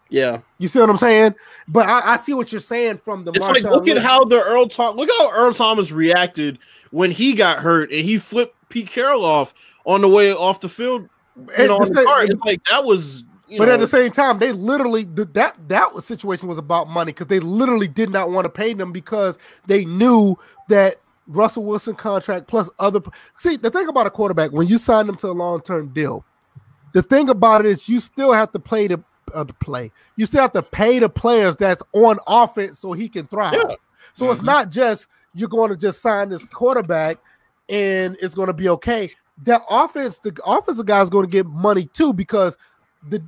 yeah. You see what I'm saying? But I, I see what you're saying from the. It's like Marshawn look at how the Earl Thomas look how Earl Thomas reacted when he got hurt and he flipped Pete Carroll off on the way off the field. And the on the same- cart. It's like that was you but know, at the same time, they literally that that was situation was about money because they literally did not want to pay them because they knew that Russell Wilson contract plus other. See, the thing about a quarterback when you sign them to a long term deal, the thing about it is you still have to play the uh, the play. You still have to pay the players that's on offense so he can thrive. Yeah. So it's Mhm. not just you're going to just sign this quarterback and it's going to be okay. That offense, the offensive guy is going to get money too because the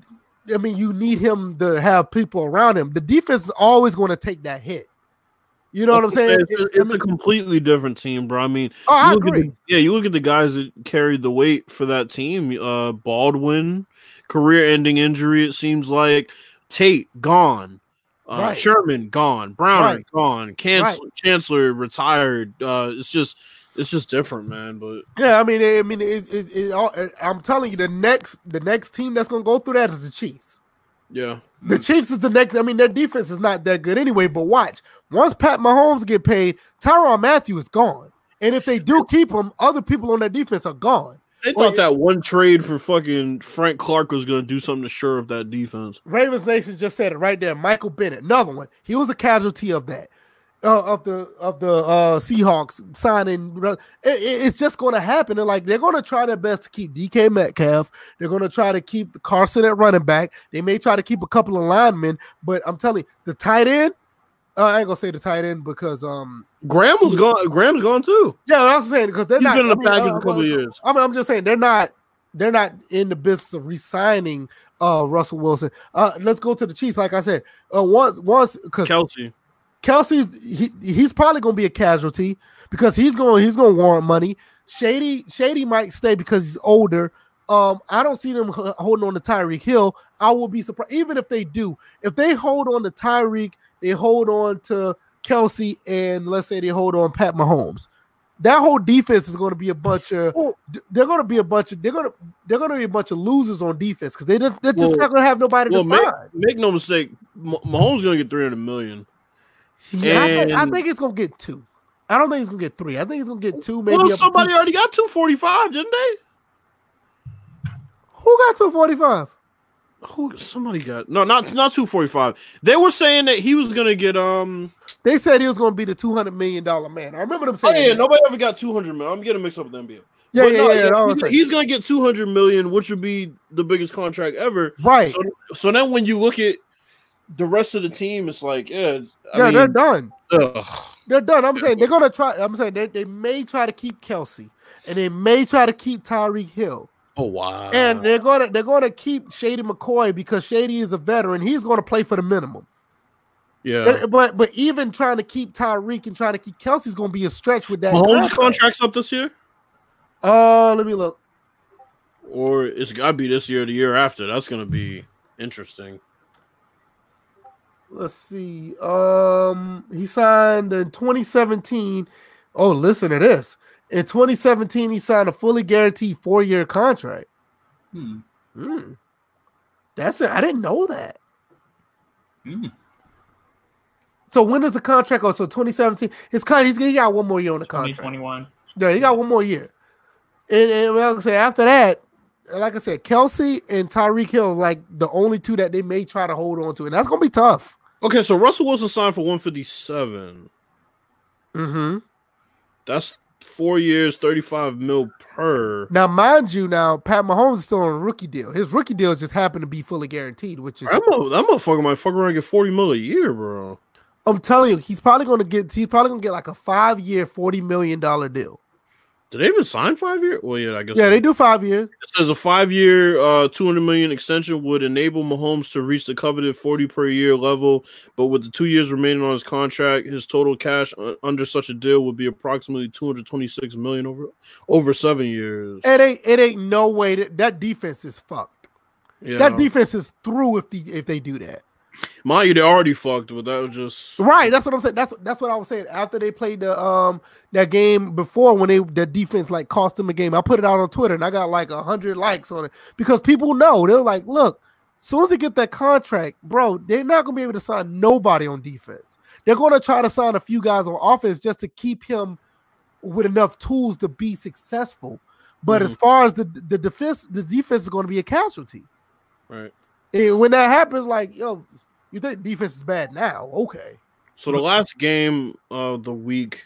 I mean you need him to have people around him. The defense is always going to take that hit. You know what I'm saying? It's, I it's a completely different team, bro. I mean, oh, I you look at agree. the- yeah, you look at the guys that carried the weight for that team. Uh, Baldwin, career-ending injury. It seems like Tate gone. Uh, Right. Sherman gone. Brown Right. gone. Chancellor, Chancellor retired. Uh, it's just, it's just different, man. But Yeah, I mean, I mean, it, it, it all, I'm telling you, the next the next team that's going to go through that is the Chiefs. Yeah, The Chiefs is the next. I mean, their defense is not that good anyway. But watch, once Pat Mahomes get paid, Tyrann Mathieu is gone. And if they do keep him, other people on their defense are gone. they thought that one trade for fucking Frank Clark was going to do something to shore up that defense. Ravens Nation just said it right there. Michael Bennett, another one. He was a casualty of that, uh, of the of the uh, Seahawks signing. It- it- it's just going to happen. And like they're going to try their best to keep DK Metcalf. They're going to try to keep Carson at running back. They may try to keep a couple of linemen, but I'm telling you, the tight end. Uh, I ain't gonna say the tight end because um Graham was gone. Graham's gone too. yeah I was saying because they're He's not been in the I mean, package a couple of years. I mean, I'm just saying they're not they're not in the business of re-signing uh Russell Wilson. Uh let's go to the Chiefs. Like I said, uh once once because Kelce. Kelce he, he's probably gonna be a casualty because he's going he's gonna warrant money. Shady Shady might stay because he's older. Um, I don't see them holding on to Tyreek Hill. I will be surprised even if they do. If they hold on to Tyreek, they hold on to Kelce, and let's say they hold on Pat Mahomes. That whole defense is going to be a bunch of. They're going to be a bunch of. They're going to. They're going to be a bunch of losers on defense because they just, they're just Well- not going to have nobody Well, to make, sign. make no mistake, Mah- Mahomes gonna get three hundred million. Yeah, I, think, I think it's going to get two. I don't think it's going to get three. I think it's going to get two. Maybe well, somebody two. already got two forty five, didn't they? who got two forty five. Who? Somebody got no, not not two forty five. They were saying that he was gonna get um. They said he was going to be the two hundred million dollar man. I remember them saying. Oh yeah, that. nobody ever got two hundred million. I'm getting mixed up with the NBA. yeah, But yeah, no, yeah. no, I'm he's, he's gonna get two hundred million, which would be the biggest contract ever. right. So, so then when you look at the rest of the team, is like, yeah, it's, I yeah, they're done. ugh. They're done. I'm saying they're gonna try. I'm saying they, they may try to keep Kelce, and they may try to keep Tyreek Hill, oh wow, and they're gonna they're gonna keep Shady McCoy because Shady is a veteran. He's gonna play for the minimum. yeah. But, but but even trying to keep Tyreek and trying to keep Kelce's gonna be a stretch with that. Mahomes contract. contract's up this year, Uh, let me look. or it's gotta be this year, or the year after. That's gonna be interesting. Let's see. Um, he signed in 2017. Oh, listen to this. In 2017, he signed a fully guaranteed four year contract. Hmm. Hmm. That's it. I didn't know that. Hmm. So when does the contract go? So 2017. His con he's he got one more year on the contract. 2021. Yeah, he got one more year. And, and like I say, after that, like I said, Kelce and Tyreek Hill are like the only two that they may try to hold on to, and that's gonna be tough. Okay, so Russell Wilson signed for one fifty seven. Mm-hmm. That's four years, thirty five mil per. Now, mind you, now Pat Mahomes is still on a rookie deal. His rookie deal just happened to be fully guaranteed, which is That, mo- that motherfucker might fuck around and get forty mil a year, bro. I'm telling you, he's probably gonna get he's probably gonna get like a five year, forty million dollar deal. Did they even sign five year? Well, yeah, I guess. Yeah, they do five years. It says a five year, uh, two hundred million extension would enable Mahomes to reach the coveted forty per year level, but with the two years remaining on his contract, his total cash under such a deal would be approximately two hundred twenty six million over over seven years. It ain't it ain't no way that that defense is fucked. Yeah, That defense is through if the if they do that. Mind you, they already fucked, but that was just Right, that's what I'm saying. That's that's what I was saying. After they played the um that game before when they the defense like cost them a game, I put it out on Twitter and I got like a hundred likes on it because people know they're like, look, as soon as they get that contract, bro, they're not gonna be able to sign nobody on defense. They're gonna try to sign a few guys on offense just to keep him with enough tools to be successful. But as far as the the defense, the defense is going to be a casualty. right. And when that happens, like yo, you think defense is bad now? Okay. So the last game of the week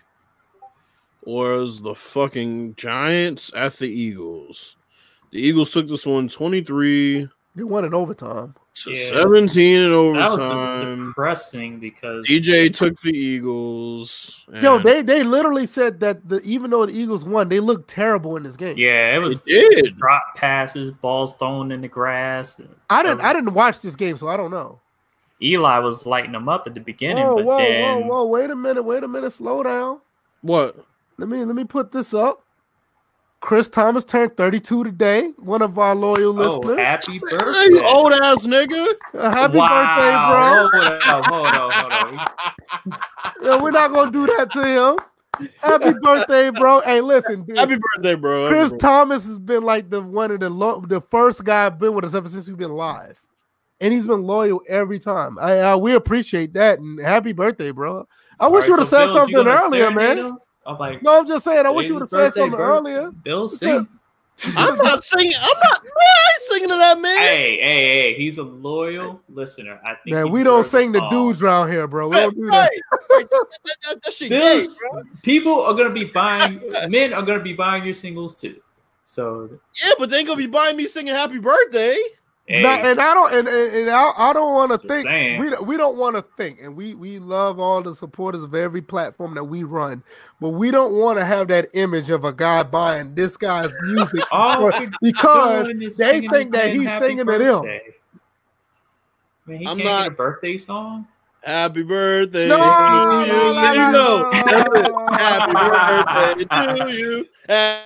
was the fucking Giants at the Eagles. The Eagles took this one 23 They won in overtime. to Yeah. 17 in That was overtime. depressing because DJ took the Eagles. Yo, they they literally said that the even though the Eagles won, they looked terrible in this game. yeah, it they was did. drop passes, balls thrown in the grass. I didn't I didn't watch this game, so I don't know. Eli was lighting them up at the beginning, Whoa, but whoa, then whoa, whoa! Wait a minute, wait a minute, slow down. What? Let me let me put this up. Chris Thomas turned 32 today. One of our loyal oh, listeners. happy birthday! you old ass nigga. Happy Wow, birthday, Hold on, hold on, hold on. bro. Yeah, we're not gonna do that to him. Happy birthday, bro. Hey, listen, dude. Happy birthday, bro. Chris birthday. Thomas has been like the one of the lo- the first guy been with us ever since we've been live, and he's been loyal every time. I, I we appreciate that and happy birthday, bro. I wish All you would have so said Bill, something earlier, man. I'm like, No, I'm just saying. I wish you would have said something bro." earlier. Bill, sing. I'm not singing. I'm not. Man, I ain't singing to that man. Hey, hey, hey! He's a loyal listener. I think. Man, we don't sing the dudes around here, bro. We don't do that. Right. that, that, that Bills- gay. People are gonna be buying. men are gonna be buying your singles too. So, Yeah, but they ain't gonna be buying me singing happy birthday. Hey, Nah, and I don't, and, and, and I, I don't want to think. We don't, we don't want to think, and we we love all the supporters of every platform that we run, but we don't want to have that image of a guy buying this guy's music all for- because they think that he's happy singing to them. Man, he I'm can't not- get a birthday song. Happy birthday No, to no, you. no, There you no, no. Happy birthday to you.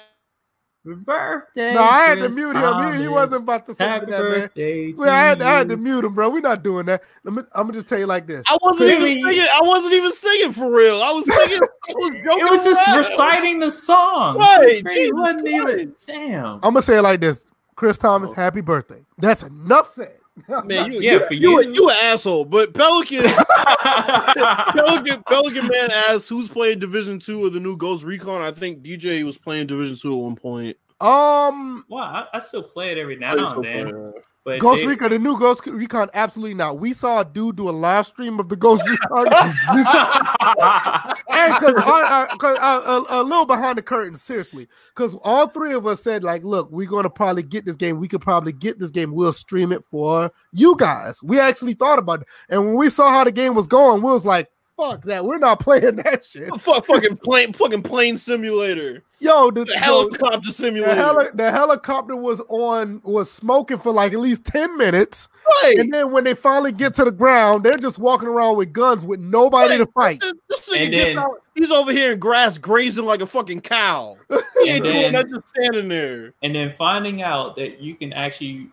Birthday. No, I had to mute him. He, he wasn't about to say Happy that, man. birthday to Well, I, had, I had to mute him, bro. We're not doing that. Let me, I'm gonna just tell you like this. I wasn't even singing. I wasn't even singing for real. I was singing. I was joking. It was just around. reciting the song. Right, It Jesus wasn't even. Christ. Damn. I'm gonna say it like this. Chris Thomas, Oh. happy birthday. That's enough said. Man, you, Yeah, you, for you, you. you an asshole. But Pelican, Pelican, Pelican man asked who's playing Division Two of the new Ghost Recon. I think DJ was playing Division Two at one point. um, well, I, I still play it every now and then. But Ghost they- Recon, the new Ghost Recon, absolutely not. We saw a dude do a live stream of the Ghost Recon. and because uh, uh, a little behind the curtain, seriously, because all three of us said, like, look, we're gonna probably get this game. We could probably get this game. We'll stream it for you guys. We actually thought about it, and when we saw how the game was going, we was like, fuck that. We're not playing that shit. Fuck, fucking plane, fucking plane simulator, Yo, the, the yo, helicopter the, simulator. heli- the helicopter was on was smoking for like at least 10 minutes. right. And then when they finally get to the ground, they're just walking around with guns with nobody to fight. This, this nigga And then- out, he's over here in grass grazing like a fucking cow. He ain't And doing then- just standing there. and then finding out that you can actually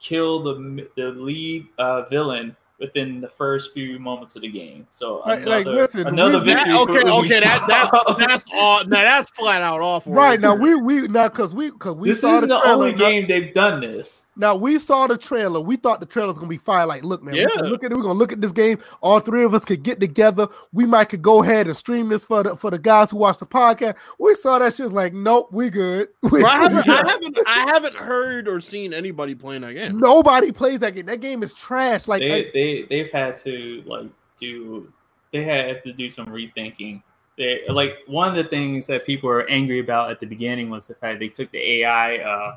kill the the lead uh, villain within the first few moments of the game. So Like- another, like, listen, another we- victory. That- for okay, okay, that, that, that's all. Now that's flat out awful. Right now, we we now because we because we this saw is the, the only game they've done this. Now we saw the trailer. We thought the trailer's gonna be fire. Like, look, man, Yeah. we can look at it. We're gonna look at this game. All three of us could get together. We might could go ahead and stream this for the for the guys who watch the podcast. We saw that shit's like, nope, we good. We, Bro, I haven't, I haven't, I haven't heard or seen anybody playing that game. Nobody plays that game. That game is trash. Like, They they they've had to like do they had to do some rethinking. They like one of the things that people were angry about at the beginning was the fact they took the AI uh,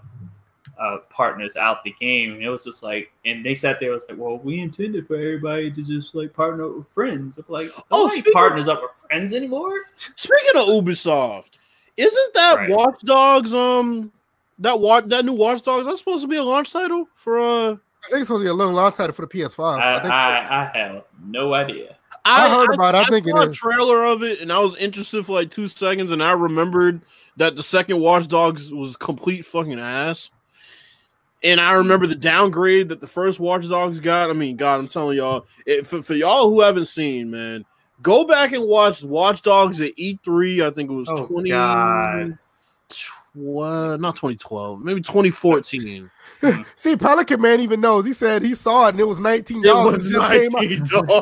uh, partners out the game, and it was just like, and they sat there it was like, well, we intended for everybody to just like partner up with friends. I'm like, Oh, speaking- partners up with friends anymore? Speaking of Ubisoft, isn't that Right. Watch Dogs? Um, that watch that new Watch Dogs. That's supposed to be a launch title for. uh I think it's supposed to be a long launch title for the PS5. I, I think I, I have no idea. I heard about it. I think it saw a trailer of it, and I was interested for like two seconds, and I remembered that the second Watch Dogs was complete fucking ass. And I remember the downgrade that the first Watch Dogs got. I mean, God, I'm telling y'all, it, for, for y'all who haven't seen, man, go back and watch Watch Dogs at E3. I think it was Oh, 20, God. tw- uh, not 2012, maybe 2014. Mm-hmm. See, Pelican Man even knows. He said he saw it and it was nineteen It dollars. was just came.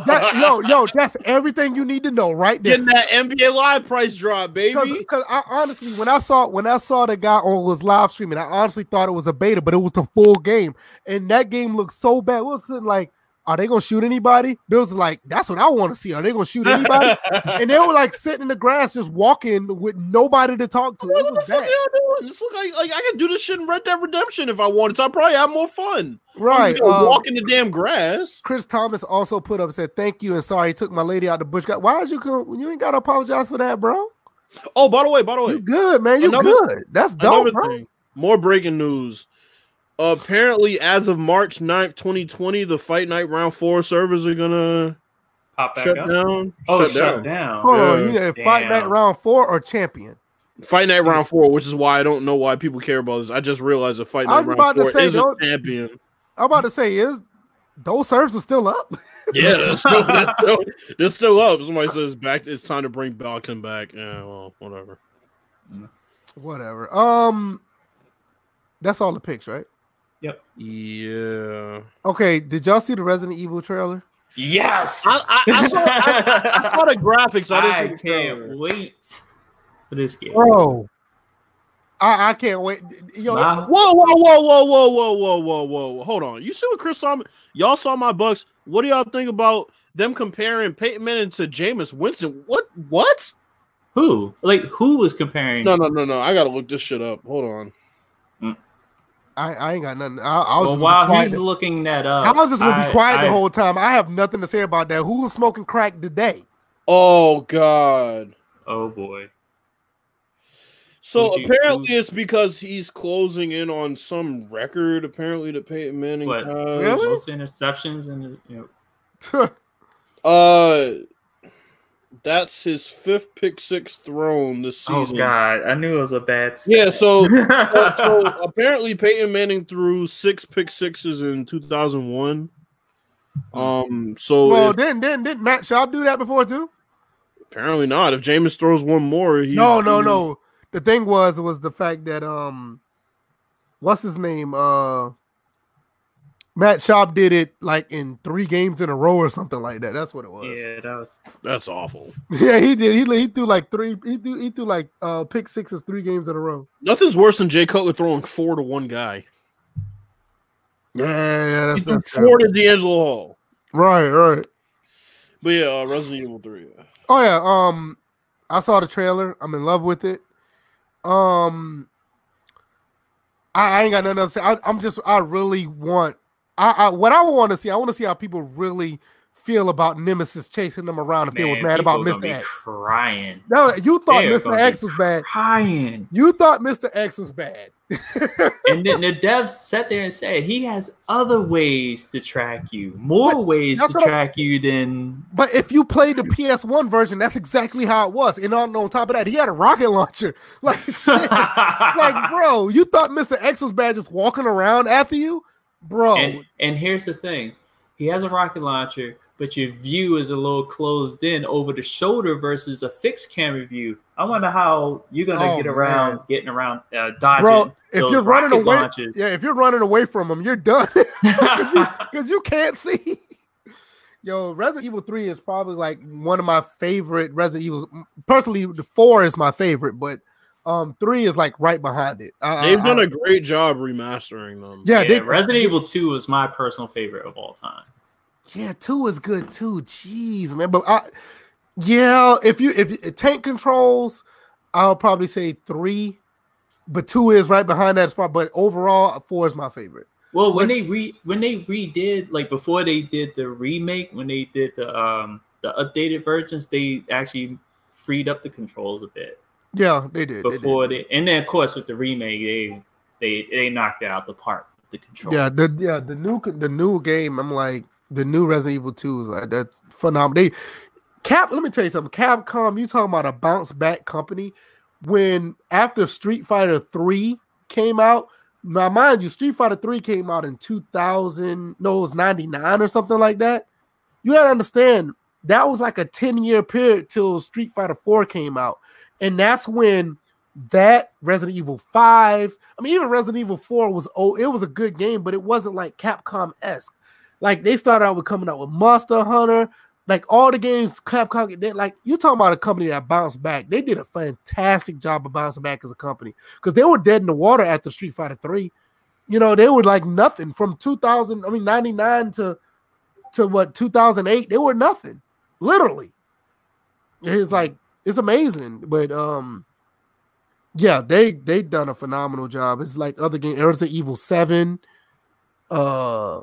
That, yo, yo, that's everything you need to know right there. Getting that NBA Live price drop, baby. Because I honestly, when I saw when I saw the guy on was live streaming, I honestly thought it was a beta, but it was the full game, and that game looked so bad. We was sitting like, are they gonna shoot anybody? Bill's like, that's what I want to see. Are they gonna shoot anybody? and they were like sitting in the grass, just walking with nobody to talk to. It What was the fuck y'all doing? This look like like I could do this shit in Red Dead Redemption if I wanted to. I'd probably have more fun. right? Um, walk in the damn grass. Chris Thomas also put up said, "Thank you and sorry, took my lady out the bush. Why did you come? You ain't got to apologize for that, bro. Oh, by the way, by the way, You good, man. You good. That's dope, thing. More breaking news. Apparently, as of March 9th, 2020, the Fight Night Round 4 servers are gonna Pop back shut up. down. Oh, shut shut down. down. Hold on, Yeah. you fight night round four or champion? Fight Night Round 4, which is why I don't know why people care about this. I just realized that Fight Night was about Round to 4 say, is a champion. I'm about to say is those servers are still up. Yeah, that's still, that's still, that's still up. Somebody says back. It's time to bring boxing back. Yeah, well, whatever. Whatever. Um, that's all the picks, right? Yeah, Okay. Did y'all see the Resident Evil trailer? Yes. I, I, I, saw, I, I saw the graphics. I, I didn't can't trailer. wait for this game. Bro, I, I can't wait. Yo, My- Whoa, whoa, whoa, whoa, whoa, whoa, whoa, whoa, whoa! Hold on. You see what Chris saw? Y'all saw my bucks. What do y'all think about them comparing Peyton Manning to Jameis Winston? What? What? who? Like who was comparing? No, no, no, no. I gotta look this shit up. Hold on. I, I ain't got nothing. I, I was Well, just while quiet. he's looking that up, I was just gonna be I- quiet the whole time. I have nothing to say about that. Who was smoking crack today? Oh God. Oh boy. So Who'd you- apparently it's because he's closing in on some record. Apparently, that Peyton Manning What? has. Really? Most interceptions and you know, Uh, That's his fifth pick six thrown this season. Oh. God, I knew it was a bad. Yeah, so, so, so apparently Peyton Manning threw six pick sixes in 2001. Um, so Well, if- didn't didn't didn't Matt Schaub do that before too? apparently not. If Jameis throws one more, he No, no, no. The thing was was the fact that um, what's his name? Uh, Matt Schaub did it like in three games in a row or something like that. That's what it was. yeah, that was. That's awful. Yeah, he did. He, he threw like three. He threw he threw like uh pick sixes three games in a row. Nothing's worse than Jay Cutler throwing four to one guy. Yeah, yeah, He that's, threw that's four to D'Angelo Hall. right, right. But yeah, uh, Resident Evil Three. Yeah. Oh yeah. Um, I saw the trailer. I'm in love with it. Um, I, I ain't got nothing else to say. I, I'm just. I really want. I, I what I want to see. I want to see how people really feel about Nemesis chasing them around. If they was mad about Mr. X. Crying, No, you thought Mr. X was bad. crying. You thought Mr. X was bad. and then the devs sat there and said he has other ways to track you, more But ways to what I- track you than But if you played the PS1 version, that's exactly how it was. And on, on top of that, he had a rocket launcher. Like shit. like, bro, you thought Mr. X was bad just walking around after you? Bro. and and here's the thing he has a rocket launcher but your view is a little closed in over the shoulder versus a fixed camera view i wonder how you're gonna Oh, get around man. getting around uh dodging bro, if those you're running away, launches. yeah, if you're running away from him, you're done because you can't see. Yo, Resident Evil 3 is probably like one of my favorite Resident Evils. Personally, the four is my favorite, but um, three is like right behind it. I- They've I- done I- a great job remastering them. yeah, yeah, they, resident evil 2 is my personal favorite of all time Yeah, two is good too. Jeez, man. But I, yeah, if you if you- tank controls, I'll probably say three, but two is right behind that spot. But overall, four is my favorite. Well, when But- they re when they redid like before they did the remake, when they did the um the updated versions, they actually freed up the controls a bit Yeah, they did. they did. before they, and then of course with the remake, they they they knocked it out the park the control. Yeah, the yeah the new the new game. I'm like the new Resident Evil Two is like that phenomenal. They Cap. Let me tell you something. Capcom. You talking about a bounce back company? When after Street Fighter Three came out, now mind you, Street Fighter Three came out in 2000. No, it was 99 or something like that. You gotta understand that was like a 10 year period till Street Fighter Four came out, and that's when that Resident Evil 5. I mean, even Resident Evil 4 was oh, it was a good game, but it wasn't like Capcom esque. Like they started out with coming out with Monster Hunter, like all the games Capcom they like you talking about a company that bounced back. They did a fantastic job of bouncing back as a company because they were dead in the water after Street Fighter 3. You know, they were like nothing from 2000, I mean 99 to to what 2008, they were nothing. Literally. It's like it's amazing, but um yeah, they they done a phenomenal job. It's like other games, Resident Evil Seven. Uh,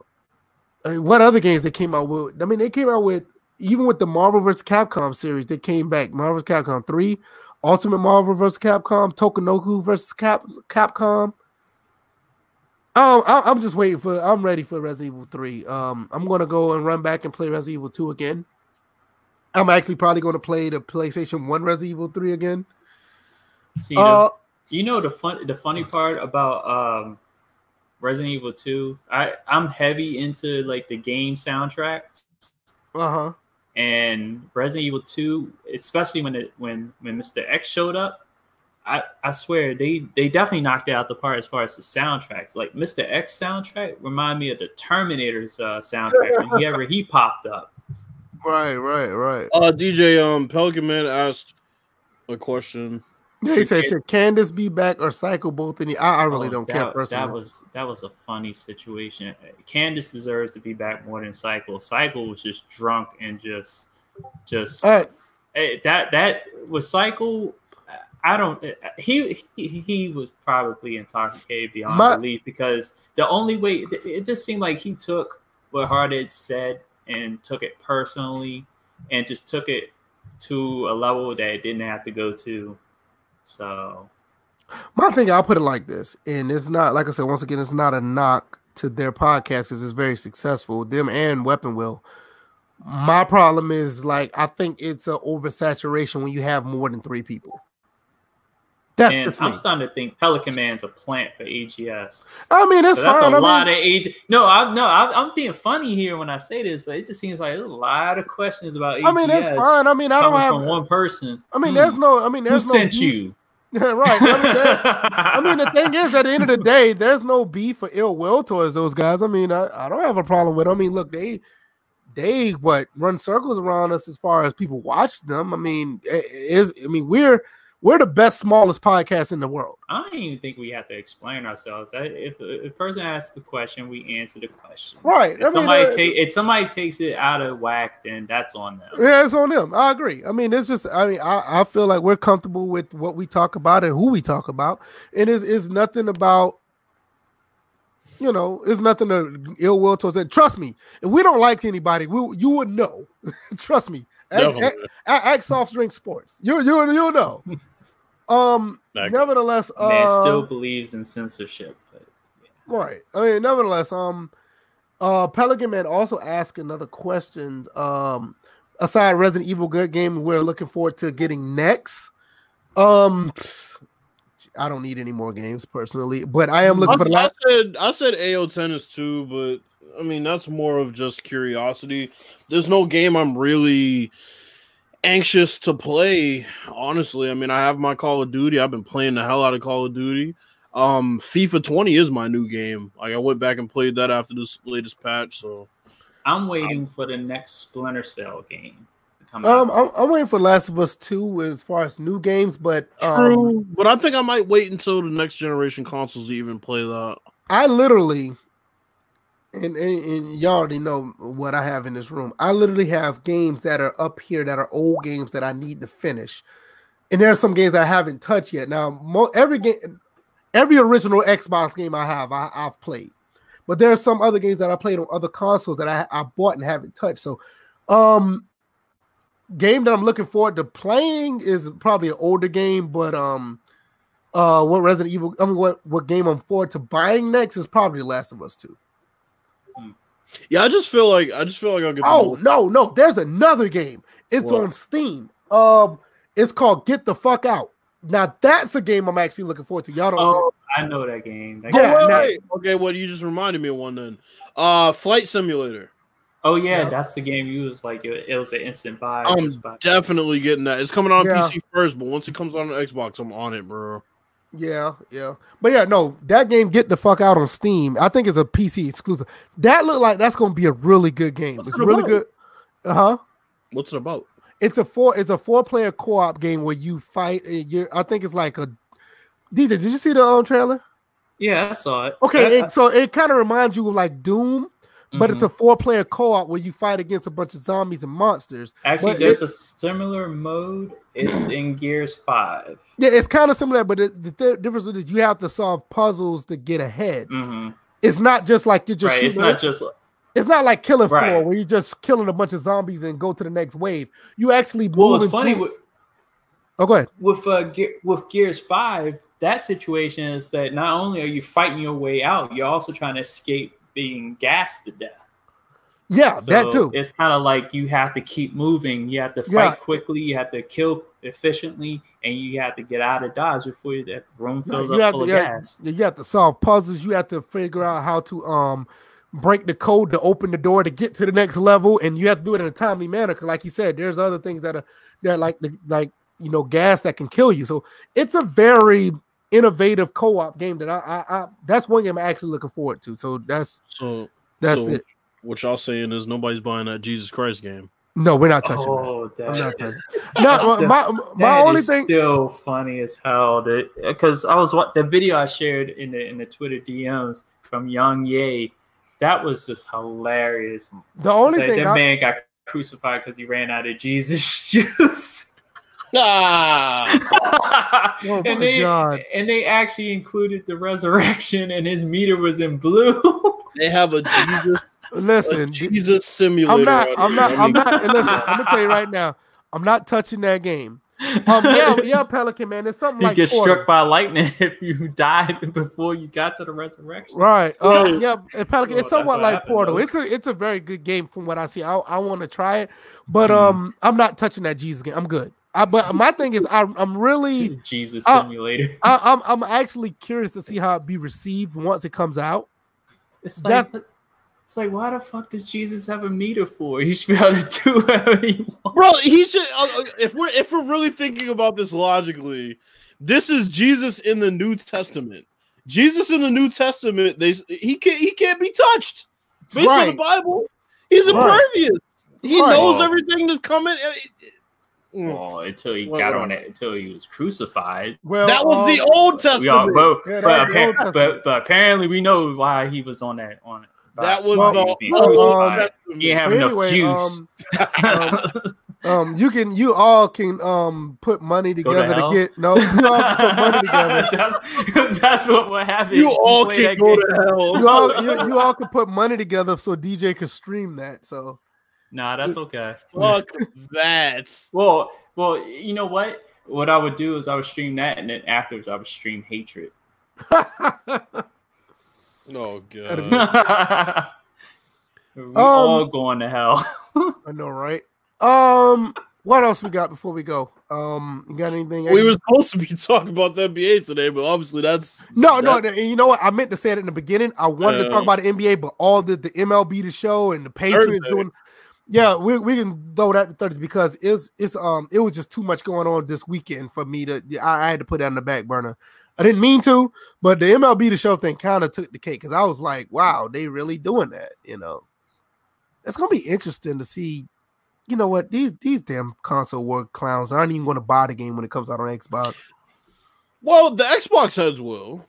what other games they came out with? I mean, they came out with even with the Marvel vs. Capcom series. They came back Marvel vs. Capcom Three, Ultimate Marvel vs. Capcom, Tatsunoko versus Cap Capcom. Um, I, I'm just waiting for. I'm ready for Resident Evil Three. Um, I'm gonna go and run back and play Resident Evil Two again. I'm actually probably going to play the PlayStation One Resident Evil Three again. See, Uh, you know the fun the funny part about um Resident Evil 2, I I'm heavy into like the game soundtracks uh huh. and Resident Evil 2, especially when it when when Mr. X showed up, I I swear they they definitely knocked it out the park as far as the soundtracks. Like Mr. X soundtrack remind me of the Terminator's uh, soundtrack whenever he popped up. Right, right, right. Uh, DJ um Pelican Man asked a question. Yeah, he said, "Should Candace be back or Cycle both in the?" I, I really Oh, don't that, care personally. That was that was a funny situation. Candace deserves to be back more than Cycle. Cycle was just drunk and just just All right, eh, that that was Cycle. I don't. He he, he was probably intoxicated beyond My- belief because the only way it just seemed like he took what Harded said and took it personally and just took it to a level that it didn't have to go to. So my thing, I'll put it like this, and it's not like I said. Once again, it's not a knock to their podcast because it's very successful. Them and Weapon Will. My problem is like I think it's an oversaturation when you have more than three people. That's and I'm starting to think Pelican Man's a plant for AGS. I mean, it's so that's fine. a I lot mean, of age. No, I no, I, am being funny here when I say this, but it just seems like there's a lot of questions about AGS. I mean, it's fine. I mean, I don't have one person. I mean, hmm. there's no. I mean, there's Who no sent beef. you. Yeah, right. I mean, there- I mean, the thing is, at the end of the day, there's no beef or ill will towards those guys. I mean, I, I don't have a problem with. Them. I mean, look, they they what run circles around us as far as people watch them. I mean, is I mean, we're we're the best, smallest podcast in the world. I don't even think we have to explain ourselves. If a person asks a question, we answer the question. Right. If, I mean, somebody, uh, take, if somebody takes it out of whack, then that's on them. Yeah, it's on them. I agree. I mean, it's just I mean, I, I feel like we're comfortable with what we talk about and who we talk about. And it's, it's nothing about you know, it's nothing to ill will towards it. Trust me, if we don't like anybody, we you would know. Trust me. Ask, Definitely. ask, ask soft drink sports. You you you know. Um Exactly. nevertheless, uh Man still believes in censorship. But Right. I mean, nevertheless, um, uh, Pelican Man also asked another question. Um, aside Resident Evil good game, we're looking forward to getting next. Um, I don't need any more games personally, but I am looking for the I, I last. said I said AO tennis too, but I mean that's more of just curiosity. There's no game I'm really anxious to play. Honestly, I mean I have my Call of Duty. I've been playing the hell out of Call of Duty. Um, FIFA 20 is my new game. Like I went back and played that after this latest patch. So I'm waiting for the next Splinter Cell game to come Um, out. I'm, I'm waiting for Last of Us Two as far as new games, but um, true, but I think I might wait until the next generation consoles to even play that. I literally, and, and, and y'all already know what I have in this room. I literally have games that are up here that are old games that I need to finish, and there are some games that I haven't touched yet. Now, mo- every game, every original Xbox game I have, I, I've played, but there are some other games that I played on other consoles that I, I bought and haven't touched. So, um, game that I'm looking forward to playing is probably an older game, but um. Uh, what Resident Evil? I mean, what what game I'm forward to buying next is probably Last of Us Two. Yeah, I just feel like I just feel like I'll get. the Oh most- no, no, there's another game. It's What? on Steam. Um, it's called Get the Fuck Out. Now that's a game I'm actually looking forward to. Y'all don't. Oh, I know that game. That Yeah, game- wait, wait. Okay, well, you just reminded me of one then. Uh, Flight Simulator. oh yeah, Yeah. that's the game you was like it it was an instant buy. I'm buy. definitely getting that. It's coming on Yeah. PC first, but once it comes on Xbox, I'm on it, bro. Yeah, yeah, but yeah, no, that game Get the Fuck Out on Steam. I think it's a PC exclusive. That look like that's gonna be a really good game. What's it's it really about? good. Uh huh. What's it about? It's a four. It's a four player co op game where you fight. and You're, I think it's like a. DJ, did you see the um, trailer? Yeah, I saw it. Okay, I- it, so it kind of reminds you of like Doom, but it's a four player co op where you fight against a bunch of zombies and monsters. actually but there's it- a similar mode. It's in Gears Five. Yeah, it's kind of similar, but it, the th- difference is you have to solve puzzles to get ahead. hmm It's not just like you're just Right, it's not just it's not like Killing Floor where you're just killing a bunch of zombies and go to the next wave. You actually well. It's funny through- with Oh, go ahead. with uh, Ge- with Gears Five. That situation is that not only are you fighting your way out, you're also trying to escape being gassed to death. Yeah, that too. It's kind of like you have to keep moving. You have to fight Yeah. quickly. You have to kill efficiently, and you have to get out of dodge before that room fills you up full to- of yeah. gas. You have to solve puzzles. You have to figure out how to um break the code to open the door to get to the next level, and you have to do it in a timely manner. Because, like you said, there's other things that are that like the like you know gas that can kill you. So it's a very innovative co-op game that I, I, I that's one game I'm actually looking forward to. So that's So that's so it. What y'all saying is nobody's buying that Jesus Christ game. No, we're not touching. Oh, I'm that, not touching. No, That's my my that only is thing. still funny as hell. That because I was what the video I shared in the in the Twitter DMs from Young Ye, that was just hilarious. The only That, thing. that I- man got crucified because he ran out of Jesus juice. Ah, Oh my and they God. and they actually included the resurrection, and his meter was in blue. they have a Jesus, a listen, Jesus simulator. I'm not. I'm not. I I'm not. And listen, I'm gonna tell you right now. I'm not touching that game. Um, yeah, yeah, Pelican man. It's something you like get Portal. struck by lightning if you died before you got to the resurrection. Right. Um, Yeah. yeah, and Pelican. Well, it's somewhat like happened, Portal. though. It's a it's a very good game from what I see. I I want to try it, but Mhm. um, I'm not touching that Jesus game. I'm good. I, but my thing is, I, I'm really, Jesus simulator. I, I'm I'm actually curious to see how it be received once it comes out. It's like it's like why the fuck does Jesus have a meter for? He should be able to do whatever he wants. Bro, he should. Uh, uh, if we're if we're really thinking about this logically, this is Jesus in the New Testament. Jesus in the New Testament, they he can't he can't be touched. Based on the Bible, he's Right. impervious. He Right. knows everything that's coming. Mm. Well, until he Well, got well. on it, until he was crucified. Well, That was the um, Old We all, Testament. but, Yeah, but, was Old Testament. but, but apparently we know why he was on that on it. That was Well, the he being um, crucified. He didn't have But enough anyway, juice. um, um, you can, you all can, um, put money Go to together to, get no, you all can put money together. that's, that's what what happened. You all can go game. to hell. You all, you, you all can put money together so DJ can stream that. So Nah, that's okay. Fuck that. Well, well, you know what? What I would do is I would stream that, and then afterwards I would stream hatred. Oh good. we god. Um, all going to hell. I know, right? Um, what else we got before we go? Um, you got anything? We were supposed to be talking about the NBA today, but obviously that's no, no. You know what? I meant to say it in the beginning. I wanted to Uh, talk about the NBA, but all the the MLB the show and the Patriots Thursday. doing. Yeah, we, we can throw that to Thursday because it's it's um it was just too much going on this weekend for me to I, I had to put that on the back burner. I didn't mean to, but the MLB the show thing kind of took the cake because I was like, wow, they really doing that, you know. It's gonna be interesting to see. You know what? These these damn console war clowns aren't even to buy the game when it comes out on Xbox. well, the Xbox heads will.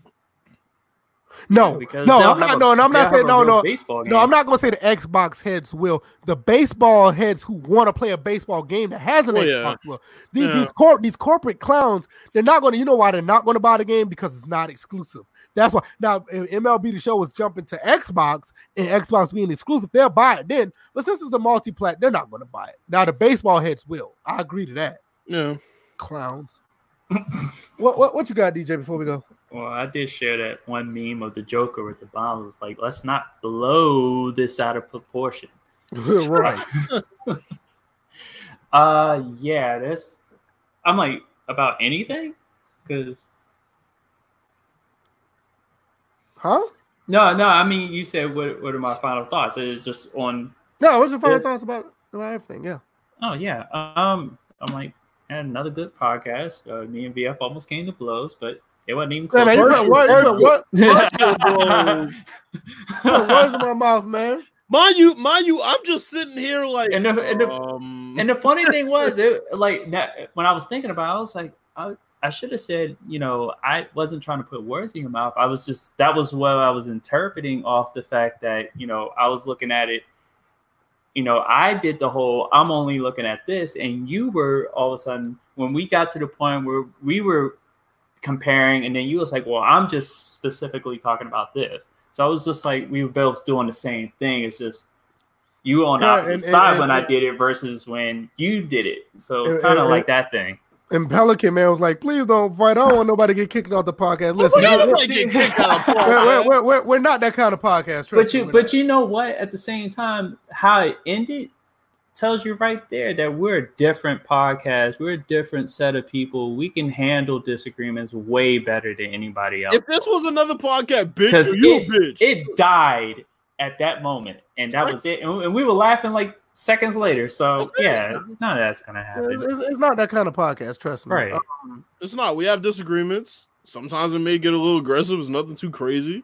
No, Because no, I'm not. a- No, and I'm not saying no, no, no. I'm not going to say the Xbox heads will. The baseball heads who want to play a baseball game that has an Oh, Xbox yeah. will. These Yeah. these cor- these corporate clowns, they're not going to. You know why they're not going to buy the game because it's not exclusive. That's why. Now, if MLB the show is jumping to Xbox and Xbox being exclusive, they'll buy it then. But since it's a multi-plat, they're not going to buy it. Now, the baseball heads will. I agree to that. Yeah. Clowns. what, what what you got, DJ? Before we go. Well, I did share that one meme of the Joker with the bomb. Was like, let's not blow this out of proportion. right. Uh, yeah, that's. I'm like about anything, because Huh? no, no. I mean, you said what? What are my final thoughts? It's just on. No, what's your final thoughts about, about everything? Yeah. Oh yeah. Um, I'm like had another good podcast. Uh, me and VF almost came to blows, but it wasn't even Yeah, close. man, you put what, you put what, words in my mouth, man. Mind you, mind you, I'm just sitting here like And the- and the- um, And the funny thing was, it like that when I was thinking about, it, I was like, I, I should have said, you know, I wasn't trying to put words in your mouth. I was just that was what I was interpreting off the fact that you know I was looking at it. You know, I did the whole. I'm only looking at this, and you were all of a sudden when we got to the point where we were comparing, and then you was like, "Well, I'm just specifically talking about this." So I was just like, we were both doing the same thing. It's just you were on the Yeah, opposite and- and- side and- when I did it versus when you did it. So it's kind of like that thing. And Pelican man was like, "Please don't fight. I don't want nobody to get kicked off the podcast. Listen, we're, we're, might get kicked out of we're, podcast. we're, not that kind of podcast. But you, but you know what? At the same time, how it ended tells you right there that we're a different podcast. We're a different set of people. We can handle disagreements way better than anybody else. if this was another podcast, bitch, 'Cause you it- bitch. it died at that moment, and that was it. And and we were laughing like seconds later. So yeah, none of that's gonna it's, happen. it's- it's not that kind of podcast. Trust me. Right. Um, It's not. We have disagreements. Sometimes it may get a little aggressive. It's nothing too crazy.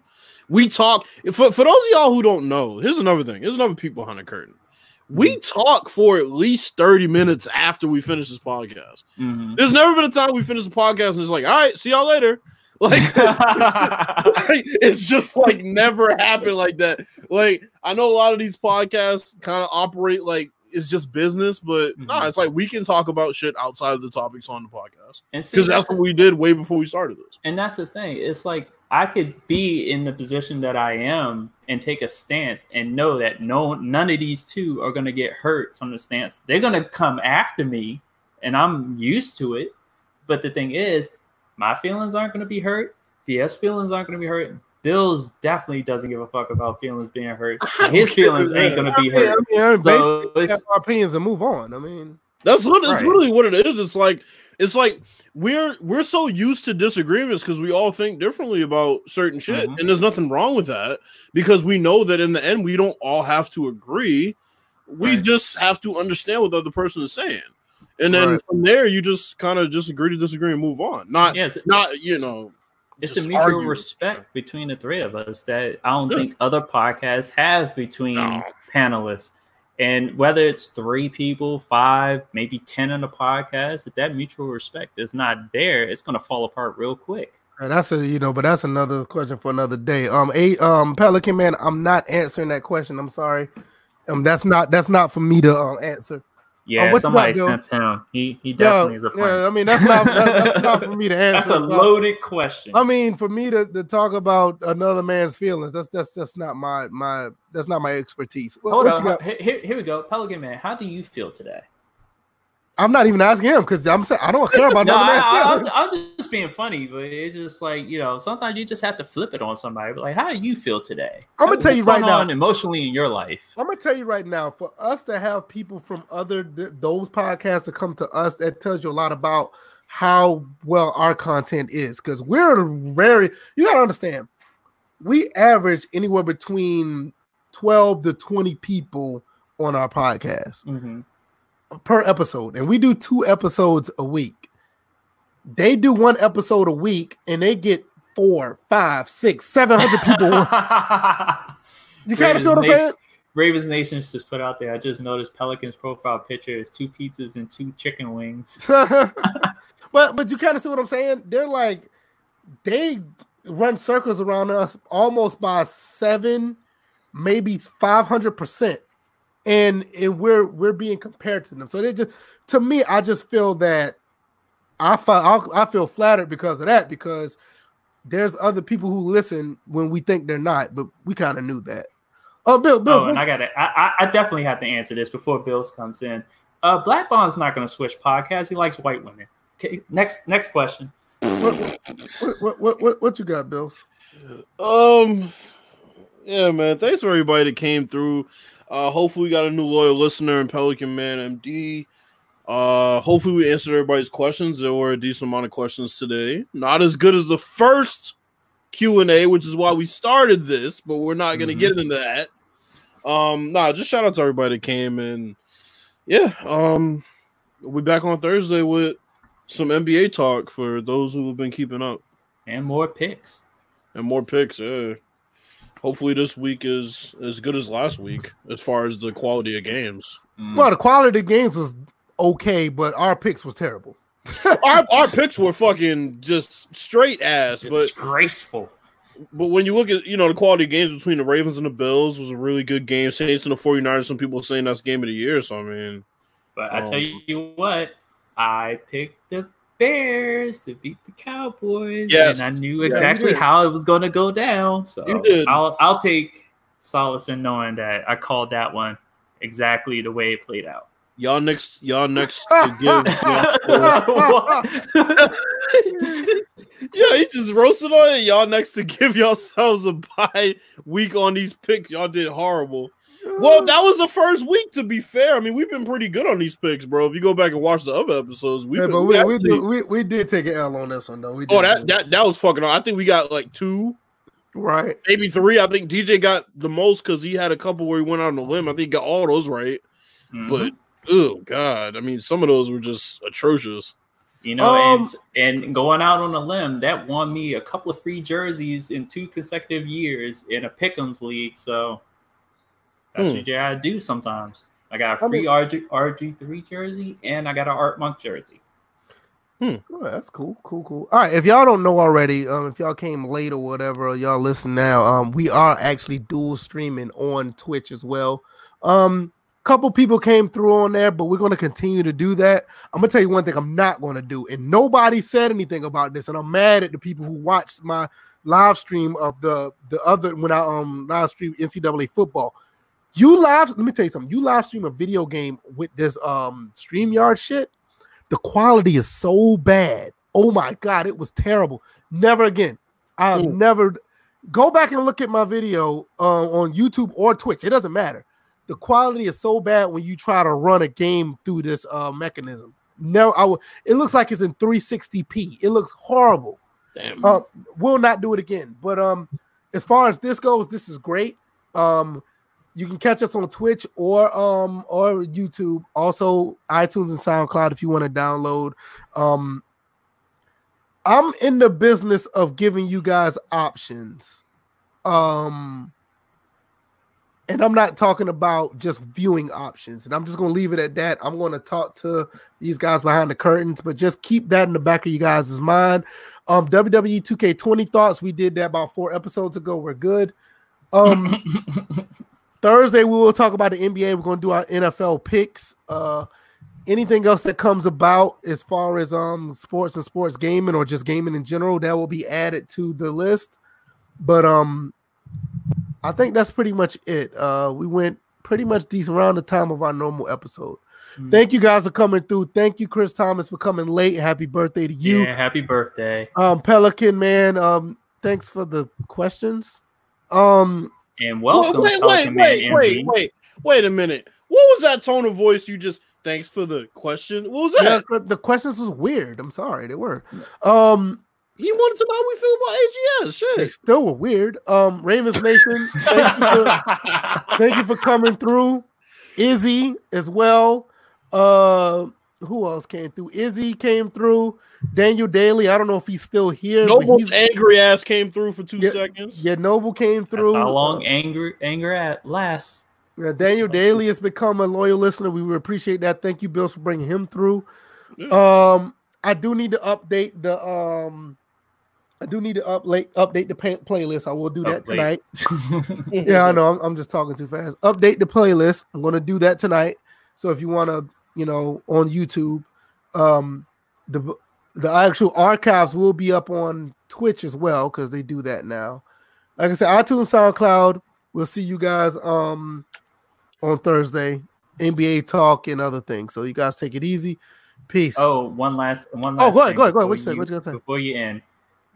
We talk. For, for those of y'all who don't know, here's another thing. Here's another peek behind the curtain. We talk for at least 30 minutes after we finish this podcast. Mhm. There's never been a time we finish the podcast and it's like, all right, see y'all later. Like, like, it's just like never happened like that. Like, I know a lot of these podcasts kind of operate like it's just business, but no, Mhm. it's like we can talk about shit outside of the topics on the podcast because that's what we did way before we started this. and that's the thing. It's like I could be in the position that I am and take a stance and know that no none of these two are gonna get hurt from the stance. They're gonna come after me and I'm used to it. But the thing is, my feelings aren't going to be hurt. VF feelings aren't going to be hurt. Bills definitely doesn't give a fuck about feelings being hurt. His feelings ain't going to be hurt. I mean, I mean, So basically, it's- have our opinions and move on. I mean, That's what it's Right. really what it is. It's like it's like we're we're so used to disagreements because we all think differently about certain shit, Mhm. and there's nothing wrong with that because we know that in the end we don't all have to agree. We Right. just have to understand what the other person is saying, and then Right. from there you just kind of just agree to disagree and move on. Not yes, not you know. it's a mutual argue. respect between the three of us that I don't Yeah. think other podcasts have between No. panelists. And whether it's three people, five, maybe ten on the podcast, if that mutual respect is not there, it's gonna fall apart real quick. uh, that's a you know, but that's another question for another day. Um, a um, Pelican man, I'm not answering that question. I'm sorry. Um, that's not that's not for me to uh, answer. Yeah, oh, what you somebody got, sent him. He he Yeah, definitely is a yeah. I mean, that's not that, that's not for me to answer. That's a about- loaded question. I mean, for me to, to talk about another man's feelings, that's that's that's not my my that's not my expertise. What, Hold what on, you got? here, here, here we go. Pelican Man, how do you feel today? I'm not even asking him because I'm saying I don't care about No, I, I'm just being funny, but it's just like you know, sometimes you just have to flip it on somebody. But like, how do you feel today? I'm gonna What's tell you right now. emotionally in your life. I'm gonna tell you right now, for us to have people from other th- those podcasts to come to us, that tells you a lot about how well our content is. Because we're very, you gotta understand, we average anywhere between 12 to 20 people on our podcast Mhm. Per episode, and we do two episodes a week. They do one episode a week, and they get four, five, six, seven hundred people. you kind of see what I'm saying? Ravens Nation's just put out there. I just noticed Pelican's profile picture is two pizzas and two chicken wings. but but you kind of see what I'm saying? They're like they run circles around us almost by seven, maybe five hundred percent, and and we're we're being compared to them. So they just to me, I just feel that I feel I feel flattered because of that because there's other people who listen when we think they're not, but we kind of knew that. Oh, Bill, Bill, Oh, and I got to I, I I definitely have to answer this before Bills comes in. Uh, Black Bond's not going to switch podcasts. He likes white women. Okay, next next question. what, what, what, what, what you got, Bills? Um, yeah, man. Thanks for everybody that came through. Uh, hopefully, we got a new loyal listener in Pelican Man MD. Uh, hopefully, we answered everybody's questions. There were a decent amount of questions today. Not as good as the first Q and A, which is why we started this, but we're not going to Mhm. get into that. Um, nah, just shout out to everybody that came and yeah. Um, we'll be back on Thursday with some NBA talk for those who have been keeping up And more picks. and more picks. Yeah. Hopefully this week is as good as last week as far as the quality of games. Mm. Well, the quality of games was okay, but our picks was terrible. our, our picks were fucking just straight ass, but disgraceful. but when you look at you know the quality of games between the Ravens and the Bills was a really good game. Saints and the 49ers, some people are saying that's game of the year. So I mean, But I Um, tell you what, I picked the Bears to beat the Cowboys, Yes. and I knew exactly did. how it was going to go down. So I'll I'll take solace in knowing that I called that one exactly the way it played out. y'all next y'all next to give. yeah, he just roasted on it. Y'all next to give yourselves a bye week on these picks. Y'all did horrible. Well, that was the first week. To be fair, I mean we've been pretty good on these picks, bro. If you go back and watch the other episodes, we Yeah, been, but we we, we, did, we, we did take an L on this one though. We did oh that that that was fucking. I think we got like two, right. maybe three. I think DJ got the most because he had a couple where he went out on a limb. I think he got all those right, Mhm. but oh god, I mean some of those were just atrocious. you know, Um, and and going out on a limb that won me a couple of free jerseys in two consecutive years in a Pick'ems league. So that's Hmm. what you gotta do sometimes. I got a I free mean- RG RG three jersey and I got an Art Monk jersey. Oh, that's cool, cool, cool. All right, if y'all don't know already, um, if y'all came late or whatever, or y'all listen now, um, we are actually dual streaming on Twitch as well. Um, couple people came through on there, but we're going to continue to do that. I'm gonna tell you one thing I'm not going to do, and nobody said anything about this, and I'm mad at the people who watched my live stream of the the other when I um live stream NCAA football. You live, let me tell you something. You live stream a video game with this um StreamYard shit. The quality is so bad. Oh my god, it was terrible. Never again. I've Ooh. never go back and look at my video uh, on YouTube or Twitch. It doesn't matter. The quality is so bad when you try to run a game through this uh, mechanism. No, I will. It looks like it's in 360p. It looks horrible. Damn. Uh, we'll not do it again. But um, as far as this goes, this is great. Um, you can catch us on Twitch or um or YouTube, also iTunes and SoundCloud if you want to download. Um, I'm in the business of giving you guys options. Um, and I'm not talking about just viewing options, and I'm just gonna leave it at that. I'm gonna talk to these guys behind the curtains, but just keep that in the back of you guys' mind. Um, WWE 2K20 thoughts. We did that about four episodes ago. We're good. Um, Thursday we will talk about the NBA. We're gonna do our NFL picks. Uh, anything else that comes about as far as um sports and sports gaming or just gaming in general that will be added to the list. But um, I think that's pretty much it. Uh, we went pretty much decent around the time of our normal episode. Mm. Thank you guys for coming through. Thank you, Chris Thomas, for coming late. Happy birthday to you. yeah, happy birthday. Um, Pelican man, um, thanks for the questions. Um, And welcome, wait, wait, Pelican wait, Man wait, MD. wait, wait a minute. What was that tone of voice you just? Thanks for the question. What was that? but the questions was weird. I'm sorry, they were. Um, He wanted to know how we feel about AGS. they still were weird. Um, Ravens Nation, thank you for thank you for coming through. Izzy as well. Uh, who else came through? Izzy came through. Daniel Daly. I don't know if he's still here. Noble's he's- angry ass came through for two Yeah. seconds. yeah, Noble came That's through. how long anger anger at lasts. Yeah, Daniel Daly has become a loyal listener. We would appreciate that. Thank you, Bills, for bringing him through. Yeah. Um, I do need to update the um, I do need to update update the pay- playlist. I will do that Update. tonight. Yeah, I know. I'm, I'm just talking too fast. Update the playlist. I'm going to do that tonight. So if you want to, you know, on YouTube, um, the the actual archives will be up on Twitch as well because they do that now. Like I said, iTunes, SoundCloud. We'll see you guys um on Thursday. NBA talk and other things. So you guys take it easy. Peace. Oh, one last one. last. Oh, go ahead, go ahead, go ahead. What you say? What you gonna say? Before you end,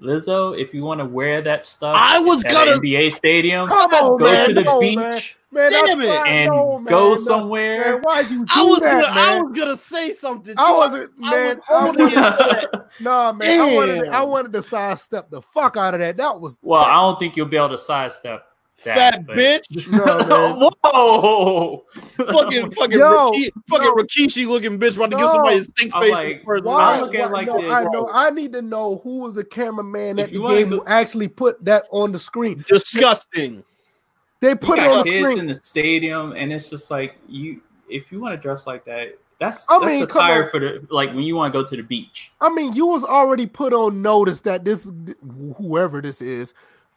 Lizzo, if you want to wear that stuff, I was at gonna- NBA stadium. Come on, go man. to the beach man. Man, Damn that's it. fine. and No, man. go No, somewhere. Man, why you do I was that, gonna, man? I was gonna say something. I wasn't, I man. was I holding wasn't- Nah, man. I wanted, to, I wanted to sidestep the fuck out of that. That was well, I don't think you'll be able to sidestep that. Fat but- bitch. no, man. Whoa! fucking fucking Yo, Riki- fucking yo. Rikishi looking bitch about to give somebody a stink I'm face. like, for Why? I first look at it why- like no, this, I know. I need to know who was the cameraman If at the wanna game who actually put that on the screen. Disgusting. They You put it got on kids screen. in the stadium, and it's just like you. If you want to dress like that, that's I that's mean, attire for the like when you want to go to the beach. I mean, you was already put on notice that this whoever this is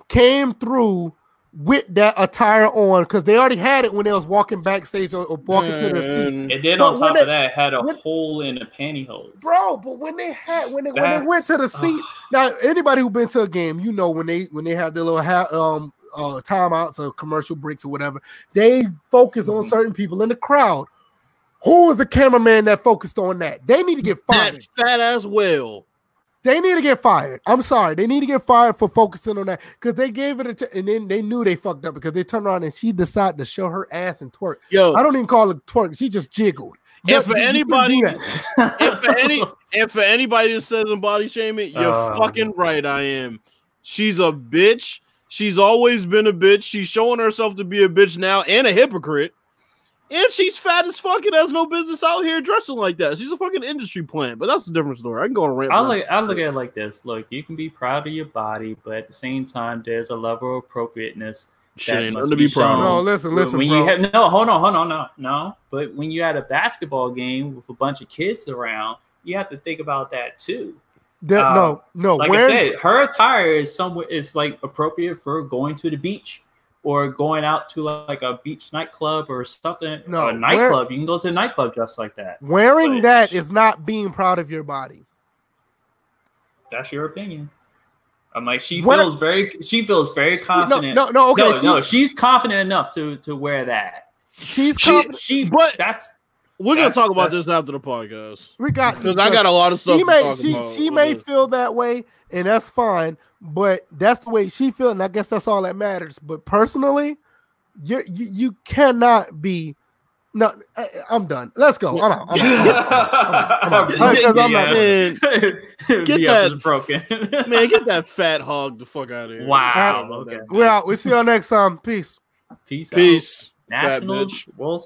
came through with that attire on because they already had it when they was walking backstage or, or walking to the seat. And then But on top they- of that, it had a when- hole in the pantyhose. Bro, but when they had when they when they went to the seat, now anybody who been to a game, you know when they when they have their little ha- um uh timeouts or commercial breaks or whatever, they focus on Mhm. certain people in the crowd. Who was the cameraman that focused on that? They need to get That fired. fat as well. They need to get fired. I'm sorry. They need to get fired for focusing on that because they gave it a ch- and then they knew they fucked up because they turned around and she decided to show her ass and twerk. Yo, I don't even call it twerk. She just jiggled. And But for you- you couldn't anybody- do that. and for any and for anybody that says I'm body shaming, you're Um. fucking right. I am. She's a bitch. She's always been a bitch. She's showing herself to be a bitch now and a hypocrite. And she's fat as fuck and has no business out here dressing like that. She's a fucking industry plant, but that's a different story. I can go on a rant. I about look, I look at it like this. Look, you can be proud of your body, but at the same time, there's a level of appropriateness. that. Shit, ain't nothing to be be proud shown. No, listen, listen, when bro. you have no, hold on, hold on, no, no. But when you at a basketball game with a bunch of kids around, you have to think about that too. That, Uh, no, no. Like I said, her attire is somewhere is like appropriate for going to the beach or going out to like a beach nightclub or something. No, a nightclub. You can go to a nightclub dressed like that. wearing but- that is not being proud of your body. That's your opinion. I'm like she What- feels very she feels very confident. no, no. Okay, no, she- no, she's confident enough to to wear that. she's She- She But- that's We're gonna talk about this after the podcast We got because I got a lot of stuff she to may talk she about. she may this. feel that way, and that's fine. But that's the way she feels, and I guess that's all that matters. But personally, you you you cannot be. No, I, I'm done. Let's go. I'm out. I'm out. I'm out. I'm out. Because I'm not- man, Get that- is broken. man, get that fat hog the fuck out of here. Wow, okay. We're out. We see y'all next time. Peace. Peace. out. Peace, fat Nationals bitch. World Series.